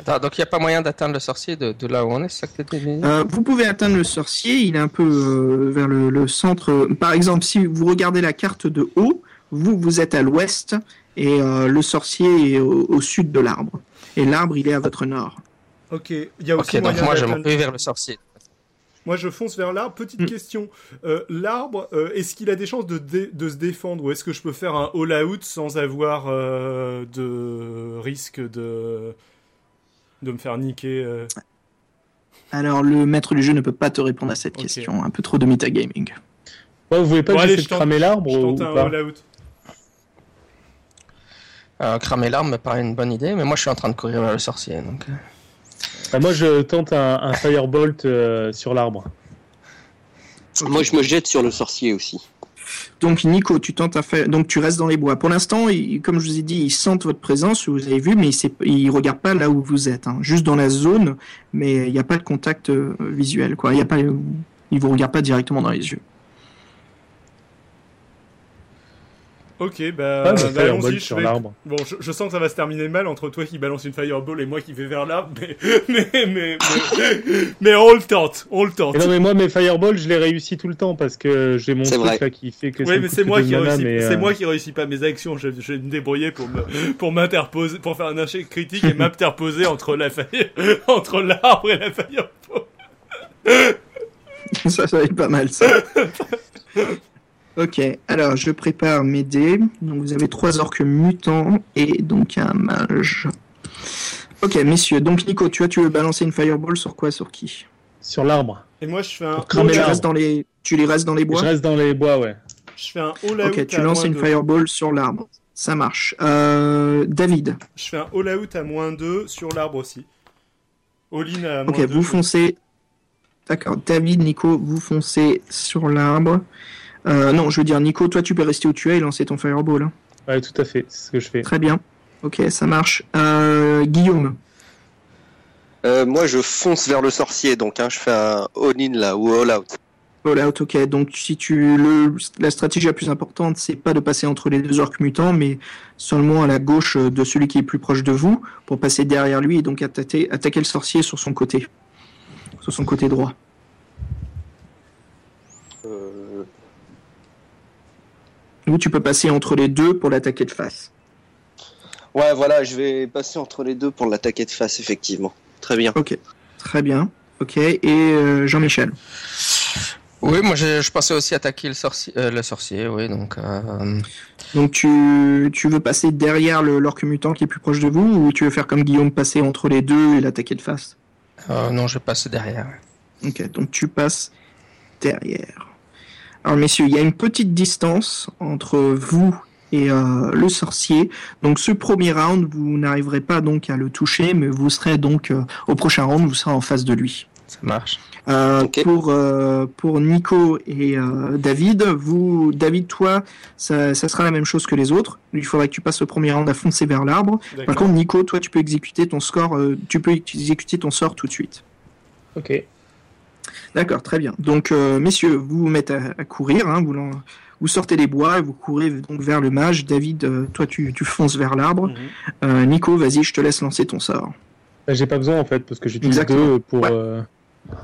Attends, donc il n'y a pas moyen d'atteindre le sorcier de, de là où on est, ça que Euh, vous pouvez atteindre le sorcier, il est un peu euh, vers le, le centre. Par exemple, si vous regardez la carte de haut, vous, vous êtes à l'ouest et euh, le sorcier est au, au sud de l'arbre. Et l'arbre, il est à votre nord. Ok, il y a aussi Ok, donc moyen moi je d'atteindre- vais vers le sorcier. Moi, je fonce vers l'arbre. Petite Hmm. question. Euh, l'arbre, euh, est-ce qu'il a des chances de, dé- de se défendre? Ou est-ce que je peux faire un all-out sans avoir euh, de risque de de me faire niquer euh? Alors, le maître du jeu ne peut pas te répondre à cette question. Un peu trop de metagaming. Ouais, vous voulez pas Bon, allez, je de cramer l'arbre Je ou, tente ou un pas? all-out. Euh, cramer l'arme me paraît une bonne idée, mais moi je suis en train de courir vers le sorcier. Donc... Bah, Moi, je tente un, un firebolt euh, sur l'arbre. Moi, je me jette sur le sorcier aussi. Donc, Nico, tu tentes à faire. Donc, tu restes dans les bois. Pour l'instant, il- comme je vous ai dit, ils sentent votre présence, vous avez vu, mais ils ne regardent pas là où vous êtes. hein. Juste dans la zone, mais il n'y a pas de contact euh, visuel. Quoi. Il y a pas, ils ne vous regardent pas directement dans les yeux. Ok, bah, Ouais, bah, allons-y. Je sur vais... l'arbre. Bon, je, je sens que ça va se terminer mal entre toi qui balance une fireball et moi qui vais vers l'arbre, mais mais mais mais, mais on le tente, on le tente. Et non, mais moi, mes fireballs, je les réussis tout le temps parce que j'ai mon truc là qui fait que Oui, mais c'est moi qui mana, réussis, mais, c'est euh, moi qui réussis pas mes actions. Je, je vais me débrouiller pour me, pour m'interposer, pour faire un échec critique et m'interposer entre la fire, entre l'arbre et la fireball. ça, ça va être pas mal, ça. ok, alors je prépare mes dés. Donc vous avez trois orques mutants et donc un mage. Ok, messieurs. Donc Nico, tu vois, tu veux balancer une fireball sur quoi Sur qui? Sur l'arbre. Et moi, je fais un Pour tu, restes dans les... tu les restes dans les bois? Je reste dans les bois, ouais. Je fais un all out. Ok, tu à lances une fireball sur l'arbre. Ça marche. Euh, David. Je fais un all out à moins 2 sur l'arbre aussi. All in à moins Ok, 2. vous foncez. D'accord. David, Nico, vous foncez sur l'arbre. Euh, non, je veux dire, Nico, toi, tu peux rester où tu es et lancer ton fireball. hein. Ouais, tout à fait. C'est ce que je fais. Très bien. Ok, ça marche. Euh, Guillaume. Euh, moi, je fonce vers le sorcier, donc hein, je fais un all-in là, ou all-out. All out, ok. Donc, si tu le, la stratégie la plus importante, c'est pas de passer entre les deux orques mutants, mais seulement à la gauche de celui qui est plus proche de vous, pour passer derrière lui et donc attaquer, attaquer le sorcier sur son côté, sur son côté droit. Euh, Ou tu peux passer entre les deux pour l'attaquer de face. Ouais, voilà, je vais passer entre les deux pour l'attaquer de face, effectivement. Très bien. Ok, très bien. Ok, et euh, Jean-Michel. Oui, moi je, je pensais aussi attaquer le sorcier, euh, le sorcier, oui, donc. Euh, Donc tu, tu veux passer derrière le l'orque mutant qui est plus proche de vous ou tu veux faire comme Guillaume passer entre les deux et l'attaquer de face? Euh, non, je passe derrière. Ok, donc tu passes derrière. Alors messieurs, il y a une petite distance entre vous et euh, le sorcier. Donc ce premier round, vous n'arriverez pas donc à le toucher, mais vous serez donc euh, au prochain round, vous serez en face de lui. Ça marche. Euh. Pour euh, pour Nico et euh, David, vous David toi, ça, ça sera la même chose que les autres. Il faudra que tu passes le premier round à foncer vers l'arbre. Par contre, Nico, toi, tu peux exécuter ton score, euh, tu peux exécuter ton sort tout de suite. Ok. D'accord, très bien. Donc, euh, messieurs, vous vous mettez à, à courir, hein, vous, l'en- vous sortez les bois, et vous courez donc vers le mage. David, euh, toi, tu, tu fonces vers l'arbre. Mhm. Euh, Nico, vas-y, je te laisse lancer ton sort. Bah, J'ai pas besoin en fait, parce que j'utilise deux pour. Ouais. euh,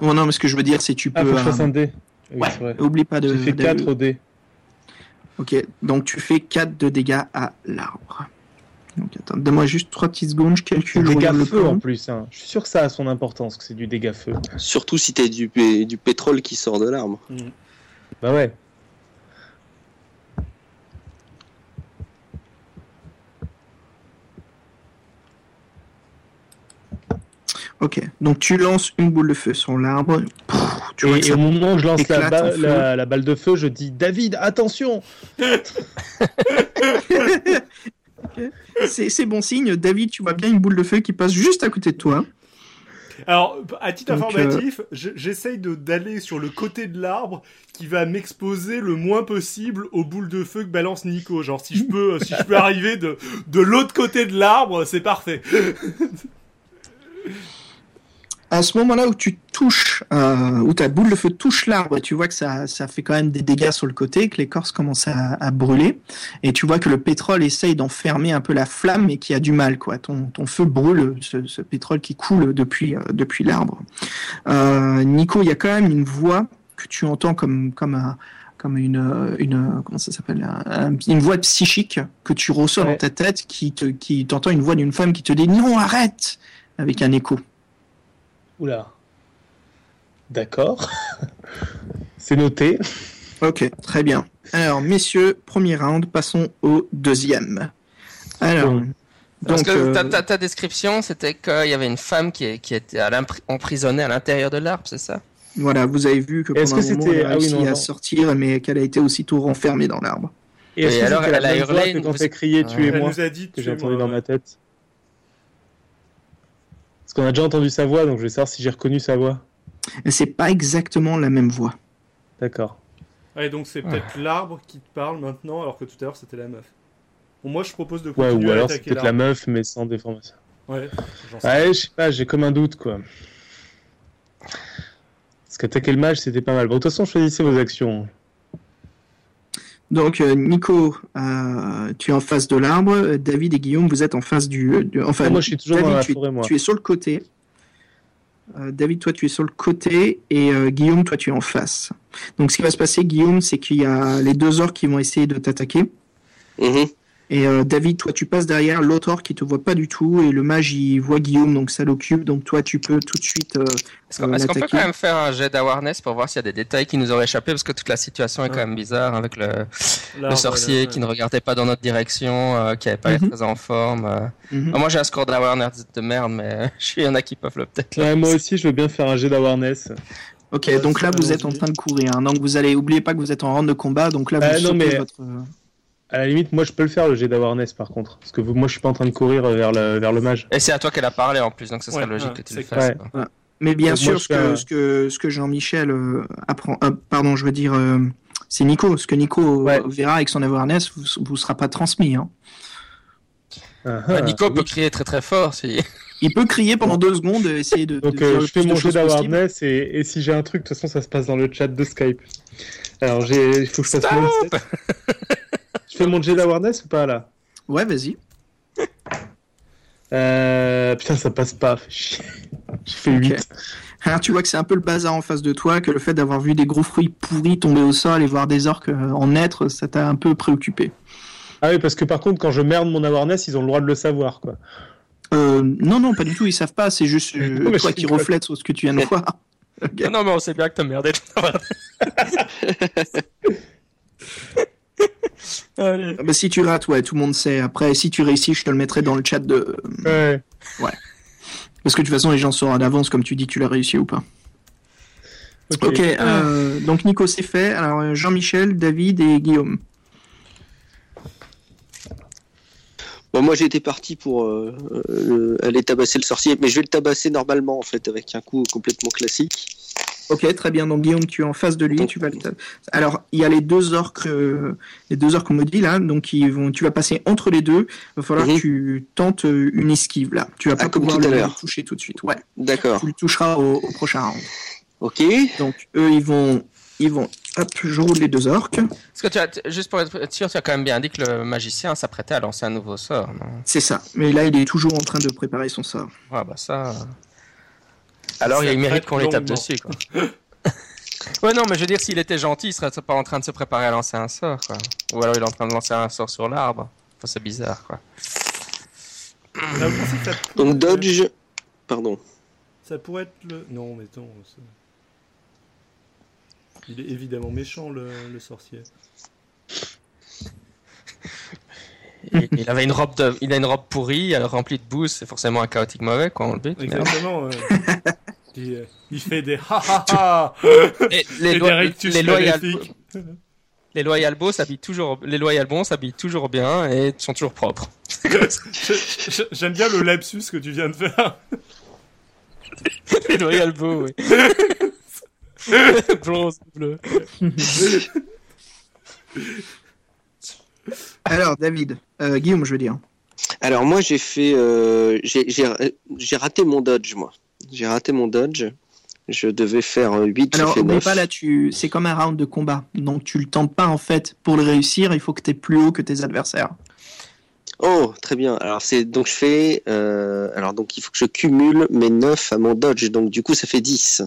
Oh non, mais ce que je veux dire, c'est tu peux. Ah, faut que je euh, fasse un dé. Oui, ouais, c'est vrai. oublie pas de. J'ai fait de- 4 au dé. Ok, donc tu fais 4 de dégâts à l'arbre. Donc attends, donne-moi juste 3 petites secondes, je calcule. Dégâts le feu plan. en plus. Hein. Je suis sûr que ça a son importance, que c'est du dégât feu. Surtout si t'as du, du pétrole qui sort de l'arbre. Mhm. Bah ouais. Ok, donc tu lances une boule de feu sur l'arbre. Pff, Tu vois Et, au moment où je lance ba- la, la balle de feu, je dis David, attention C'est bon signe. David, tu vois bien une boule de feu qui passe juste à côté de toi. Alors, à titre Donc, informatif, je- j'essaye d'aller sur le côté de l'arbre qui va m'exposer le moins possible aux boules de feu que balance Nico. Genre, si je peux, si je peux arriver de, de l'autre côté de l'arbre, c'est parfait. À ce moment-là où tu touches, euh, où ta boule de feu touche l'arbre, tu vois que ça, ça fait quand même des dégâts sur le côté, que l'écorce commence à, à brûler, et tu vois que le pétrole essaye d'enfermer un peu la flamme, et qu'il y a du mal, quoi. Ton, ton feu brûle, ce, ce pétrole qui coule depuis, euh, depuis l'arbre. Euh, Nico, il y a quand même une voix que tu entends comme, comme un, comme une, une, comment ça s'appelle, un- un- une voix psychique que tu reçois Ouais. dans ta tête, qui te, qui t'entend une voix d'une femme qui te dit non, arrête, avec un écho. Oula. D'accord. c'est noté. Ok, très bien. Alors, messieurs, premier round, passons au deuxième. Alors, Bon. Parce donc, que euh, ta, ta- ta description, c'était qu'il y avait une femme qui, qui était à emprisonnée à l'intérieur de l'arbre, c'est ça? Voilà, vous avez vu que Est-ce pendant que un moment, c'était- elle a ah oui, réussi non, à non. sortir, mais qu'elle a été aussitôt renfermée dans l'arbre. Et Et alors, elle a hurlé une- quand t'as crié Ouais. Elle tuez-moi nous a dit que j'ai entendu dans ma tête? Parce qu'on a déjà entendu sa voix, donc je vais savoir si j'ai reconnu sa voix. Et c'est pas exactement la même voix. D'accord. Ouais, donc c'est peut-être l'arbre qui te parle maintenant, alors que tout à l'heure c'était la meuf. Bon, moi je propose de Ouais, ou à alors c'est peut-être la meuf, mais sans déformation. Ouais, j'en sais Ouais, je sais pas, j'ai comme un doute, quoi. Parce qu'attaquer le mage, c'était pas mal. Bon, de toute façon, choisissez vos actions. Donc, euh, Nico, euh, tu es en face de l'arbre. David et Guillaume, vous êtes en face du. du- enfin, moi, je suis toujours David, dans la tu, forêt, moi. tu es sur le côté. Euh, David, toi, tu es sur le côté. Et euh, Guillaume, toi, tu es en face. Donc, ce qui va se passer, Guillaume, c'est qu'il y a les deux orques qui vont essayer de t'attaquer. Mhm. Et euh, David, toi, tu passes derrière l'autre orc qui te voit pas du tout, et le mage, il voit Guillaume, donc ça l'occupe. Donc toi, tu peux tout de suite. euh, Est-ce qu'on Euh, qu'on peut quand même faire un jet d'awareness pour voir s'il y a des détails qui nous auraient échappé? Parce que toute la situation est quand même bizarre avec le, sorcier là, qui ne regardait pas dans notre direction, euh, qui avait pas l'air Mhm. très en forme. euh. mhm. Ah, moi j'ai un score d'awareness de merde, mais je suis il y en a qui peuvent le peut-être. Ouais, moi aussi, je veux bien faire un jet d'awareness. Ok, Euh, donc là, vous êtes en train de courir. hein. Donc vous allez, oubliez pas que vous êtes en round de combat. Donc là, vous Ah, non, sautez mais- votre. À la limite, moi, je peux le faire le jet d'awareness par contre. Parce que vous- moi, je suis pas en train de courir vers le, vers le mage. Et c'est à toi qu'elle a parlé en plus, donc ce serait Ouais, logique ouais, que tu le fasses. quoi. Mais bien Donc sûr, ce que, un- ce que, ce que Jean-Michel euh, apprend, euh, pardon, je veux dire, euh, c'est Nico. Ce que Nico Ouais. verra avec son awareness vous, vous sera pas transmis. Hein. Ah, Bah, ah, Nico oui. peut crier très très fort si. Il peut crier pendant deux secondes, et essayer de. Donc de euh, je fais mon possible. d'awareness et, et si j'ai un truc, de toute façon ça se passe dans le chat de Skype. Alors il faut que je fasse. Je fais mon jet d'awareness ou pas là Ouais, vas-y. euh, Putain ça passe pas. J'ai fait Ok. 8. Alors tu vois que c'est un peu le bazar en face de toi, que le fait d'avoir vu des gros fruits pourris tomber au sol et voir des orques euh, en naître, ça t'a un peu préoccupé. Ah oui parce que par contre quand je merde mon awareness ils ont le droit de le savoir quoi. Euh, non, non, pas du tout, ils savent pas, c'est juste euh, toi qui reflète sur ce que tu viens de voir. Non, mais on sait bien que t'as merdé. Allez. Ah bah, si tu rates, ouais, tout le monde sait. Après, si tu réussis, je te le mettrai dans le chat de. Ouais. Parce que de toute façon, les gens sauront d'avance, comme tu dis, que tu l'as réussi ou pas. Ok. Ok, euh, donc Nico, c'est fait. Alors, Jean-Michel, David et Guillaume. Bon, moi j'étais parti pour euh, euh, aller tabasser le sorcier, mais je vais le tabasser normalement en fait avec un coup complètement classique. Ok, très bien. Donc Guillaume, tu es en face de lui. Tu vas le Alors, il y a les deux orques, euh, les deux orques maudits là. Donc, ils vont, tu vas passer entre les deux. Il va falloir Mhm. que tu tentes euh, une esquive là. Tu vas Ah, pas comme pouvoir tout à le l'heure. toucher tout de suite. Ouais. D'accord. Tu le toucheras au, au prochain round. Ok. Donc, eux, ils vont, ils vont. Hop, je roule les deux orques. Parce que tu as, t- juste pour être sûr, tu as quand même bien dit que le magicien s'apprêtait à lancer un nouveau sort, non? C'est ça. Mais là, il est toujours en train de préparer son sort. Ouais, bah ça. Alors, il mérite qu'on les tape dessus, quoi. ouais, non, mais je veux dire, s'il était gentil, il serait pas en train de se préparer à lancer un sort, quoi. Ou alors il est en train de lancer un sort sur l'arbre. Enfin, c'est bizarre, quoi. Ah, Donc dodge. Pardon. Ça pourrait être le. Non, mais attends. ça- Il est évidemment méchant, le, le sorcier. Il, il avait une robe de, il a une robe pourrie, remplie de boue, c'est forcément un chaotique mauvais, quoi, on le. Exactement. il, euh, il fait des ha ha ha Et et les, les loyal, maléfiques. les loyal beaux s'habillent toujours, les loyal bons s'habillent toujours bien et sont toujours propres. Je- je- J'aime bien le lapsus que tu viens de faire. les loyal beaux, oui. Bronze, bleu. Alors, David, euh, Guillaume, je veux dire. Alors moi j'ai fait, euh, j'ai- j'ai j'ai raté mon dodge moi. J'ai raté mon dodge. Je devais faire 8, j'ai Alors, fait n'oublie 9. pas là, tu, c'est comme un round de combat. Donc, tu le tentes pas en fait pour le réussir. Il faut que tu es plus haut que tes adversaires. Oh, très bien. Alors c'est donc je fais, euh, alors donc il faut que je cumule mes 9 à mon dodge. Donc du coup ça fait 10.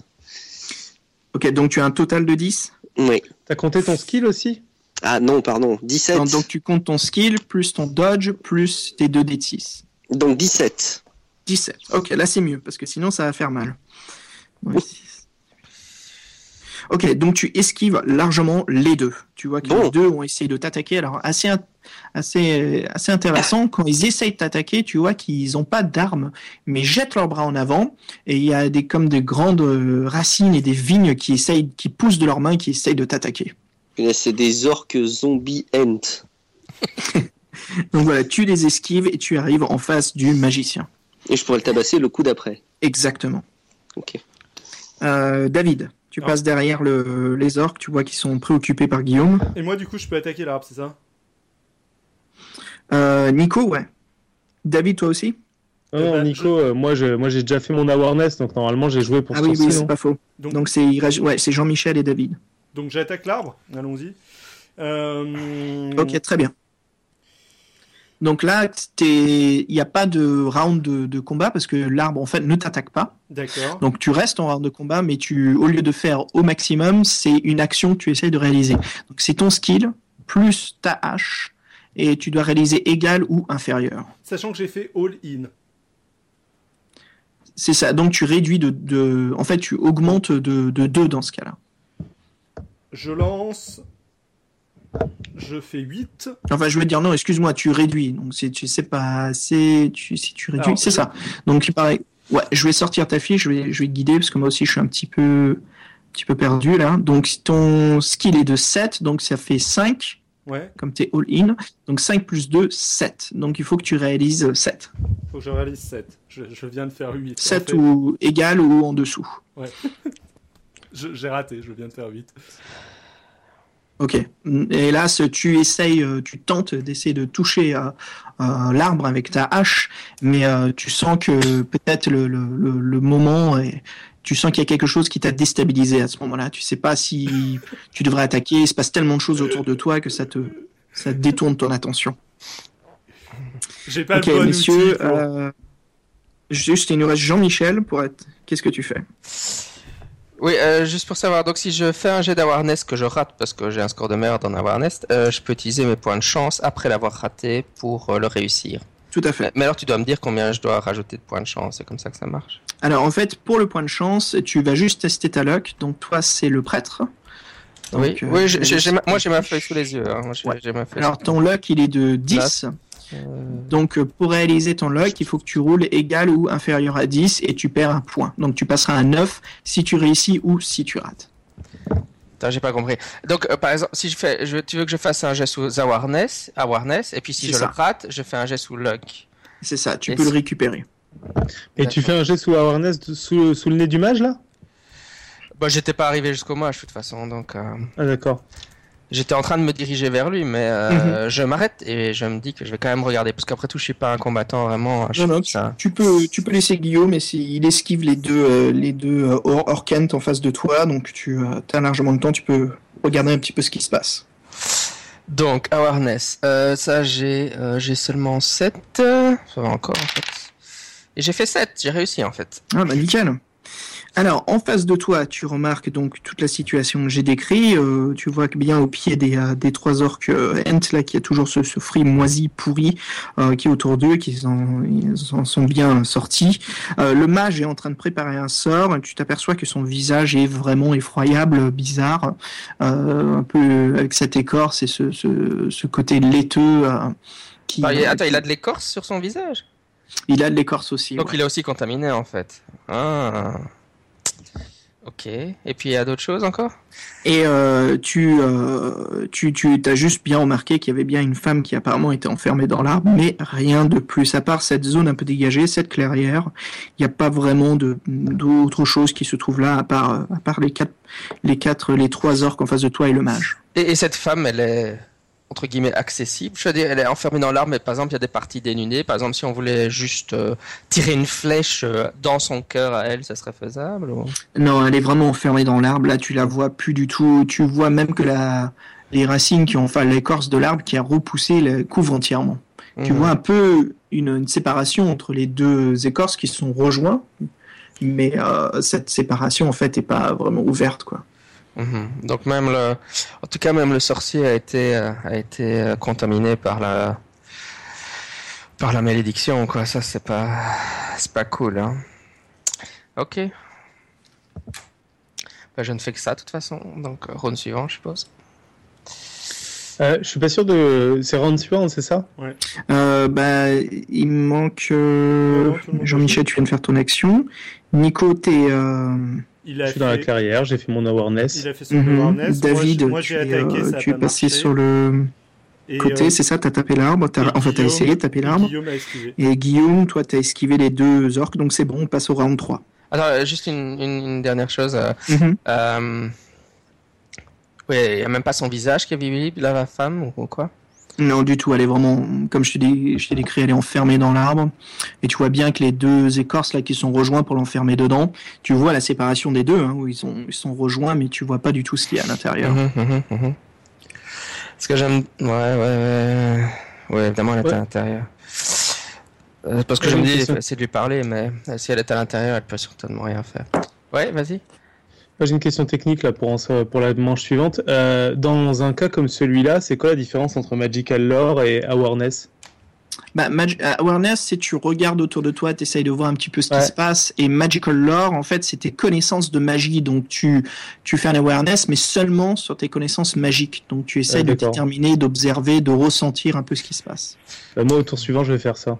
Ok, donc tu as un total de 10. Oui. T'as compté ton skill aussi? Ah non, pardon, 17. Donc, donc, tu comptes ton skill, plus ton dodge, plus tes 2 d 6. Donc 17. 17. Ok, là c'est mieux, parce que sinon ça va faire mal. Ouais, six. Ok, donc tu esquives largement les deux. Tu vois que Bon. les deux ont essayé de t'attaquer. Alors, assez, assez, assez intéressant, quand ils essayent de t'attaquer, tu vois qu'ils n'ont pas d'armes, mais jettent leurs bras en avant. Et il y a des, comme des grandes euh, racines et des vignes qui, essayent, qui poussent de leurs mains, qui essayent de t'attaquer. C'est des orques zombies ent. Donc voilà, tu les esquives et tu arrives en face du magicien. Et je pourrais le tabasser le coup d'après. Exactement. Ok. Euh, David, tu Ah. passes derrière le, les orques, tu vois qu'ils sont préoccupés par Guillaume. Et moi, du coup, je peux attaquer l'arbre, c'est ça? Euh, Nico, ouais. David, toi aussi? Eh non, ben, Nico, euh, moi je- moi j'ai déjà fait mon awareness, donc normalement j'ai joué pour Ah oui, oui, c'est non pas faux. Donc, Donc c'est ouais, c'est Jean-Michel et David. donc j'attaque l'arbre. Allons-y. Euh... Ok, très bien. Donc là, il n'y a pas de round de, de combat parce que l'arbre, en fait, ne t'attaque pas. D'accord. Donc tu restes en round de combat, mais tu, au lieu de faire au maximum, c'est une action que tu essayes de réaliser. Donc c'est ton skill plus ta hache et tu dois réaliser égal ou inférieur. Sachant que j'ai fait all-in. C'est ça, donc tu réduis de, de... En fait, tu augmentes de, de 2 dans ce cas-là. Je lance. Je fais 8. Enfin, je veux dire, non, excuse-moi, tu réduis. Donc, c'est, tu sais pas assez. Tu, si tu réduis, c'est ça. Donc, il paraît. Ouais, je vais sortir ta fiche, je vais, je vais te guider parce que moi aussi, je suis un petit peu, petit peu perdu là. Donc, si ton skill est de 7, donc ça fait 5, Ouais, comme tu es all-in. Donc, 5 plus 2, 7. Donc, il faut que tu réalises 7. faut que je réalise 7. Je, je viens de faire 8. 7 ou égal ou en dessous. Je- J'ai raté, je viens de faire 8. Ok. Et là, tu essayes, euh, tu tentes d'essayer de toucher euh, euh, l'arbre avec ta hache, mais euh, tu sens que peut-être le, le, le, le moment, tu sens qu'il y a quelque chose qui t'a déstabilisé à ce moment-là. Tu sais pas si tu devrais attaquer. Il se passe tellement de choses autour de toi que ça te, ça détourne ton attention. J'ai pas ok, le bon messieurs. outil. pour- juste, il nous reste Jean-Michel pour être. Qu'est-ce que tu fais? Oui, euh, juste pour savoir, donc si je fais un jet d'awareness que je rate parce que j'ai un score de merde en awareness, euh, je peux utiliser mes points de chance après l'avoir raté pour euh, le réussir. Tout à fait. Mais, mais alors tu dois me dire combien je dois rajouter de points de chance, c'est comme ça que ça marche. Alors en fait, pour le point de chance, tu vas juste tester ta luck. Donc toi, c'est le prêtre. oui, Donc, oui j'ai- j'ai- j'ai ma- je- moi j'ai ma feuille sous les yeux. hein. Moi, j'ai Ouais. j'ai ma feuille. Alors ton luck, il est de 10. Euh, Donc euh, pour réaliser ton luck, il faut que tu roules égal ou inférieur à 10 et tu perds un point. Donc tu passeras un 9 si tu réussis ou si tu rates. Attends, j'ai pas compris. Donc, euh, par exemple, si je fais, je, tu veux que je fasse un jet sous awareness, awareness, et puis si je ça. le rate, je fais un jet sous luck. C'est ça, tu Et peux le récupérer. Et tu fais un jet sous awareness de- sous, sous le nez du mage là? Bah, j'étais pas arrivé jusqu'au mage de toute façon, donc euh, Ah d'accord. J'étais en train de me diriger vers lui, mais euh, je m'arrête et je me dis que je vais quand même regarder, parce qu'après tout, je suis pas un combattant vraiment. Je Non, non, fais tu, peux, tu peux laisser Guillaume, mais s'il esquive les deux, euh, les deux euh, Or- Orkent en face de toi, donc tu as largement le temps, tu peux regarder un petit peu ce qui se passe. Donc, awareness, euh, ça j'ai euh, j'ai seulement 7. Ça va encore en fait. Et j'ai fait 7, j'ai réussi en fait. Ah bah nickel. Alors, en face de toi, tu remarques donc toute la situation que j'ai décrit. Euh, tu vois que bien au pied des, euh, des trois orques euh, Ent, là, qu'il y a toujours ce, ce fruit moisi, pourri, euh, qui est autour d'eux, qui en, ils en sont bien sortis. Euh, le mage est en train de préparer un sort. Tu t'aperçois que son visage est vraiment effroyable, bizarre, euh, un peu avec cette écorce et ce, ce, ce côté laiteux. euh, qui, Ah, il- attends, qui- il a de l'écorce sur son visage? Il a de l'écorce aussi. Donc ouais. il est aussi contaminé en fait. Ah. Ok. Et puis il y a d'autres choses encore? Et euh, tu, euh, tu, tu as juste bien remarqué qu'il y avait bien une femme qui apparemment était enfermée dans l'arbre, mais rien de plus. À part cette zone un peu dégagée, cette clairière, il n'y a pas vraiment de d'autre chose qui se trouve là, à part, à part les quatre, les quatre, les trois orques en face de toi et le mage. et, et cette femme, elle est entre guillemets accessible. Je veux dire, elle est enfermée dans l'arbre, mais par exemple, il y a des parties dénudées. Par exemple, si on voulait juste euh, tirer une flèche euh, dans son cœur à elle, ça serait faisable ou... Non, elle est vraiment enfermée dans l'arbre. Là, tu la vois plus du tout. Tu vois même que la, les racines qui ont, enfin, l'écorce de l'arbre qui a repoussé la couvre entièrement. Tu Mhm. vois un peu une, une séparation entre les deux écorces qui se sont rejoints, mais euh, cette séparation en fait est pas vraiment ouverte quoi. Mhm. Donc même le, en tout cas même le sorcier a été euh, a été euh, contaminé par la par la malédiction quoi. Ça c'est pas c'est pas cool hein. Ok. Bah, je ne fais que ça de toute façon. Donc euh, round suivant je suppose. Euh, je suis pas sûr de. C'est round suivant, c'est ça? Euh, bah, il me manque euh, Jean-Michel, tu viens de faire ton action. Nico, t'es euh, Il a Je suis dans la fait, clairière, j'ai fait mon awareness. il a fait son awareness. David, moi, moi, tu, es, attaqué, euh, tu es passé marché. sur le Et, côté, euh, c'est ça, t'as tapé l'arbre, enfin t'as Guillaume- essayé de taper l'arbre. Et Guillaume, toi t'as esquivé les deux orques, donc c'est bon, on passe au round 3. Attends euh, juste une, une, une dernière chose. Mhm. euh, Ouais, il n'y a même pas son visage qui est visible, la femme, ou quoi? Non, du tout. Elle est vraiment, comme je t'ai dit, je t'ai décrit, elle est enfermée dans l'arbre. Et tu vois bien que les deux écorces là qui sont rejoints pour l'enfermer dedans, tu vois la séparation des deux, hein, où ils sont, ils sont rejoints, mais tu vois pas du tout ce qu'il y a à l'intérieur. Mhm, mhm, mhm. Parce que j'aime. Ouais, ouais, ouais. Ouais, évidemment, elle est Ouais. à l'intérieur. Euh, parce que je me dis, c'est de lui parler, mais si elle est à l'intérieur, elle peut certainement rien faire. Ouais, vas-y. J'ai une question technique là pour, en pour la manche suivante. Euh, dans un cas comme celui-là, c'est quoi la différence entre Magical Lore et Awareness? Bah, Mag- awareness, c'est tu regardes autour de toi, tu essayes de voir un petit peu ce qui se passe. Et magical lore, en fait, c'est tes connaissances de magie. Donc, tu, tu fais un awareness, mais seulement sur tes connaissances magiques. Donc, tu essayes Ouais, de déterminer, d'observer, de ressentir un peu ce qui se passe. Bah, Moi, au tour suivant, je vais faire ça.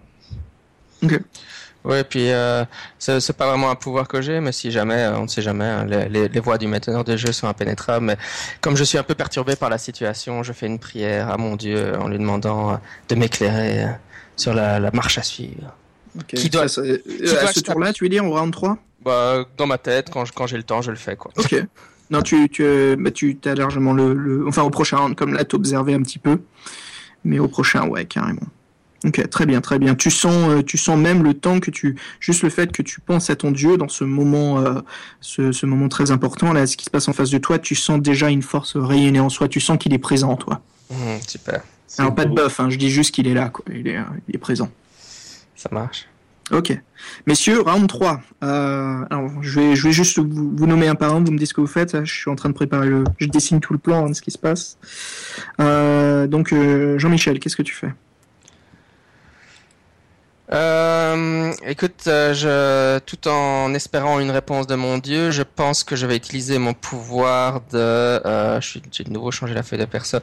Ouais, puis euh, c'est pas vraiment un pouvoir que j'ai, mais si jamais, euh, on ne sait jamais, hein, les, les, les voies du mainteneur de jeu sont impénétrables. Mais comme je suis un peu perturbé par la situation, je fais une prière à mon Dieu en lui demandant euh, de m'éclairer euh, sur la, la marche à suivre. Qui doit- Ça, ça- doit à ce tour-là, tu veux dire, au round 3 Bah, dans ma tête, quand, j'ai le temps, je le fais, quoi. Ok. Non, tu, tu, bah, tu as largement le, le- Enfin, au prochain round, comme là, t'observais un petit peu. Mais au prochain, ouais, carrément. Ok, très bien, très bien. Tu sens, euh, tu sens même le temps que tu, juste le fait que tu penses à ton Dieu dans ce moment, euh, ce, ce moment très important là, ce qui se passe en face de toi, tu sens déjà une force rayonner en soi. Tu sens qu'il est présent en toi. Hum, super, Alors pas de buff, hein, je dis juste qu'il est là, quoi. Il est, euh, il est présent. ça marche. Ok. Messieurs, round 3. Euh, alors, je vais, je vais juste vous, vous nommer un par un, vous me dites ce que vous faites. Je suis en train de préparer le... Je dessine tout le plan hein, de ce qui se passe. Euh, donc, euh, Jean-Michel, qu'est-ce que tu fais? Euh, écoute, euh, je, tout en espérant une réponse de mon Dieu, je pense que je vais utiliser mon pouvoir de. Euh, j'ai de nouveau changé la feuille de perso.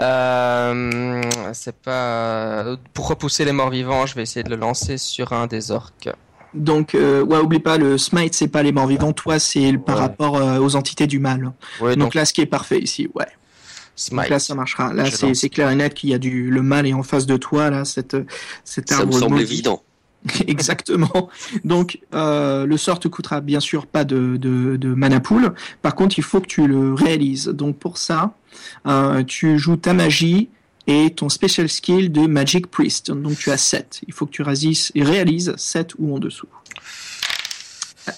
Euh, c'est pas pour repousser les morts vivants. Je vais essayer de le lancer sur un des orques. Donc, euh, ouais, oublie pas, le smite, c'est pas les morts vivants. Toi, c'est par Ouais. rapport euh, aux entités du mal. Oui, donc, donc, là, ce qui est parfait ici, ouais. Smite. Donc là, ça marchera. Là, c'est clair et net qu'il y a du le mal est en face de toi. Là, cette, cet Ça me arbre semble évident. Exactement. Donc, euh, le sort te coûtera bien sûr pas de, de, de mana pool. Par contre, il faut que tu le réalises. Donc, pour ça, euh, tu joues ta magie et ton special skill de Magic Priest. Donc, tu as 7. Il faut que tu réalises, réalises 7 ou en dessous.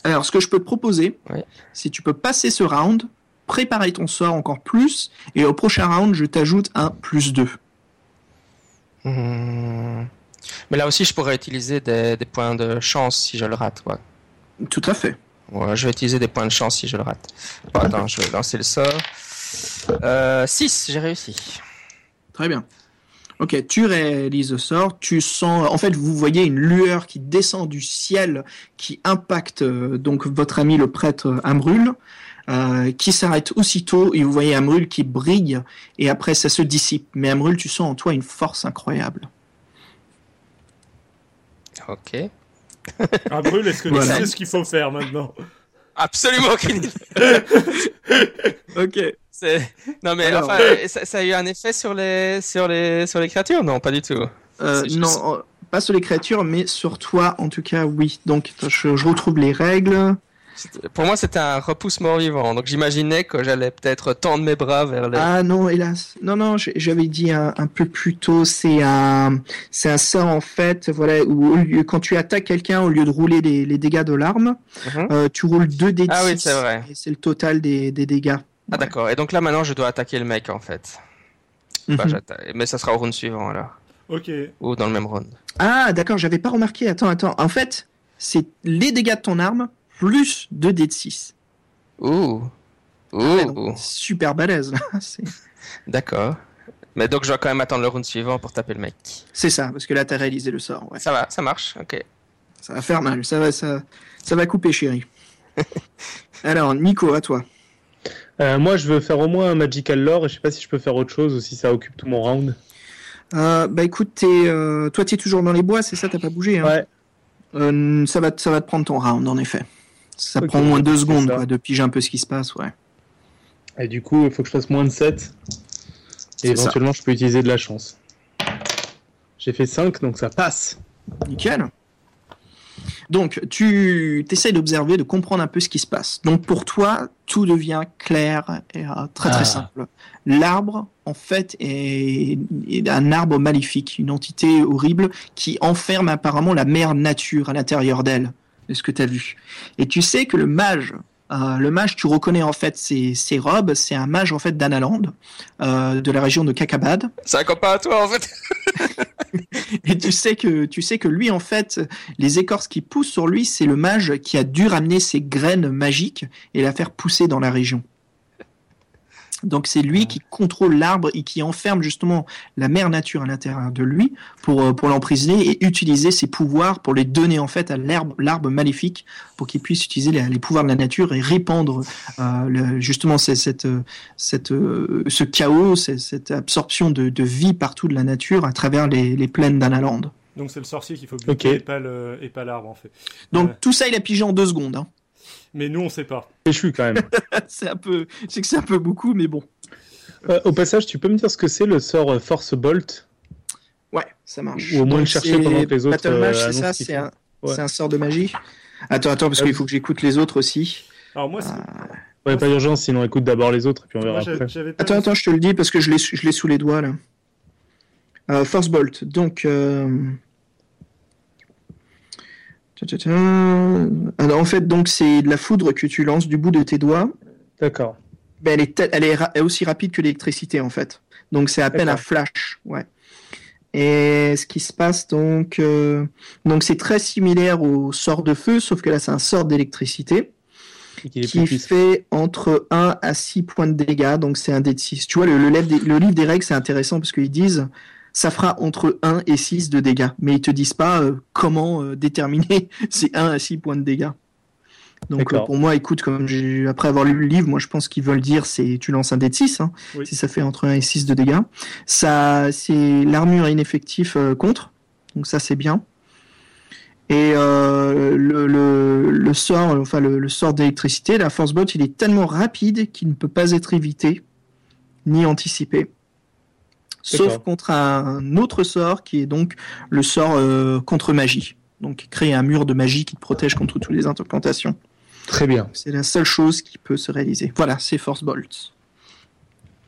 Alors, ce que je peux te proposer, Oui. c'est tu peux passer ce round, préparer ton sort encore plus, et au prochain round, je t'ajoute un plus 2. Hmm. Mais là aussi, je pourrais utiliser des, des points de chance si je le rate. Ouais. Tout à fait. Ouais, je vais utiliser des points de chance si je le rate. Bon, attends, je vais lancer le sort. Euh, 6, j'ai réussi. Très bien. Ok, tu réalises le sort, tu sens, en fait, vous voyez une lueur qui descend du ciel, qui impacte euh, donc votre ami le prêtre euh, Amrul, euh, qui s'arrête aussitôt, et vous voyez Amrul qui brille, et après ça se dissipe. Mais Amrul, tu sens en toi une force incroyable. Ok. Brûle, est-ce que Voilà. tu sais ce qu'il faut faire maintenant? Absolument aucune idée. Ok. C'est- Non mais Alors. enfin, ça, ça a eu un effet sur les sur les sur les créatures? Non, pas du tout. Euh, juste- non, euh, pas sur les créatures, mais sur toi, en tout cas, oui. Donc, je, je retrouve les règles. Pour moi, c'était un repousse mort vivant. Donc j'imaginais que j'allais peut-être tendre mes bras vers les. Ah non, hélas. Non, non, j'avais dit un, un peu plus tôt, c'est un, c'est un sort en fait, voilà, où au lieu, quand tu attaques quelqu'un, au lieu de rouler les, les dégâts de l'arme, Mhm. euh, tu roules 2 d Ah oui, c'est vrai. Et c'est le total des, des dégâts. Ah d'accord. Et donc là maintenant, je dois attaquer le mec en fait. Bah, Mhm. Mais ça sera au round suivant alors, Ok. ou dans le même round. Ah, d'accord, j'avais pas remarqué. Attends, attends. En fait, c'est les dégâts de ton arme plus 2 d de 6. Ouh. Ouh. Ouais, donc, super balèze. D'accord. Mais donc je dois quand même attendre le round suivant pour taper le mec. C'est ça, parce que là, t'as réalisé le sort. Ouais. Ça va, ça marche. Ok. Ça va faire mal. Ça va, ça, ça va couper, chérie. Alors, Nico, à toi. Euh, moi, je veux faire au moins un Magical Lore et je sais pas si je peux faire autre chose ou si ça occupe tout mon round. Euh, bah écoute, t'es, euh, toi, t'es toujours dans les bois, c'est ça, t'as pas bougé. Hein? Ouais. Euh, ça va, ça va te prendre ton round, en effet. Ça prend au moins deux secondes, quoi, de piger un peu ce qui se passe, ouais. Et du coup, il faut que je fasse moins de 7. Et ça. éventuellement, je peux utiliser de la chance. J'ai fait 5, donc ça passe. Nickel. Donc, tu essaies d'observer, de comprendre un peu ce qui se passe. Donc, pour toi, tout devient clair et euh, très très Ah. simple. L'arbre, en fait, est, est un arbre maléfique, une entité horrible qui enferme apparemment la mère nature à l'intérieur d'elle, de ce que tu as vu. Et tu sais que le mage Euh, le mage, tu reconnais en fait ses, ses robes. C'est un mage en fait d'Analand, euh, de la région de Kakabad. C'est un copain à toi en fait. Et tu sais que tu sais que lui en fait, les écorces qui poussent sur lui, c'est le mage qui a dû ramener ses graines magiques et la faire pousser dans la région. Donc c'est lui qui contrôle l'arbre et qui enferme justement la mère nature à l'intérieur de lui pour, euh, pour l'emprisonner et utiliser ses pouvoirs pour les donner en fait à l'arbre, l'arbre maléfique pour qu'il puisse utiliser les, les pouvoirs de la nature et répandre euh, le- justement cette, cette, euh, cette, ce chaos, cette, absorption de, de vie partout de la nature à travers les, les plaines d'Analand. Donc c'est le sorcier qu'il faut buter Ok. et pas le- et pas l'arbre en fait. Donc tout ça il a pigé en deux secondes. hein. Mais nous on sait pas. Péchu quand même. c'est un peu, c'est que c'est un peu beaucoup, mais bon. Euh, au passage, tu peux me dire ce que c'est le sort euh, Force Bolt? Ouais, ça marche. Ou au moins Donc, le chercher pendant que les autres, Battle Mage, euh, c'est ça, c'est un, Ouais. c'est un sort de magie. Attends, attends, parce qu'il faut que j'écoute les autres aussi. Alors moi, c'est- Ouais, pas d'urgence, sinon écoute d'abord les autres et puis on verra après. Attends, attends, je te le dis parce que je l'ai, je l'ai sous les doigts là. Euh, Force Bolt. Donc, euh... Alors, en fait, donc c'est de la foudre que tu lances du bout de tes doigts. D'accord. Ben, elle est, aussi rapide que l'électricité en fait. Donc c'est à peine un flash, ouais. Et ce qui se passe donc, donc c'est très similaire au sort de feu, sauf que là c'est un sort d'électricité qui fait entre 1 à 6 points de dégâts, donc c'est un dé de 6. Tu vois, le livre des règles c'est intéressant parce qu'ils disent ça fera entre 1 et 6 de dégâts, mais ils te disent pas euh, comment euh, déterminer ces 1 à 6 points de dégâts. Donc euh, pour moi, écoute, comme après avoir lu le livre, moi je pense qu'ils veulent dire c'est tu lances un dé de 6, hein, Oui. si ça fait entre 1 et 6 de dégâts. Ça, c'est l'armure ineffectif contre, donc ça c'est bien. Et euh, le, le, le sort, enfin le, le sort d'électricité, la force bolt, il est tellement rapide qu'il ne peut pas être évité ni anticipé. Sauf contre un autre sort qui est donc le sort euh, contre magie. Donc créer un mur de magie qui te protège contre toutes les incantations. Très bien. C'est la seule chose qui peut se réaliser. Voilà, c'est Force Bolt.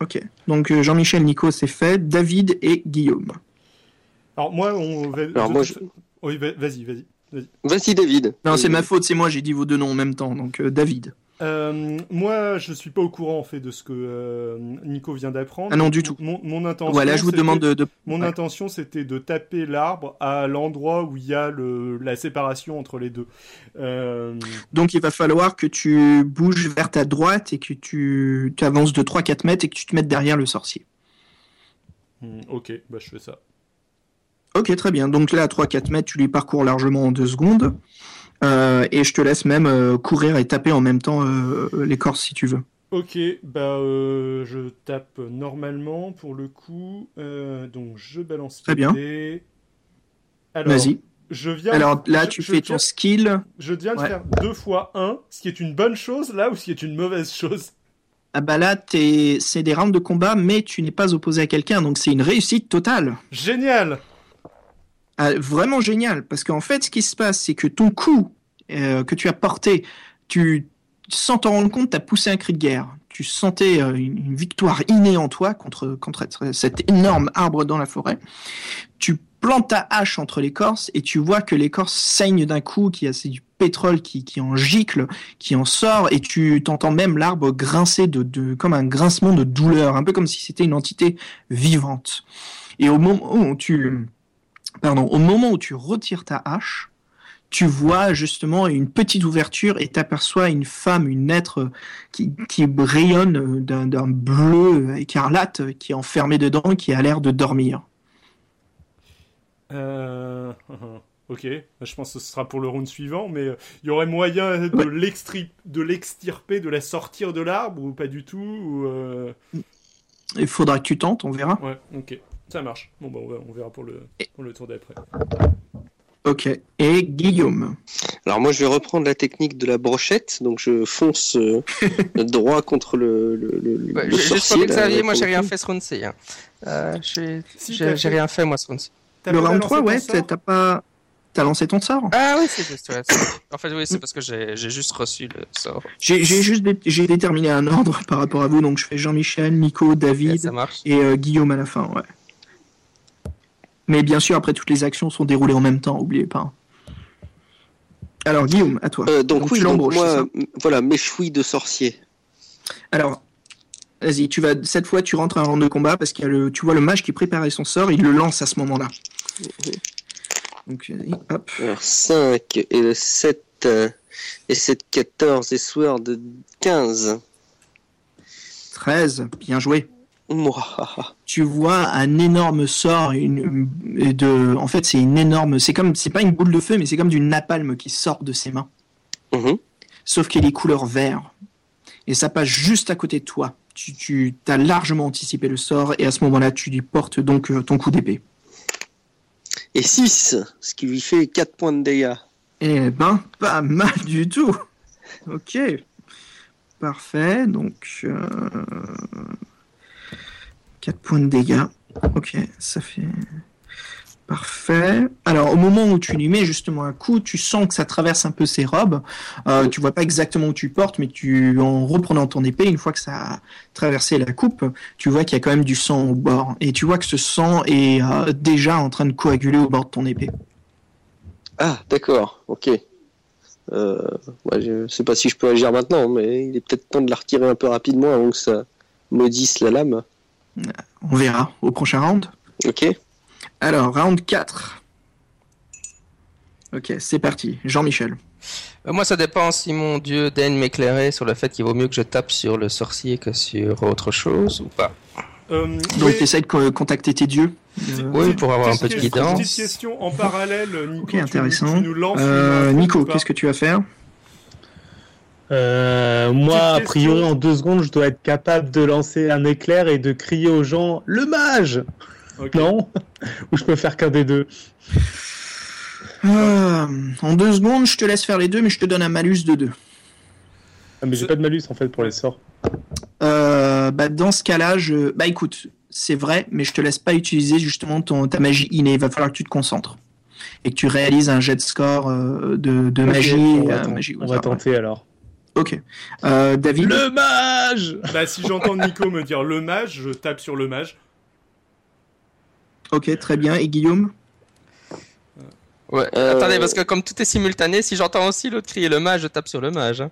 Ok. Donc euh, Jean-Michel, Nico, c'est fait. David et Guillaume. Alors moi, on va. Alors moi, je- Oui, va- vas-y, vas-y. Vas-y, David. Non, c'est Euh, ma faute, c'est moi, j'ai dit vos deux noms en même temps. Donc euh, David. Euh, moi, je suis pas au courant en fait de ce que euh, Nico vient d'apprendre. Ah non, du tout. Mon, mon intention. Voilà, je vous c'était- demande de. de- Mon ouais. intention, c'était de taper l'arbre à l'endroit où il y a le, la séparation entre les deux. Euh, Donc il va falloir que tu bouges vers ta droite et que tu, tu avances de 3-4 mètres et que tu te mettes derrière le sorcier. hmm, ok, bah je fais ça. Ok, très bien. Donc là, à 3-4 mètres, tu les parcours largement en 2 secondes. Euh, et je te laisse même euh, courir et taper en même temps euh, l'écorce si tu veux. Ok, bah euh, je tape normalement pour le coup. Euh, donc je balance. Très bien. les. Alors, Vas-y. je viens. Alors là, je- tu je fais viens- ton skill. Je viens de faire deux fois un, ce qui est une bonne chose là ou ce qui est une mauvaise chose? Ah bah là, t'es- c'est des rounds de combat, mais tu n'es pas opposé à quelqu'un, donc c'est une réussite totale. Génial. Ah, vraiment génial, parce qu'en fait, ce qui se passe, c'est que ton coup euh, que tu as porté, tu, sans t'en rendre compte, t'as poussé un cri de guerre. Tu sentais euh, une, victoire innée en toi contre, contre cet énorme arbre dans la forêt. Tu plantes ta hache entre l'écorce et tu vois que l'écorce saigne d'un coup, qu'il y a du pétrole qui, qui en gicle, qui en sort, et tu t'entends même l'arbre grincer de, de, comme un grincement de douleur, un peu comme si c'était une entité vivante. Et au moment où tu, pardon, au moment où tu retires ta hache, tu vois justement une petite ouverture et t'aperçois une femme, une être qui, qui rayonne d'un bleu écarlate qui est enfermée dedans, qui a l'air de dormir. Euh... Ok, je pense que ce sera pour le round suivant, mais euh, il y aurait moyen de Ouais. l'extirper, de la sortir de l'arbre ou pas du tout ou, euh, Il faudra que tu tentes, on verra. Ouais, ok, ça marche. Bon, bah, on verra- pour le, pour le tour d'après. Ok. Et Guillaume. Alors moi, je vais reprendre la technique de la brochette. Donc je fonce euh, droit contre le, le, le, Ouais, le ju- Juste pour sorcier. que Xavier, moi j'ai rien fait ce round-ci. Hein. Euh, je Si, j'ai fait- rien fait moi ce round-ci. Le round balancé 3, ton ouais, sort t'as pas. T'as lancé ton sort? Ah oui, c'est juste. ouais, en fait, oui, c'est parce que j'ai juste reçu le sort. J'ai juste dé- j'ai déterminé un ordre par rapport à vous, donc je fais Jean-Michel, Nico, David ça marche. et euh, Guillaume à la fin, ouais. Mais bien sûr, après toutes les actions sont déroulées en même temps, oubliez pas. Alors, Guillaume, à toi. Euh, donc, Donc, oui, donc, moi, voilà, mes chouilles de sorcier. Alors, vas-y, tu vas cette fois tu rentres à un round de combat parce qu'il y a le, tu vois le mage qui préparait son sort, il le lance à ce moment-là. Donc, hop. Alors, 5 et le 7 euh, et 7, 14 et sword 15. 13, bien joué. Tu vois un énorme sort, une, de, en fait c'est une énorme, c'est comme, c'est pas une boule de feu, mais c'est comme du napalm qui sort de ses mains. Mhm. Sauf qu'il est couleur vert. Et ça passe juste à côté de toi. Tu, tu as largement anticipé le sort et à ce moment-là, tu lui portes donc euh, ton coup d'épée. Et 6, ce qui lui fait 4 points de dégâts. Eh ben, pas mal du tout. Ok. Parfait. Donc, euh... 4 points de dégâts. Ok, ça fait. Parfait. Alors, au moment où tu lui mets justement un coup, tu sens que ça traverse un peu ses robes. Euh, tu vois pas exactement où tu portes, mais tu, en reprenant ton épée, une fois que ça a traversé la coupe, tu vois qu'il y a quand même du sang au bord. Et tu vois que ce sang est euh, déjà en train de coaguler au bord de ton épée. Ah, d'accord, ok. Euh, ouais, je sais pas si je peux agir maintenant, mais il est peut-être temps de la retirer un peu rapidement avant que ça maudisse la lame. On verra au prochain round. Ok. Alors, round 4. Ok, c'est parti. Jean-Michel. Euh, Moi, ça dépend si mon dieu daigne m'éclairer sur le fait qu'il vaut mieux que je tape sur le sorcier que sur autre chose ou pas. Euh, Donc, oui, tu essaies de co- contacter tes dieux. Euh, Oui, pour avoir un peu de guidance. Petite question en parallèle, Nico. Ok, intéressant. Tu, nous lances Euh, une info Nico, qu'est-ce que tu vas faire? Euh, moi, a priori, en deux secondes, je dois être capable de lancer un éclair et de crier aux gens le mage. Non? Ou je peux faire qu'un des deux Euh, En deux secondes, je te laisse faire les deux, mais je te donne un malus de 2. ah, Mais j'ai pas de malus en fait pour les sorts. Euh, bah, dans ce cas-là, je... Bah écoute, c'est vrai, mais je te laisse pas utiliser justement ton, ta magie innée. Il va falloir que tu te concentres. Et que tu réalises un jet de score euh, de, magie. on va, euh, magie on tenter alors. Ok. Euh, David Le mage Bah, si j'entends Nico me dire le mage, je tape sur le mage. Ok, très bien. Et Guillaume Ouais. Euh, Attendez, parce que comme tout est simultané, si j'entends aussi l'autre crier le mage, je tape sur le mage. hein.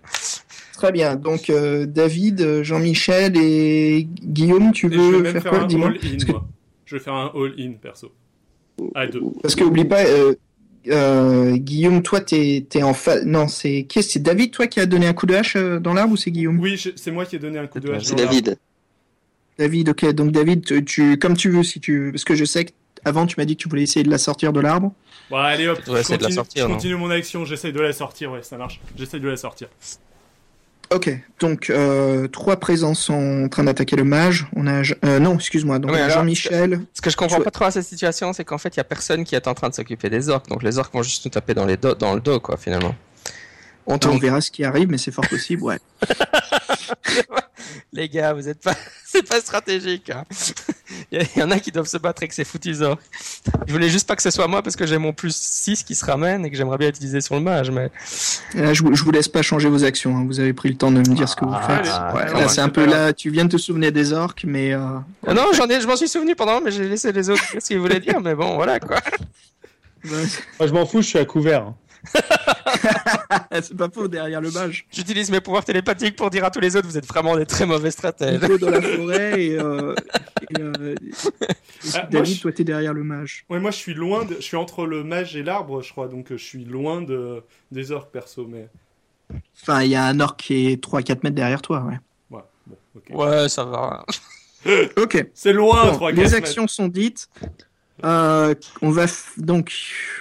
Très bien. Donc, euh, David, euh, Jean-Michel et Guillaume, tu Et je vais veux faire faire quoi un all-in, que- moi. Je vais faire un all-in, perso. À deux. Parce que oublie pas, euh, euh, Guillaume, toi, t'es es en fa... Non, c'est qui C'est David, toi, qui a donné un coup de hache euh, dans l'arbre ou c'est Guillaume? Oui, je- c'est moi qui ai donné un coup de hache. C'est dans l'arbre. David. David, ok. Donc David, tu, tu- comme tu veux, si tu. Parce que je sais que avant, tu m'as dit que tu voulais essayer de la sortir de l'arbre. Bon, allez hop, je de la sortir, je continue mon action, j'essaye de la sortir, ouais, ça marche. J'essaye de la sortir. Ok. Donc euh, trois présences sont en train d'attaquer le mage. On a euh, non, excuse-moi. Donc Oui, Jean-Michel. Ce que je comprends pas trop à cette situation, c'est qu'en fait, il y a personne qui est en train de s'occuper des orques. Donc les orques vont juste nous taper dans, les dans le dos, quoi, finalement. On On verra ce qui arrive, mais c'est fort possible. Ouais. Les gars, vous êtes pas, c'est pas stratégique. hein. Il y, en a qui doivent se battre avec ces foutus orques. Je voulais juste pas que ce soit moi parce que j'ai mon plus 6 qui se ramène et que j'aimerais bien utiliser sur le mage, mais Là, je, vous- je vous laisse pas changer vos actions. hein. Vous avez pris le temps de me dire ce que vous Ah, faites. Ouais, Ah, là, c'est un peu là. Tu viens de te souvenir des orques, mais euh, Ah non, j'en ai, je m'en suis souvenu pendant, mais j'ai laissé les autres dire ce qu'ils voulaient dire, mais bon, voilà quoi. ouais, Moi, je m'en fous, je suis à couvert. c'est pas faux derrière le mage. J'utilise mes pouvoirs télépathiques pour dire à tous les autres, vous êtes vraiment des très mauvais stratèges. Dans la forêt et, euh, et, euh, et Ah, moi, David, je- toi, t'es derrière le mage. Ouais, moi je suis loin, de... je suis entre le mage et l'arbre, je crois, donc euh, je suis loin de... des orques perso, mais. Enfin, il y a un orc qui est 3-4 mètres derrière toi, ouais. Ouais, bon, ok. Ouais, ça va. Ok. C'est loin, Bon, 3 les actions sont dites. Euh, on va donc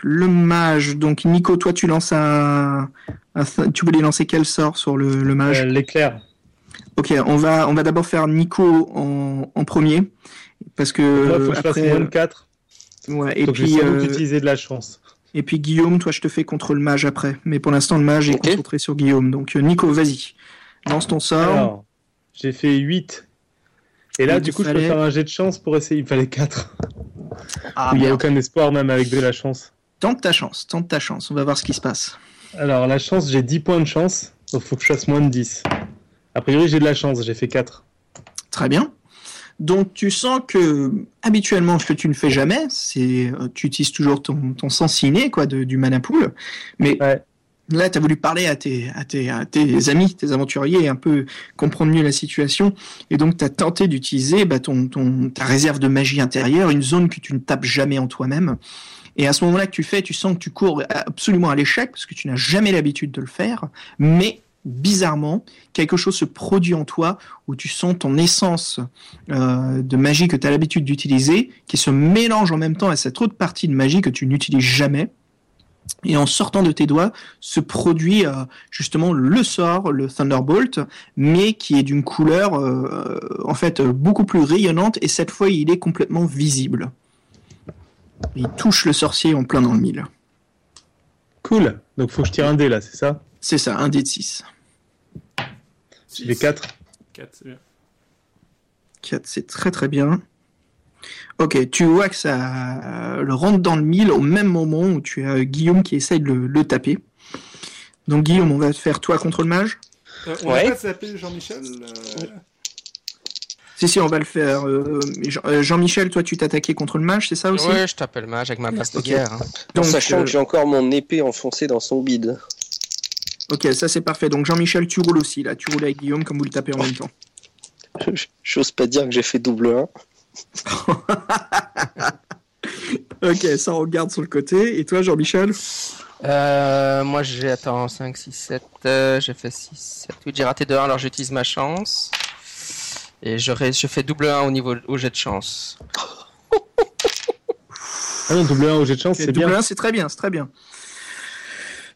le mage. Donc Nico, toi, tu lances un. un- tu voulais lancer quel sort sur le, le mage Euh, L'éclair. Ok, on va on va d'abord faire Nico en, en premier parce que Moi, faut que je fasse après moins de 4. ouais, et Donc, puis euh, utiliser de la chance. et puis Guillaume, toi, je te fais contre le mage après. Mais pour l'instant, le mage est concentré sur Guillaume. Donc Nico, vas-y, lance ton sort. Alors, j'ai fait 8. Et là, du coup, je peux faire un jet de chance pour essayer. Il me fallait 4. Ah, il n'y a merde. aucun espoir, même avec de la chance. Tente ta chance, tente ta chance. On va voir ce qui se passe. Alors, la chance, j'ai 10 points de chance. Donc, il faut que je fasse moins de 10. A priori, j'ai de la chance. J'ai fait 4. Très bien. Donc tu sens que habituellement ce que tu ne fais jamais, c'est euh, tu utilises toujours ton, ton sens inné quoi de, du mana pool, mais Ouais. Là, tu as voulu parler à tes, amis, tes aventuriers, un peu comprendre mieux la situation. Et donc, tu as tenté d'utiliser bah, ton, ton, ta réserve de magie intérieure, une zone que tu ne tapes jamais en toi-même. Et à ce moment-là que tu fais, tu sens que tu cours absolument à l'échec, parce que tu n'as jamais l'habitude de le faire. Mais bizarrement, quelque chose se produit en toi où tu sens ton essence euh, de magie que tu as l'habitude d'utiliser, qui se mélange en même temps à cette autre partie de magie que tu n'utilises jamais et en sortant de tes doigts se produit euh, justement le sort, le Thunderbolt, mais qui est d'une couleur euh, en fait beaucoup plus rayonnante et cette fois il est complètement visible. Il touche le sorcier en plein dans le mille. Cool. Donc faut que je tire un dé là, c'est ça? C'est ça, un dé de 6. Les 4 4, c'est bien. 4, c'est très très bien. Ok, tu vois que ça euh, le rentre dans le mille au même moment où tu as Guillaume qui essaye de le, le taper. Donc Guillaume, on va faire toi contre le mage. Euh, on Ouais. va pas s'appeler Jean-Michel euh, Si, si, on va le faire. Euh, Jean- euh, Jean-Michel, toi, tu t'attaquais contre le mage, c'est ça aussi? Ouais, je t'appelle mage avec ma passe de Ok. guerre. hein. Donc, sachant euh, que j'ai encore mon épée enfoncée dans son bide. Ok, ça c'est parfait. Donc Jean-Michel, tu roules aussi, là. Tu roules avec Guillaume comme vous le tapez en même temps. J'ose pas dire que j'ai fait double 1. Ok, ça on regarde sur le côté. Et toi, Jean-Michel Euh, moi j'ai, attends, 5, 6, 7, euh, j'ai fait 6, 7, 8, j'ai raté de 1, alors j'utilise ma chance. Et je, ré- je fais double 1 au niveau au jet de chance. Ah non, double 1 au jet de chance, c'est double bien. un, c'est très bien, c'est très bien.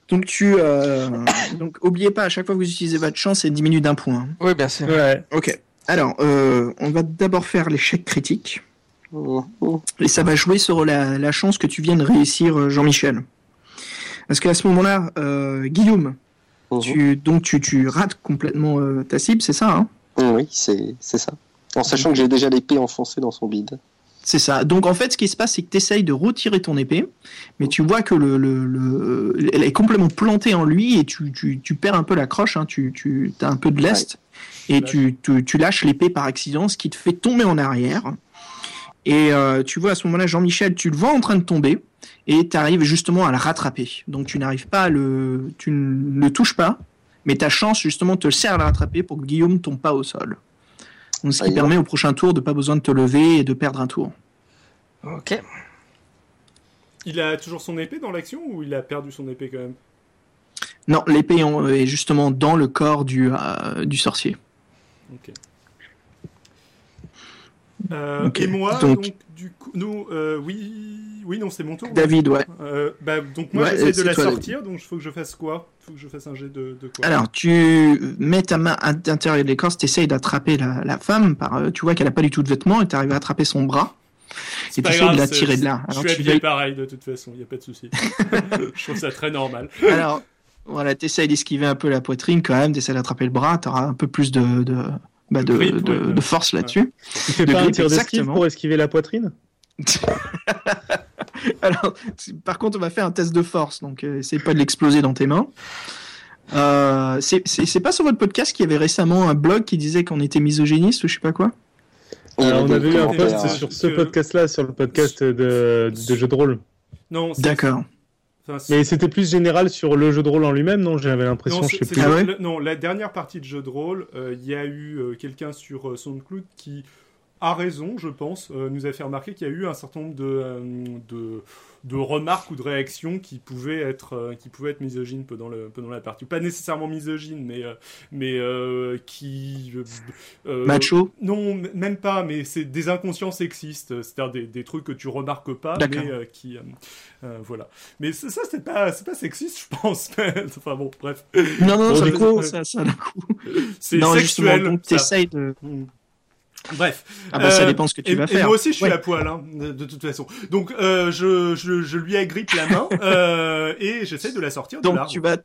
Donc tu, euh, donc oubliez pas, à chaque fois que vous utilisez votre chance, c'est diminue d'un point. Oui, bien sûr. Ouais. Ok. Alors, euh, on va d'abord faire l'échec critique. Mhm. Et ça va jouer sur la, la chance que tu viens de réussir, euh, Jean-Michel. Parce qu'à ce moment-là, euh, Guillaume, Mhm. tu, donc tu, tu rates complètement euh, ta cible, c'est ça hein? Oui, c'est ça. En sachant que j'ai déjà l'épée enfoncée dans son bide. C'est ça. Donc en fait, ce qui se passe, c'est que tu essayes de retirer ton épée, mais tu vois que le, le, le- elle est complètement plantée en lui et tu, tu, tu perds un peu la croche, hein, tu, tu as un peu de lest et tu, tu, tu lâches l'épée par accident, ce qui te fait tomber en arrière. Et euh, tu vois à ce moment-là, Jean-Michel, tu le vois en train de tomber et tu arrives justement à le rattraper. Donc tu n'arrives pas à le, tu ne le touches pas, mais ta chance justement te sert à le rattraper pour que Guillaume tombe pas au sol. Donc, ce qui permet au prochain tour de pas besoin de te lever et de perdre un tour. Ok. Il a toujours son épée dans l'action ou il a perdu son épée quand même? Non, l'épée en- est justement dans le corps du, euh, du sorcier. Ok. Euh, Ok, Et moi, donc, donc- du coup, nous, euh, oui, oui, non, c'est mon tour. David, ouais. Euh, bah, donc moi, Ouais, j'essaie de la toi, sortir, donc il faut que je fasse quoi? Il faut que je fasse un jet de, de quoi? Alors, tu mets ta main à l'intérieur de l'écorce, tu essayes d'attraper la, la femme, par, euh, tu vois qu'elle a pas du tout de vêtements, et tu arrives à attraper son bras, C'est et pas tu essayes grave, de la tirer de là. Je suis tu habillé vas- pareil de toute façon, il n'y a pas de souci. je trouve ça très normal. Alors, voilà, tu essayes d'esquiver un peu la poitrine quand même, tu essaies d'attraper le bras, tu auras un peu plus de, de, bah, de, De grip, de- ouais. de force là-dessus. Tu fais De pas un tir d'esquive exactement. pour esquiver la poitrine? Alors, par contre, on va faire un test de force, donc euh, essaye pas de l'exploser dans tes mains. Euh, c'est- pas sur votre podcast qu'il y avait récemment un blog qui disait qu'on était misogyniste ou je sais pas quoi? Alors, avait On avait eu un post sur ce podcast-là, sur le podcast de, de jeux de rôle. Non, c'est- D'accord. Mais c'était plus général sur le jeu de rôle en lui-même, non J'avais l'impression, je sais plus. Ah que ouais le- non, la dernière partie de jeu de rôle, euh, il y a eu euh, quelqu'un sur euh, SoundCloud qui a raison, je pense, euh, nous a fait remarquer qu'il y a eu un certain nombre de, euh, de, de remarques ou de réactions qui pouvaient être, euh, qui pouvaient être misogynes pendant, le, pendant la partie. Pas nécessairement misogynes, mais, mais qui... Macho Non, même pas, mais c'est des inconscients sexistes, c'est-à-dire des, des trucs que tu remarques pas, mais qui... voilà. Mais ça, ça, c'est pas, pas sexiste, je pense. enfin bon, bref. Non, non, Bon, ça, coup, ça, ça le coup. C'est sexuel. ça. t'essayes de. Mm. Bref. Ah bah ça Euh, dépend ce que tu vas et faire. moi aussi, je suis Ouais. à poil, hein, de, de toute façon. Donc, euh, je, je, je lui agrippe la main euh, et j'essaie de la sortir de Donc l'arbre. tu vas,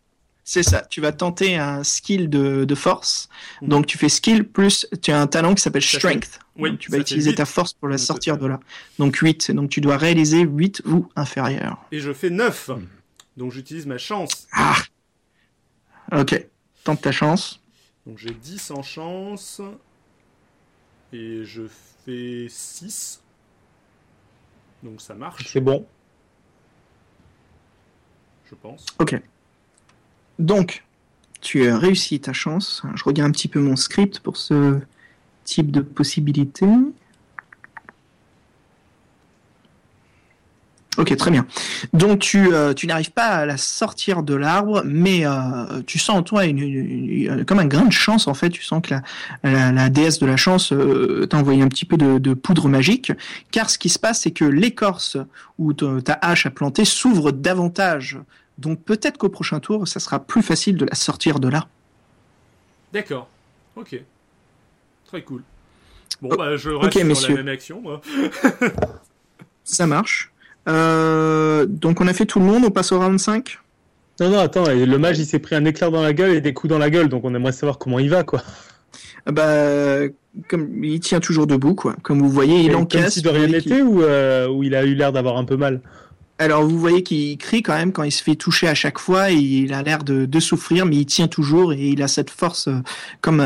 c'est ça, tu vas tenter un skill de, de force. Donc tu fais skill plus, tu as un talent qui s'appelle strength. Oui, Donc, tu vas utiliser ta force pour la sortir de là. Donc 8, donc tu dois réaliser 8 ou inférieur. Et je fais 9. Donc, j'utilise ma chance. Ah Ok, tente ta chance. Donc, j'ai 10 en chance. Et je fais 6. Donc, ça marche, C'est bon. je pense. Ok. Donc, tu as réussi ta chance. Je regarde un petit peu mon script pour ce type de possibilité. Ok, très bien. Donc tu, euh, tu n'arrives pas à la sortir de l'arbre, mais euh, tu sens en toi une, une- une- comme un grain de chance en fait. Tu sens que la, la, la déesse de la chance euh, t'a envoyé un petit peu de, de poudre magique, car ce qui se passe, c'est que l'écorce où ta hache a planté s'ouvre davantage. Donc peut-être qu'au prochain tour, ça sera plus facile de la sortir de là. D'accord. Ok. Très cool. Bon, Oh, bah, je reste sur messieurs. la même action, moi. Ça marche. Euh, donc on a fait tout le monde, on passe au round 5 Non, non, attends, et le mage il s'est pris un éclair dans la gueule et des coups dans la gueule, donc on aimerait savoir comment il va, quoi. Ah Bah, comme il tient toujours debout, quoi. Comme vous voyez, il Et Comme encaisse. si de rien n'était ou, euh, ou il a eu l'air d'avoir un peu mal? Alors vous voyez qu'il crie quand même quand il se fait toucher à chaque fois. Et il a l'air de, de souffrir, mais il tient toujours et il a cette force euh, comme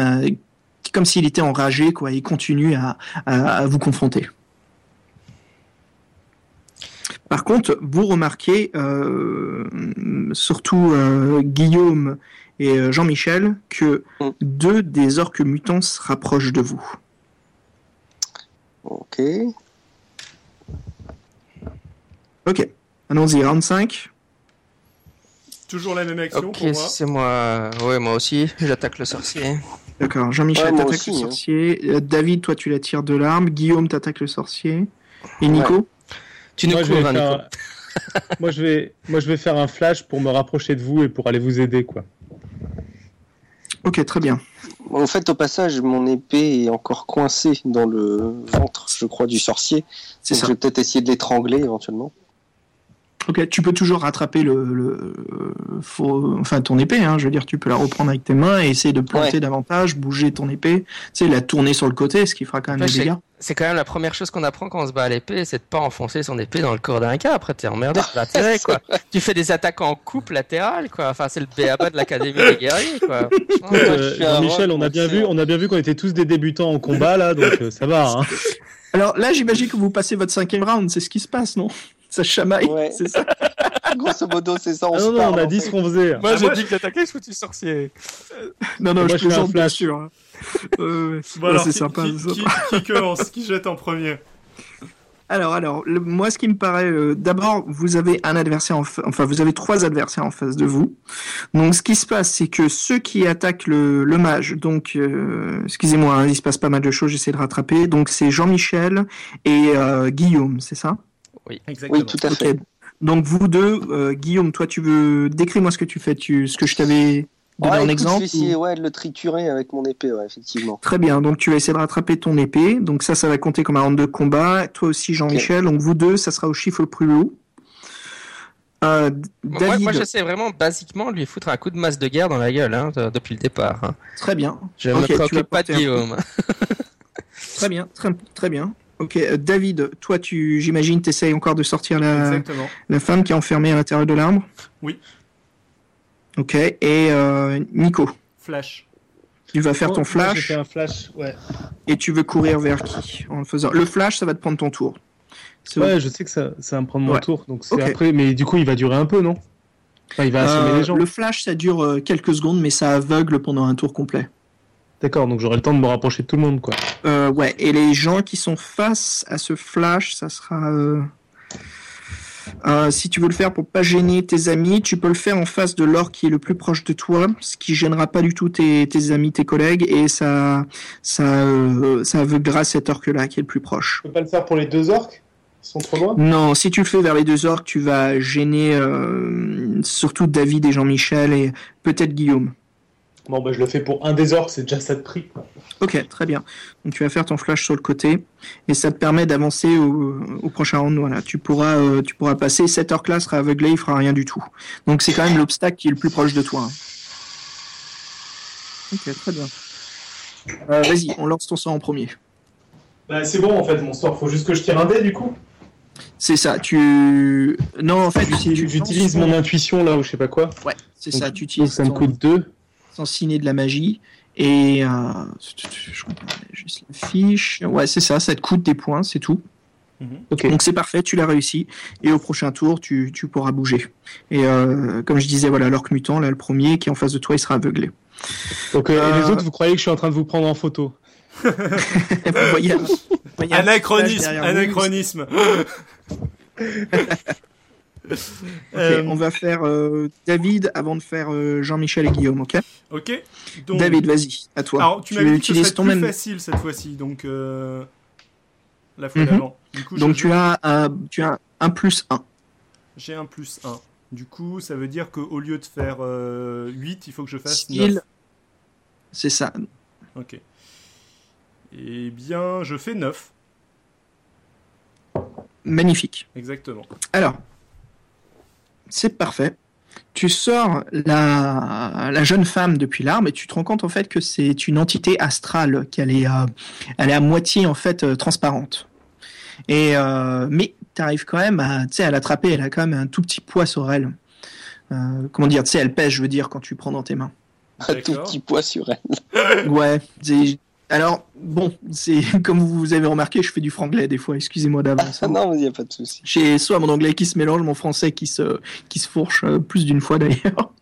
comme s'il était enragé, quoi. Il continue à, à, à vous confronter. Par contre, vous remarquez, euh, surtout euh, Guillaume et euh, Jean-Michel, que Mm. deux des orques mutants se rapprochent de vous. Ok. Ok, allons-y, round 5. Toujours la même action pour moi. c'est moi. Ouais, moi aussi. J'attaque le sorcier. D'accord, Jean-Michel Ouais, moi t'attaque aussi, le hein. sorcier. David, toi tu la tires de l'arme. Guillaume t'attaque le sorcier. Et Nico Tu nous moi, je vais couvres, Nico. faire... moi, je vais... moi, je vais faire un flash pour me rapprocher de vous et pour aller vous aider, quoi. Ok, très bien. En fait, au passage, mon épée est encore coincée dans le ventre, je crois, du sorcier. C'est je vais peut-être essayer de l'étrangler éventuellement. Ok, tu peux toujours rattraper le, le euh, faux- enfin ton épée. Hein, je veux dire, tu peux la reprendre avec tes mains et essayer de planter Ouais. davantage, bouger ton épée. Tu sais, la tourner sur le côté, ce qui fera quand même des dégâts. C'est quand même la première chose qu'on apprend quand on se bat à l'épée, c'est de pas enfoncer son épée dans le corps d'un gars. Après, t'es emmerdé, tu vas tirer, quoi. Tu fais des attaques en coupe latérale, quoi. Enfin, c'est le béaba de l'académie des guerriers, quoi. Euh, rock, on a bien vu, on a bien vu qu'on était tous des débutants en combat là, donc euh, ça va. Hein. Alors là, j'imagine que vous passez votre cinquième round. C'est ce qui se passe, non? Ça chamaille, Ouais. c'est ça Grosso modo, c'est ça. On Ah se non, non, parle, on a dit fait. ce qu'on faisait. Moi, Ah, j'ai dit que j'attaquais ce foutu sorcier. Non, non, Moi, je je plaisante, bien flash. sûr. hein. Euh, Bon, ouais, alors, c'est qui, sympa. qui, c'est qui- qui commence Qui jette en premier Alors, alors, le- moi, ce qui me paraît, euh, d'abord, vous avez un adversaire, en fa- enfin, vous avez trois adversaires en face de vous. Donc, ce qui se passe, c'est que ceux qui attaquent le, le mage, donc, euh, excusez-moi, hein, il se passe pas mal de choses, j'essaie de rattraper. Donc, c'est Jean-Michel et euh, Guillaume, c'est ça? Exactement. Oui, tout à fait. Donc, vous deux, euh, Guillaume, toi, tu veux décris-moi ce que tu fais, tu, ce que je t'avais donné Ouais, en exemple. Je vais essayer ou- ouais, de le triturer avec mon épée, ouais, effectivement. Très bien, donc tu vas essayer de rattraper ton épée. Donc ça, ça va compter comme un round de combat. Toi aussi, Jean-Michel. Donc vous deux, ça sera au chiffre le plus haut. Euh, Moi, David, moi, j'essaie vraiment, basiquement, de lui foutre un coup de masse de guerre dans la gueule, hein, de- depuis le départ. hein. très bien, Je Ok, me tu vas préoccupe pas de Guillaume. très bien, très, très bien. Ok, euh, David, toi, tu, j'imagine, t'essayes encore de sortir la, Exactement. la femme qui est enfermée à l'intérieur de l'arbre? Oui. Ok, et euh, Nico, Flash. tu vas faire Moi, ton moi, flash? fait un flash, ouais. et tu veux courir vers qui en le faisant? Le flash, ça va te prendre ton tour. C'est Ouais, je sais que ça, ça va me prendre mon Ouais. tour, donc c'est après. Mais du coup, il va durer un peu, non? Enfin, il va assommer Euh, les gens. le flash, ça dure quelques secondes, mais ça aveugle pendant un tour complet. D'accord, donc j'aurai le temps de me rapprocher de tout le monde, quoi. Euh, ouais, et les gens qui sont face à ce flash, ça sera. euh, euh, si tu veux le faire pour pas gêner tes amis, tu peux le faire en face de l'or qui est le plus proche de toi, ce qui gênera pas du tout tes, tes amis, tes collègues, et ça, ça, euh, ça aveuglera cet orque-là qui est le plus proche. Je peux pas le faire pour les deux orques Ils sont trop loin? Non, si tu le fais vers les deux orques, tu vas gêner euh, surtout David et Jean-Michel et peut-être Guillaume. Bon, bah je le fais pour un des orques, c'est déjà ça de prix. quoi. Ok, très bien. Donc tu vas faire ton flash sur le côté et ça te permet d'avancer au, au prochain round. Voilà, tu pourras, euh, tu pourras passer. Cet orc-là sera aveuglé, il fera rien du tout. Donc c'est quand même l'obstacle qui est le plus proche de toi. hein. Ok, très bien. Euh, Vas-y, on lance ton sort en premier. Bah c'est bon en fait, mon sort, faut juste que je tire un dé du coup. C'est ça. Tu non, en fait, J'utilise mon intuition là ou je sais pas quoi. Ouais, c'est Donc, ça. Tu Donc utilises ça me coûte 2. Ciné de la magie et euh, je comprends juste la fiche. Ouais, c'est ça. Ça te coûte des points, c'est tout. Ok. Donc c'est parfait, tu l'as réussi. Et au prochain tour, tu, tu pourras bouger. Et euh, comme je disais, voilà, l'orc mutant, là, le premier qui est en face de toi, il sera aveuglé. Donc, euh, et les Euh, autres, vous croyez que je suis en train de vous prendre en photo voyez, voyez Anachronisme, anachronisme. Euh, on va faire euh, David avant de faire euh, Jean-Michel et Guillaume, ok? Ok. Donc, David, vas-y, à toi. alors tu m'as dit que ce ton plus même. facile cette fois-ci, donc euh, la fois Mhm. d'avant. Du coup, Donc tu as un, tu as un plus 1. j'ai un plus 1. Du coup, ça veut dire qu'au lieu de faire euh, 8, il faut que je fasse Skill. 9. C'est ça. Ok. Eh bien, je fais 9. Magnifique. Exactement. Alors, c'est parfait. Tu sors la, la jeune femme depuis l'arbre et tu te rends compte en fait que c'est une entité astrale, qu'elle est, euh, elle est à moitié en fait euh, transparente. Et euh, mais tu arrives quand même à, tu sais, à l'attraper. Elle a quand même un tout petit poids sur elle. Euh, comment dire, tu sais, elle pèse, je veux dire, quand tu prends dans tes mains. Un tout petit poids sur elle. Ouais. Alors bon, c'est comme vous avez remarqué, je fais du franglais des fois. Excusez-moi d'avance. Ah non, il n'y a pas de souci. J'ai soit mon anglais qui se mélange, mon français qui se, qui se fourche euh, plus d'une fois d'ailleurs.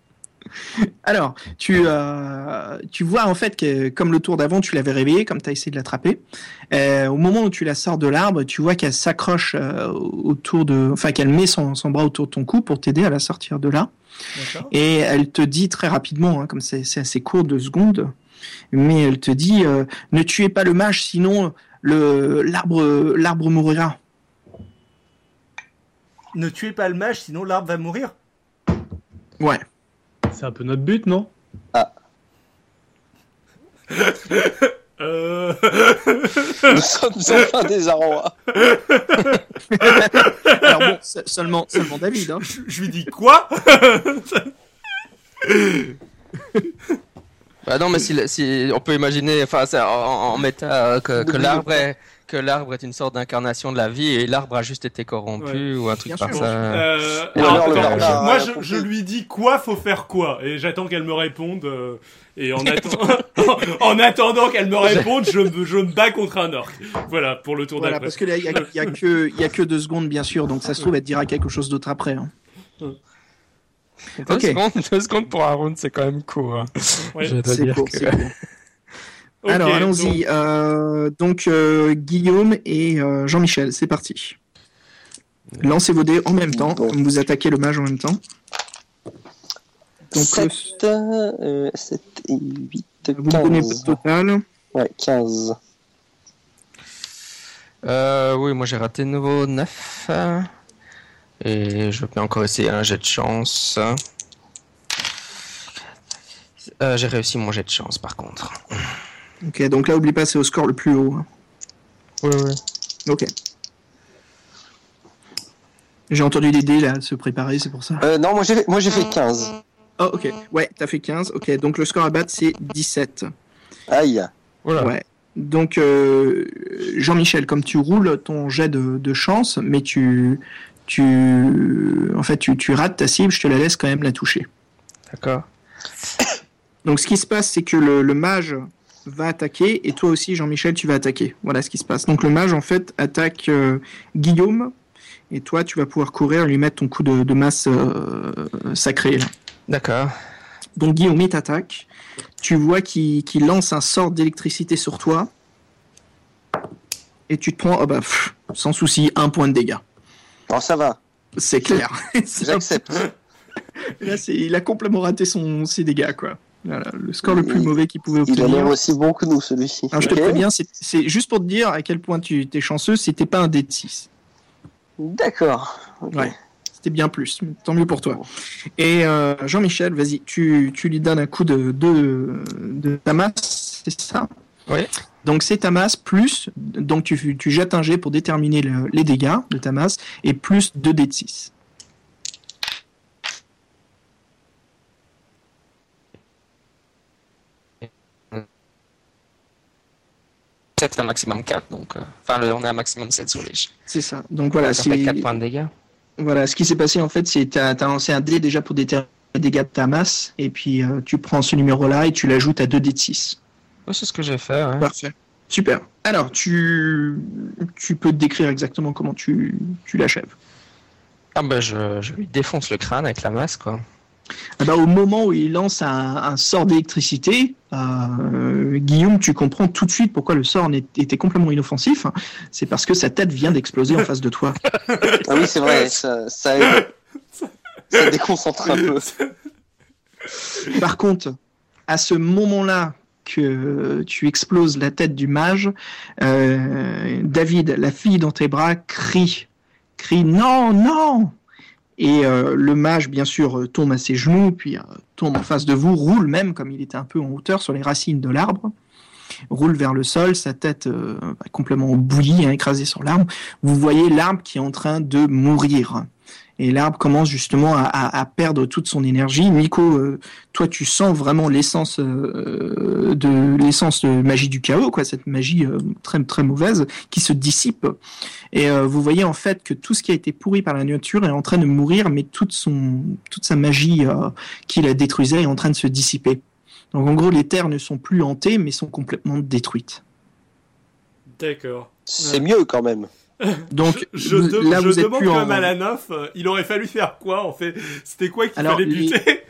Alors, tu, euh, tu vois en fait que comme le tour d'avant, tu l'avais réveillée, comme tu as essayé de l'attraper. Euh, au moment où tu la sors de l'arbre, tu vois qu'elle s'accroche euh, autour de. Enfin, qu'elle met son, son bras autour de ton cou pour t'aider à la sortir de là. Et elle te dit très rapidement, hein, comme c'est c'est assez court, deux secondes, mais elle te dit euh, Ne tuez pas le mage, sinon le l'arbre l'arbre mourra. Ne tuez pas le mage, sinon l'arbre va mourir. Ouais. C'est un peu notre but, non? Euh... Nous sommes enfin des arrois. Alors bon, se- seulement, seulement David. Hein. je je lui dis quoi? Bah non, mais si, si on peut imaginer, enfin, c'est en, en méta euh, que, que l'arbre est que l'arbre est une sorte d'incarnation de la vie et l'arbre a juste été corrompu ou un truc Bien par sûr. ça. Euh, alors, alors moi, je, lui dis quoi faut faire quoi, et j'attends qu'elle me réponde. euh, et en, atten- en attendant qu'elle me réponde, je me, je me bats contre un orc. Voilà pour le tour Voilà, d'après. parce que il y y a que, il y a que deux secondes, bien sûr, donc ça se trouve, elle te dira quelque chose d'autre après. hein. Deux, Ok. secondes, deux secondes pour un round, c'est quand même court. hein. Ouais. Je dois C'est dire court, que- c'est court. Ok, Alors, donc, allons-y. Euh, donc, euh, Guillaume et euh, Jean-Michel, c'est parti. Lancez vos dés en même temps, comme vous attaquez le mage en même temps. Donc, 7, euh, 7 et 8, Vous ne donnez 15. le total. Ouais, 15. Euh, oui, moi j'ai raté de nouveau 9. Et je peux encore essayer un jet de chance. Euh, j'ai réussi mon jet de chance par contre. Ok, donc là, oublie pas, c'est au score le plus haut. hein. Oui, oui. Ok. J'ai entendu des dés là se préparer, c'est pour ça. Euh, non, moi j'ai moi j'ai fait 15. Oh, ok. Ouais, t'as fait 15. Ok, donc le score à battre, c'est 17. Aïe. Voilà. Ouais. Donc, euh, Jean-Michel, comme tu roules ton jet de, de chance, mais tu, tu, en fait, tu, tu rates ta cible, je te la laisse quand même la toucher. D'accord. Donc, ce qui se passe, c'est que le, le mage va attaquer et toi aussi, Jean-Michel, tu vas attaquer. Voilà ce qui se passe. Donc, le mage, en fait, attaque euh, Guillaume et toi, tu vas pouvoir courir et lui mettre ton coup de, de masse euh, sacré. D'accord. Donc, Guillaume, il t'attaque. Tu vois qu'il lance un sort d'électricité sur toi. Et tu te prends, oh bah, pff, sans souci, un point de dégâts. Non, ça va. C'est clair. J'accepte. Là, c'est- il a complètement raté son, ses dégâts, quoi. Voilà, le score le plus Il- mauvais qu'il pouvait Il a obtenir. l'air aussi bon que nous, celui-ci. Alors, je te préviens, c'est- juste pour te dire à quel point tu es chanceux, c'était pas un dé de 6. D'accord. Ouais. C'était bien plus. Tant mieux pour toi. Et euh, Jean-Michel, vas-y, tu, tu lui donnes un coup de, de, de ta masse, c'est ça? Oui. Donc c'est ta masse plus, donc tu, tu jettes un jet pour déterminer le- les dégâts de ta masse, et plus 2 dés de 6. C'est un maximum 4, donc. euh, Enfin, le- on est à maximum 7 sur les jets. C'est ça. Donc voilà, c'est- 4 points de dégâts. Voilà, ce qui s'est passé en fait, c'est tu as, lancé un dé déjà pour déterminer les dégâts de ta masse, et puis euh, tu prends ce numéro-là et tu l'ajoutes à 2 dés de 6. Oui, c'est ce que j'ai fait. ouais. Parfait. Super. Alors, tu, tu peux te décrire exactement comment tu, tu l'achèves. Ah bah je, je lui défonce le crâne avec la masse quoi. Ah bah, au moment où il lance un, un sort d'électricité, euh, Guillaume, tu comprends tout de suite pourquoi le sort était complètement inoffensif. C'est parce que sa tête vient d'exploser en face de toi. Ah oui, c'est vrai, ça, ça, ça déconcentre un peu. Par contre, à ce moment-là que tu exploses la tête du mage, euh, David, la fille dans tes bras, crie, crie non, non. Et euh, le mage, bien sûr, tombe à ses genoux, puis euh, tombe en face de vous, roule même, comme il était un peu en hauteur, sur les racines de l'arbre, roule vers le sol, sa tête euh, complètement bouillie, hein, écrasée sur l'arbre. Vous voyez l'arbre qui est en train de mourir. Et l'arbre commence justement à, à- à perdre toute son énergie. Nico, euh, toi, tu sens vraiment l'essence euh, de l'essence de magie du chaos, quoi, cette magie euh, très très mauvaise qui se dissipe. Et euh, vous voyez en fait que tout ce qui a été pourri par la nature est en train de mourir, mais toute son toute sa magie euh, qui la détruisait est en train de se dissiper. Donc en gros, les terres ne sont plus hantées, mais sont complètement détruites. D'accord. C'est mieux quand même. Donc Je, je vous- de- là, je vous êtes demande quand en même à la neuf, euh, il aurait fallu faire quoi en fait? C'était quoi qu'il fallait les- buter?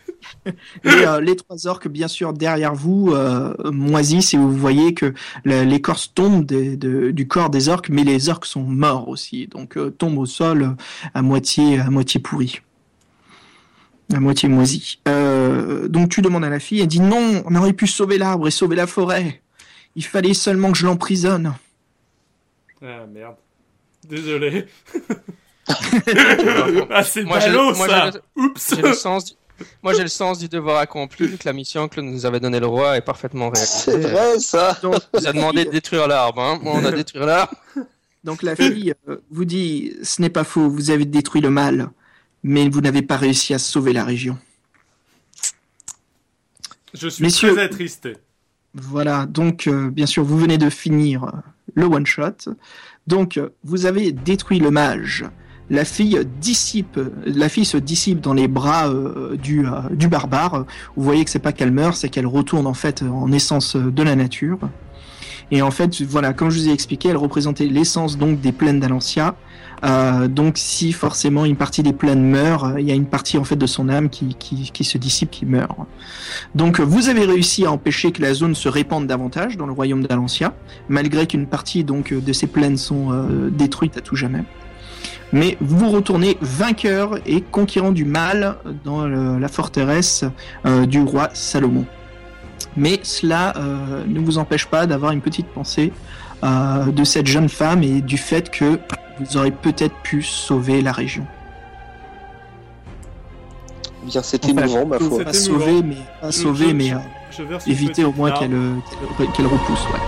les, euh, les trois orques, bien sûr, derrière vous, euh, moisissent et vous voyez que l'écorce tombe des- de- du corps des orques, mais les orques sont morts aussi, donc euh, tombent au sol à moitié, à moitié pourris, à moitié moisis. Euh, donc tu demandes à la fille, elle dit non, on aurait pu sauver l'arbre et sauver la forêt. Il fallait seulement que je l'emprisonne. Ah merde. Désolé. ah c'est Moi, j'ai- ballot moi, ça j'ai Oups J'ai le sens du... Moi j'ai le sens du devoir accompli que la mission que nous avait donnée le roi est parfaitement réalisée. C'est vrai ça. Donc, On nous a demandé de détruire l'arbre, hein. Bon, on a détruit l'arbre. Donc la fille euh, vous dit, ce n'est pas faux, vous avez détruit le mal, mais vous n'avez pas réussi à sauver la région. Je suis Messieurs- très attristé. Voilà, donc euh, bien sûr, vous venez de finir le one-shot. Donc, vous avez détruit le mage. La fille dissipe, la fille se dissipe dans les bras euh, du, euh, du barbare. Vous voyez que c'est pas qu'elle meurt, c'est qu'elle retourne en fait en essence euh, de la nature. Et en fait, voilà, comme je vous ai expliqué, elle représentait l'essence donc des plaines d'Alancia. Euh, donc, si forcément une partie des plaines meurt, euh, il y a une partie en fait de son âme qui, qui, se dissipe, qui meurt. Donc vous avez réussi à empêcher que la zone se répande davantage dans le royaume d'Alancia, malgré qu'une partie donc de ces plaines sont euh, détruites à tout jamais. Mais vous retournez vainqueur et conquérant du mal dans la forteresse euh, du roi Salomon. Mais cela euh, ne vous empêche pas d'avoir une petite pensée euh, de cette jeune femme et du fait que vous aurez peut-être pu sauver la région. Bien, c'est Enfin, émouvant, ma foi. Pas sauver, mais pas Je- sauver, je- mais je- euh, éviter au moins euh, qu'elle repousse. Ouais.